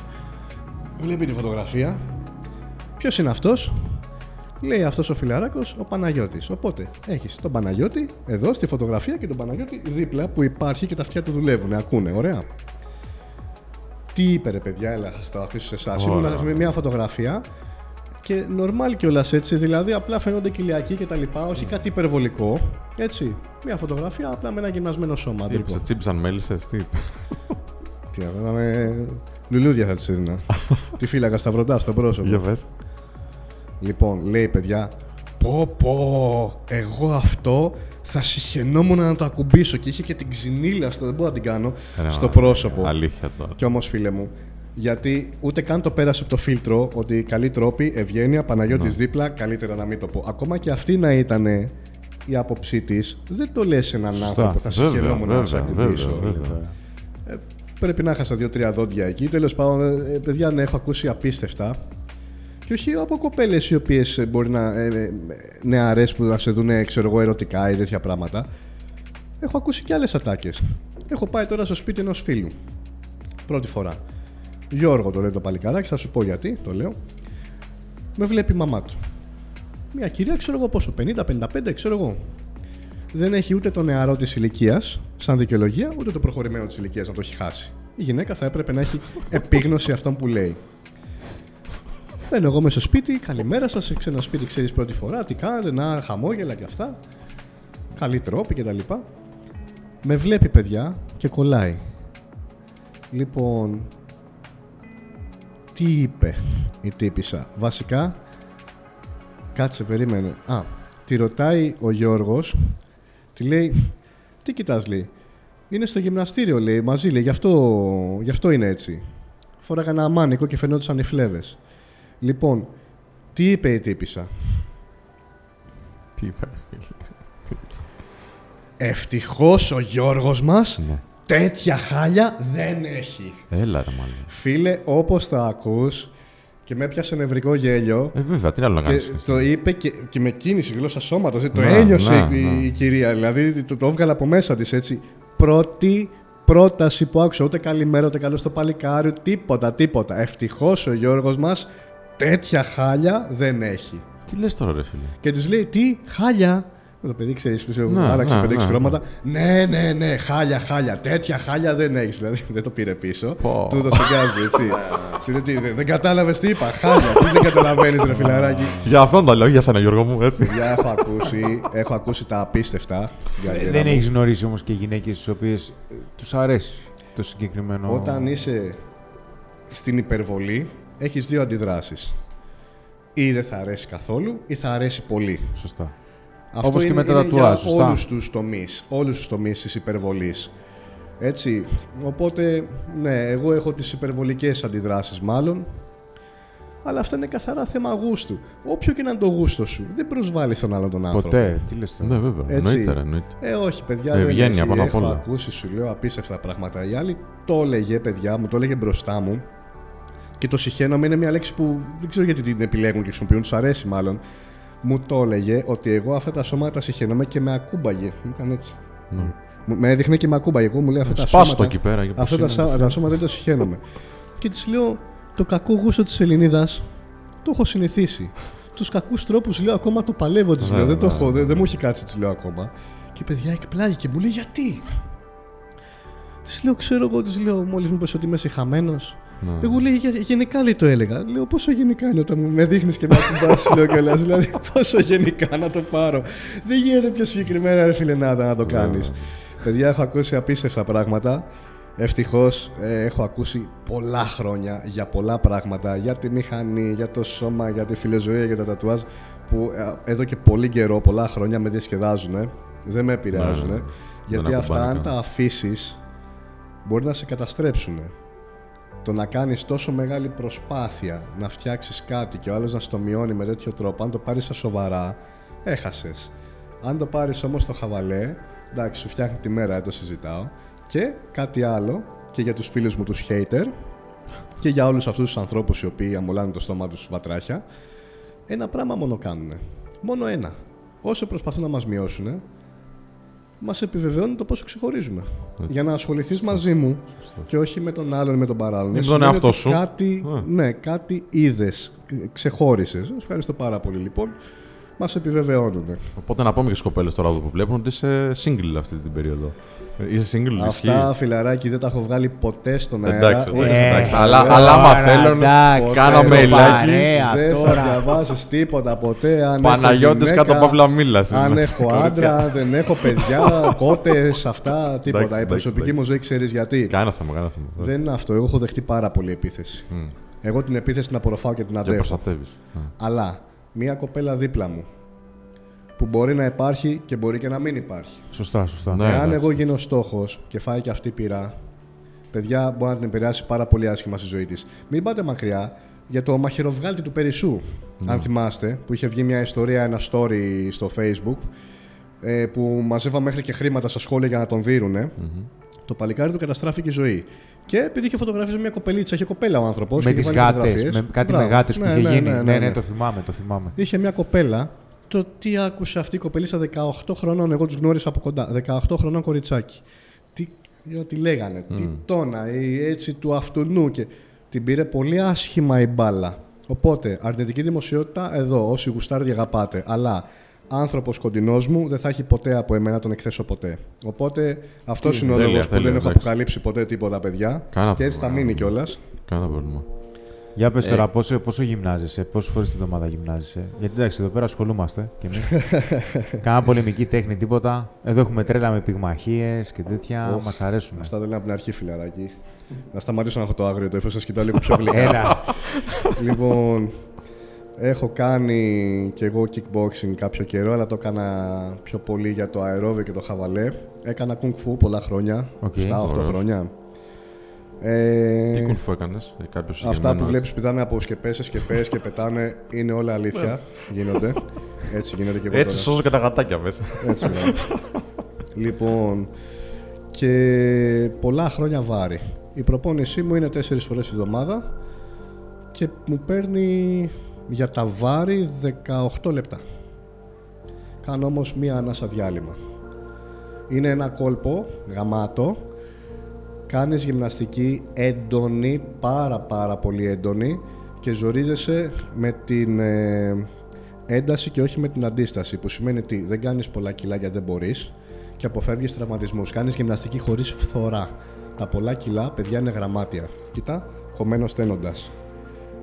Βλέπει τη φωτογραφία. Ποιος είναι αυτός, λέει αυτός ο φιλαράκος, ο Παναγιώτης. Οπότε έχεις τον Παναγιώτη εδώ στη φωτογραφία και τον Παναγιώτη δίπλα που υπάρχει και τα αυτιά του δουλεύουν. Ακούνε, ωραία. Τι είπε ρε παιδιά, έλα, θα το αφήσω σε εσάς. Ωραία, Ήμουν με ωραία. μια φωτογραφία και normal κιόλας έτσι, δηλαδή απλά φαίνονται κοιλιακοί και τα λοιπά, όχι κάτι υπερβολικό. Έτσι. Μια φωτογραφία απλά με ένα γυμνασμένο σώμα. Τι αντρικό. είπες, τσίπησαν μέλισσες, τι είπες. (laughs) Τι να με. Λουλούδια θα τη έδινα. (laughs) Τη φύλακα σταυρωτά στο πρόσωπο. Για πες. Λοιπόν, λέει παιδιά, πω πω, εγώ αυτό θα συχαινόμουν να το ακουμπήσω και είχε και την ξυνήλα στο, δεν μπορώ να την κάνω, Ρε, στο μα, πρόσωπο. Αλήθεια τώρα. Κι όμως φίλε μου, γιατί ούτε καν το πέρασε από το φίλτρο ότι καλή τρόπη, ευγένεια, Παναγιώτης δίπλα, καλύτερα να μην το πω. Ακόμα και αυτή να ήταν η άποψή της, δεν το λες σε έναν Σωστά. άνθρωπο, θα Βέβαια, συχαινόμουν να σε βέβαια, ακουμπήσω. βέβαια, βέβαια. Πρέπει να χάσα δύο-τρία δόντια εκεί. Τέλος πάντων, ε, παιδιά, ναι, έχω ακούσει απίστευτα. Και όχι από κοπέλες οι οποίες μπορεί να. Ε, ε, νεαρές που να σε δουν, ξέρω εγώ, ερωτικά ή τέτοια πράγματα. Έχω ακούσει και άλλες ατάκες. Έχω πάει τώρα στο σπίτι ενός φίλου. Πρώτη φορά. Γιώργο το λέει το παλικάράκι, θα σου πω γιατί, το λέω. Με βλέπει η μαμά του. Μια κυρία, ξέρω εγώ πόσο, 50-55, ξέρω εγώ. Δεν έχει ούτε το νεαρό της ηλικίας, σαν δικαιολογία, ούτε το προχωρημένο της ηλικίας να το έχει χάσει. Η γυναίκα θα έπρεπε να έχει (laughs) επίγνωση αυτών που λέει. Μπαίνω εγώ μέσα στο σπίτι, καλημέρα σας, σε ξένα σπίτι ξέρεις πρώτη φορά, τι κάνετε, να χαμόγελα και αυτά. Καλή τρόπη κτλ. Με βλέπει παιδιά και κολλάει. Λοιπόν, τι είπε η τύπησα; Βασικά, κάτσε, περίμενε. Α, τη ρωτάει ο Γιώργος, τη λέει, τι κοιτάς λέει. Είναι στο γυμναστήριο λέει, μαζί λέει, γι' αυτό, γι αυτό είναι έτσι. Φόραγα ένα αμάνικο και φαινόντουσαν οι φλέβες. Λοιπόν, τι είπε η τύπησα; Τι είπε. Ευτυχώς ο Γιώργος μας Ναι. Τέτοια χάλια δεν έχει. Έλα, ρε μάλλον. Φίλε, όπως το ακούς και με έπιασε νευρικό γέλιο. Ε, βέβαια, τι άλλο να κάνεις. Και το είπε και, και με κίνηση γλώσσα σώματος. Το Να, ένιωσε να, η, να. η κυρία. Δηλαδή το, το έβγαλε από μέσα της έτσι. Πρώτη πρόταση που άκουσα. Ούτε καλημέρα, ούτε καλό στο παλικάρι, τίποτα, τίποτα. Ευτυχώς ο Γιώργος μας τέτοια χάλια δεν έχει. Τι λες τώρα, ρε φίλε; Και της λέει, Τι, χάλια. Το παιδί ξέρεις, πίσω Ναι, άλλαξε ναι, 5-6 ναι, χρώματα. Ναι, ναι, ναι, χάλια, χάλια. Τέτοια χάλια δεν έχεις. Δηλαδή (laughs) δεν το πήρε πίσω. Πω. Του έδωσε γκάζι, έτσι. Σου λέει, «Τι, δεν, δεν κατάλαβες τι είπα. Χάλια. Τι δεν καταλαβαίνεις, ρε φιλαράκι. Για αυτόν τα λέω, για σένα, Γιώργο μου, έτσι. Παιδιά, έχω ακούσει, έχω ακούσει τα απίστευτα στην καριέρα Δεν μου. έχεις γνωρίσει όμως και γυναίκες τις οποίες τους αρέσει το συγκεκριμένο. Όταν είσαι στην υπερβολή, έχεις δύο αντιδράσεις. Ή δεν θα αρέσει καθόλου, ή θα αρέσει πολύ. Σωστά. Αυτό Όπως και είναι, με τα είναι τατουάζ, για σωστά. όλους τους τομείς, όλους τους τομείς της υπερβολής. Έτσι, οπότε, ναι, εγώ έχω τις υπερβολικές αντιδράσεις μάλλον, αλλά αυτό είναι καθαρά θέμα γούστου. Όποιο και να είναι το γούστο σου, δεν προσβάλλει τον άλλον τον άνθρωπο. Ποτέ. Τι λες τώρα; Ναι, βέβαια. Έτσι. Εννοείται, ρε, εννοείται. Ε, όχι, παιδιά. Ε, δεν ευγένεια έχει. πάνω απ' Έχω όλα. ακούσει, σου λέω, απίστευτα πράγματα. Η άλλη το έλεγε, παιδιά, μου το έλεγε μπροστά μου. Και το συχαίνομαι είναι μια λέξη που δεν ξέρω γιατί την επιλέγουν και χρησιμοποιούν, τους αρέσει μάλλον. Μου το έλεγε ότι εγώ αυτά τα σώματα τα συχαίνομαι και με ακούμπαγε. Μου έκανε έτσι. Ναι. Μου- Με έδειχνε και με ακούμπαγε. Εγώ μου λέει αυτά τα Σπάσ' το σώματα. εκεί πέρα, για πώς Αυτά τα, είναι. σά- τα σώματα δεν τα συχαίνομαι. και της λέω, το κακό γούστο της Ελληνίδας το έχω συνηθίσει. Τους κακούς τρόπους λέω ακόμα το παλεύω, της λέω. Ναι, Δεν, το ναι, έχω, ναι, δεν, ναι. δεν μου έχει κάτσει, της λέω ακόμα. Και παιδιά εκπλάγει και μου λέει γιατί; Της λέω, ξέρω εγώ, της λέω, μόλις μου είπες ότι είμαι χαμένος. Ναι. Εγώ λέει «γε- γενικά λέει το έλεγα. Λέω πόσο γενικά είναι όταν με δείχνεις και με ακουμπάς λέω κιόλας. Δηλαδή πόσο γενικά να το πάρω. Δεν γίνεται πιο συγκεκριμένα ρε φίλε να, να το Ναι, κάνεις. ναι. Παιδιά έχω ακούσει απίστευτα πράγματα. Ευτυχώς έχω ακούσει πολλά χρόνια για πολλά πράγματα. Για τη μηχανή, για το σώμα, για τη φιλοζωία, για τα τατουάζ. Που ε, εδώ και πολύ καιρό, πολλά χρόνια με διασκεδάζουν. Δεν με επηρεάζουν. Ναι, ναι. γιατί Δεν αυτά, ακουμπάνε αν καν. τα αφήσεις, μπορεί να σε καταστρέψουν. Το να κάνεις τόσο μεγάλη προσπάθεια να φτιάξεις κάτι και ο άλλος να στο μειώνει με τέτοιο τρόπο, αν το πάρεις στα σοβαρά, έχασες. Αν το πάρεις όμως στο χαβαλέ, εντάξει, σου φτιάχνει τη μέρα, δεν το συζητάω. Και κάτι άλλο, και για τους φίλους μου τους hater, και για όλους αυτούς τους ανθρώπους οι οποίοι αμολάνε το στόμα τους βατράχια, ένα πράγμα μόνο κάνουν. Μόνο ένα. Όσο προσπαθούν να μας μειώσουν, μας επιβεβαιώνουν το πόσο ξεχωρίζουμε. Για να ασχοληθείς μαζί μου και όχι με τον άλλον ή με τον παράλληλο. τον σημαίνει εαυτό ότι σου. Κάτι, Ε. ναι, κάτι είδες, ξεχώρισες. Σα ευχαριστώ πάρα πολύ λοιπόν. Μας επιβεβαιώνουν. Οπότε να πούμε και στι κοπέλες τώρα εδώ που βλέπουν ότι είσαι single αυτή την περίοδο. Ε, Είσαι single, Αυτά ισχύει. φιλαράκι δεν τα έχω βγάλει ποτέ στον αέρα. Εντάξει, εντάξει, Ε, εντάξει. Αλλά, ωραία, αλλά άμα θέλουν, εντάξει, κάνω ωραία, mailάκι. παρέα. δεν τώρα. θα διαβάσεις τίποτα ποτέ. Αν Παναγιώτης έχω κάτω γυναίκα, παύλα μίλα. Αν έχω άντρα, αν δεν έχω παιδιά, (laughs) κότες, αυτά, τίποτα. Εντάξει, Η προσωπική εντάξει, μου ζωή ξέρεις γιατί. Κάνα θέμα, κάνα θέμα. Δεν είναι αυτό. Εγώ έχω δεχτεί πάρα πολύ επίθεση. Μμ. Εγώ την επίθεση την απορροφάω και την Και αντέχω. προστατεύεις. Αλλά μία κοπέλα δίπλα μου που μπορεί να υπάρχει και μπορεί και να μην υπάρχει. Σωστά, σωστά. Ναι. Εάν εντάξει. εγώ γίνω στόχος και φάει και αυτή πειρά, παιδιά μπορεί να την επηρεάσει πάρα πολύ άσχημα στη ζωή της. Μην πάτε μακριά για το μαχαιροβγάλτη του Περισσού. Ναι. Αν θυμάστε, που είχε βγει μια ιστορία, ένα story στο Facebook, ε, που μαζεύα μέχρι και χρήματα στα σχόλια για να τον διρουνε Το παλικάρι του καταστράφηκε η ζωή. Και επειδή είχε φωτογραφίσει μια κοπελίτσα, είχε κοπέλα ο άνθρωπος. Με τις γάτες. Με κάτι με γάτε που είχε γίνει. Ναι, ναι, το θυμάμαι, το θυμάμαι. Είχε μια κοπέλα. Το τι άκουσε αυτή η κοπελίτσα 18 χρονών, εγώ τους γνώρισα από κοντά. 18 χρονών κοριτσάκι. Τι, τι λέγανε, τι τόνα, ή έτσι του αυτού και την πήρε πολύ άσχημα η μπάλα. Οπότε, αρνητική δημοσιότητα εδώ, όσοι γουστάρετε αγαπάτε. Αλλά άνθρωπος κοντινός μου δεν θα έχει ποτέ από εμένα τον εκθέσω ποτέ. Οπότε, αυτός είναι ο τέλεια, λόγος που τέλεια, δεν έχω εντάξει. αποκαλύψει ποτέ τίποτα, παιδιά. Κάνα και έτσι θα πρόβλημα. μείνει κιόλας. Κάνα πρόβλημα. Για πες Ε. τώρα, πόσο, πόσο γυμνάζεσαι, πόσες φορές την εβδομάδα γυμνάζεσαι; Γιατί εντάξει, εδώ πέρα ασχολούμαστε κι εμείς. (laughs) Κάνα πολεμική τέχνη, τίποτα. Εδώ έχουμε τρέλα με πυγμαχίες και τέτοια. Οχ, Μας αρέσουν. Αυτά δεν είναι από την αρχή, φιλαράκι. να σταματήσω να έχω το άγριο το ύφος, σας κοιτάω λίγο πιο (laughs) γλυκά. Έλα. λοιπόν, έχω κάνει και εγώ kickboxing κάποιο καιρό, αλλά το έκανα πιο πολύ για το αερόβιο και το χαβαλέ. Έκανα kung fu πολλά χρόνια, Οκ. 7-8 Ωραίος. χρόνια. Ε, Τι κουνφού έκανες, κάποιος Αυτά που βλέπεις πηδάνε από σκεπές σε σκεπές και πετάνε είναι όλα αλήθεια. γίνονται. Έτσι γίνονται και (laughs) εγώ Έτσι τώρα. σώζω και τα γατάκια μέσα. Έτσι μιλάω. λοιπόν, και πολλά χρόνια βάρη. Η προπόνησή μου είναι 4 φορές τη εβδομάδα και μου παίρνει για τα βάρη 18 λεπτά. Κάνω όμως μία ανάσα διάλειμμα. Είναι ένα κόλπο γαμάτο. Κάνεις γυμναστική έντονη, πάρα πάρα πολύ έντονη και ζορίζεσαι με την ε, ένταση και όχι με την αντίσταση. Που σημαίνει ότι δεν κάνεις πολλά κιλά γιατί δεν μπορείς και αποφεύγεις τραυματισμούς. Κάνεις γυμναστική χωρίς φθορά. Τα πολλά κιλά, παιδιά, είναι γραμμάτια. Κοίτα, κομμένο στένοντας.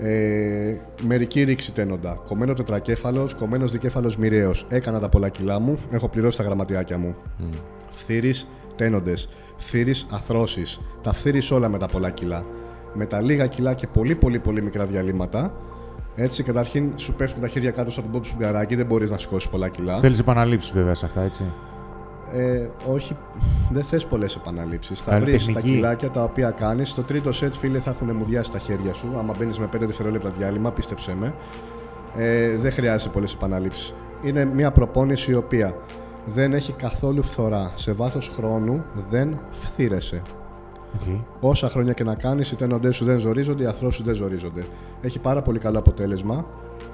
Ε, μερική ρήξη τένοντα. Κομμένος τετρακέφαλος, κομμένος δικέφαλος μοιραίος. Έκανα τα πολλά κιλά μου, έχω πληρώσει τα γραμματιάκια μου. Mm. Φθύρι τένοντες. Φθύρι αθρώσεις. Τα φθύρεις όλα με τα πολλά κιλά. Με τα λίγα κιλά και πολύ πολύ πολύ μικρά διαλύματα. Έτσι, καταρχήν σου πέφτουν τα χέρια κάτω από τον πόντο σου γκαράκι, δεν μπορείς να σηκώσεις πολλά κιλά. Θέλεις επαναλήψει βέβαια σε αυτά, έτσι. Ε, όχι, δεν θες πολλές επαναλήψεις. Θα βρεις τα κιλάκια τα οποία κάνεις. Στο τρίτο σετ, φίλε, θα έχουν μουδιάσει τα χέρια σου. Άμα μπαίνεις με 5 δευτερόλεπτα διάλειμμα, πίστεψέ με. Ε, δεν χρειάζεται πολλές επαναλήψεις. Είναι μια προπόνηση η οποία δεν έχει καθόλου φθορά. Σε βάθος χρόνου δεν φθύρεσαι. Okay. Όσα χρόνια και να κάνεις, οι τένοντές σου δεν ζορίζονται, οι αθρός σου δεν ζορίζονται. Έχει πάρα πολύ καλό αποτέλεσμα.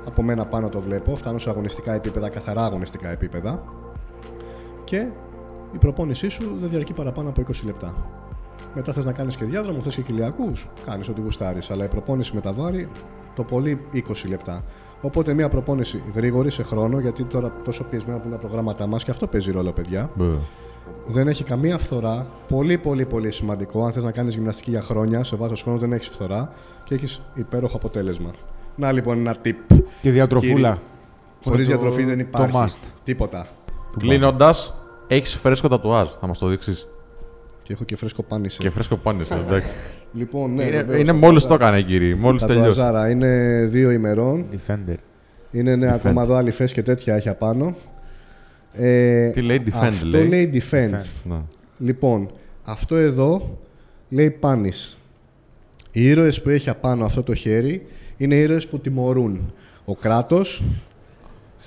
Από μένα πάνω το βλέπω. Φτάνω σε αγωνιστικά επίπεδα, καθαρά αγωνιστικά επίπεδα και η προπόνησή σου δεν διαρκεί παραπάνω από 20 λεπτά. Μετά θες να κάνεις και διάδρομο, θες και κοιλιακού, κάνεις ό,τι γουστάρεις. Αλλά η προπόνηση με τα βάρη το πολύ 20 λεπτά. Οπότε μια προπόνηση γρήγορη σε χρόνο, γιατί τώρα τόσο πιεσμένα από τα προγράμματά μας και αυτό παίζει ρόλο, παιδιά. Yeah. Δεν έχει καμία φθορά. Πολύ, πολύ, πολύ σημαντικό. Αν θες να κάνεις γυμναστική για χρόνια, σε βάθος χρόνου δεν έχεις φθορά και έχεις υπέροχο αποτέλεσμα. Να λοιπόν ένα tip. Και διατροφούλα. Χωρίς διατροφή δεν υπάρχει. Τίποτα. Κλείνοντας, έχεις φρέσκο τατουάζ, θα μας το δείξεις. Και έχω και φρέσκο πάνησε. Και φρέσκο πάνησε, εντάξει. λοιπόν, ναι, είναι είναι μόλις το έκανε, κύριε. Μόλις τελειώσει. είναι δύο ημερών. Defender. Είναι ναι, ακόμα εδώ αληφέ και τέτοια έχει απάνω. Ε, Τι λέει defend, αυτό λέει; λέει defend. defend. Ναι. Λοιπόν, αυτό εδώ λέει πάνης. Οι ήρωες που έχει απάνω αυτό το χέρι είναι ήρωες που τιμωρούν. Ο κράτος,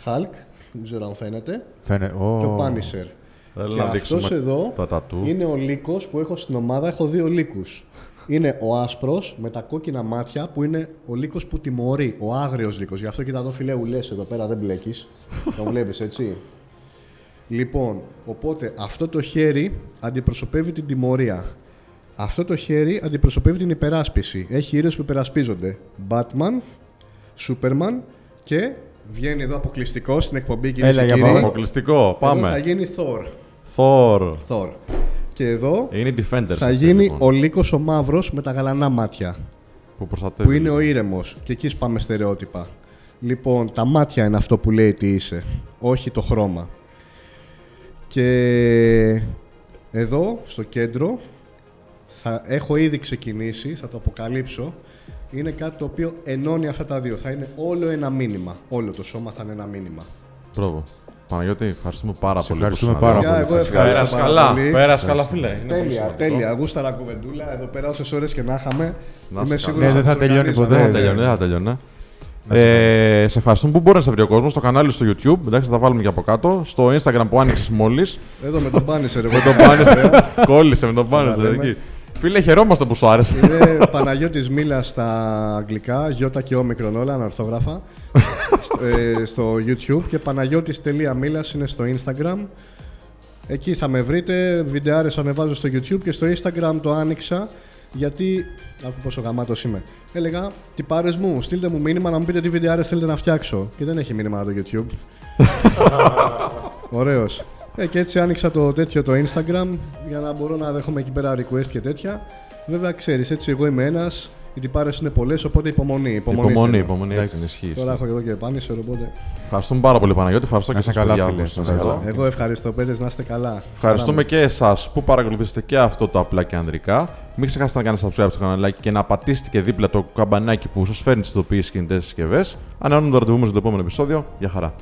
Hulk, δεν ξέρω αν φαίνεται. Φαίνε, oh. Και ο Punisher. Και αυτός εδώ είναι ο λύκος που έχω στην ομάδα. Έχω δύο λύκους. Είναι ο άσπρος με τα κόκκινα μάτια που είναι ο λύκος που τιμωρεί. Ο άγριος λύκος. Γι' αυτό κοίτα εδώ φιλέ λε εδώ πέρα δεν μπλέκεις. Τον βλέπεις έτσι. Λοιπόν, οπότε αυτό το χέρι αντιπροσωπεύει την τιμωρία. Αυτό το χέρι αντιπροσωπεύει την υπεράσπιση. Έχει ήρωες που υπερασπίζονται. Batman, Superman και Βγαίνει εδώ αποκλειστικός στην εκπομπή και Έλα για πάμε. Αποκλειστικό, πάμε. Εδώ θα γίνει Thor. Thor. Thor. Και εδώ είναι Defenders, θα γίνει λοιπόν. ο Λύκος ο μαύρος με τα γαλανά μάτια. Που, που είναι ο ήρεμος. Και εκεί πάμε στερεότυπα. Λοιπόν, τα μάτια είναι αυτό που λέει τι είσαι, όχι το χρώμα. Και εδώ, στο κέντρο, θα έχω ήδη ξεκινήσει, θα το αποκαλύψω, είναι κάτι το οποίο ενώνει αυτά τα δύο. Θα είναι όλο ένα μήνυμα. Όλο το σώμα θα είναι ένα μήνυμα. Πρόβο. Παναγιώτη, ευχαριστούμε πάρα πολύ. Ευχαριστούμε πάρα πολύ. Εγώ ευχαριστώ καλά. Πέρασε καλά, φίλε. Τέλεια, τέλεια. Γούσταρα κουβεντούλα. Εδώ πέρα όσες ώρες και να είχαμε. Είμαι σίγουρος ναι, δεν θα τελειώνει ποτέ. Δεν θα τελειώνει. Δεν θα τελειώνει. Ε, σε ευχαριστούμε που μπορεί να σε βρει ο κόσμος; Στο κανάλι στο YouTube. Εντάξει, θα τα βάλουμε και από κάτω. Στο Instagram που άνοιξες μόλις. Εδώ με τον Πάνισερ. με τον Πάνισερ. Κόλλησε με τον Πάνισερ εκεί. Φίλε, χαιρόμαστε που σου άρεσε. Είναι Παναγιώτης Μίλα στα αγγλικά, γιώτα και όμικρον όλα, αναρθόγραφα. ε, στο YouTube και παναγιώτη.μίλα είναι στο Instagram. Εκεί θα με βρείτε. Βιντεάρες ανεβάζω στο YouTube και στο Instagram το άνοιξα γιατί. Άκου πόσο γαμάτος είμαι. Έλεγα, τι πάρε μου, στείλτε μου μήνυμα να μου πείτε τι βιντεάρες θέλετε να φτιάξω. Και δεν έχει μήνυμα το YouTube. (laughs) Ωραίος. Ε, και έτσι άνοιξα το τέτοιο το Instagram για να μπορώ να δέχομαι εκεί πέρα request και τέτοια. Βέβαια, ξέρεις, έτσι εγώ είμαι ένας, οι τυπάρες είναι πολλές, οπότε υπομονή. Υπομονή, υπομονή, υπομονή έτσι ισχύει. Τώρα έχω εδώ και πάνω σε οπότε. Ευχαριστούμε πάρα πολύ, Παναγιώτη. Ευχαριστώ και εσά καλά, φίλε. Εγώ ευχαριστώ, πέντε να είστε καλά. Ευχαριστούμε και εσάς που παρακολουθήσατε και αυτό το απλά και ανδρικά. Μην ξεχάσετε να κάνετε subscribe στο καναλάκι και να πατήσετε και δίπλα το καμπανάκι που σας φέρνει τις ειδοποιήσεις κινητέ συσκευές. Ανανεώνουμε το ραντεβού μας στο επόμενο επεισόδιο. Γεια χαρά.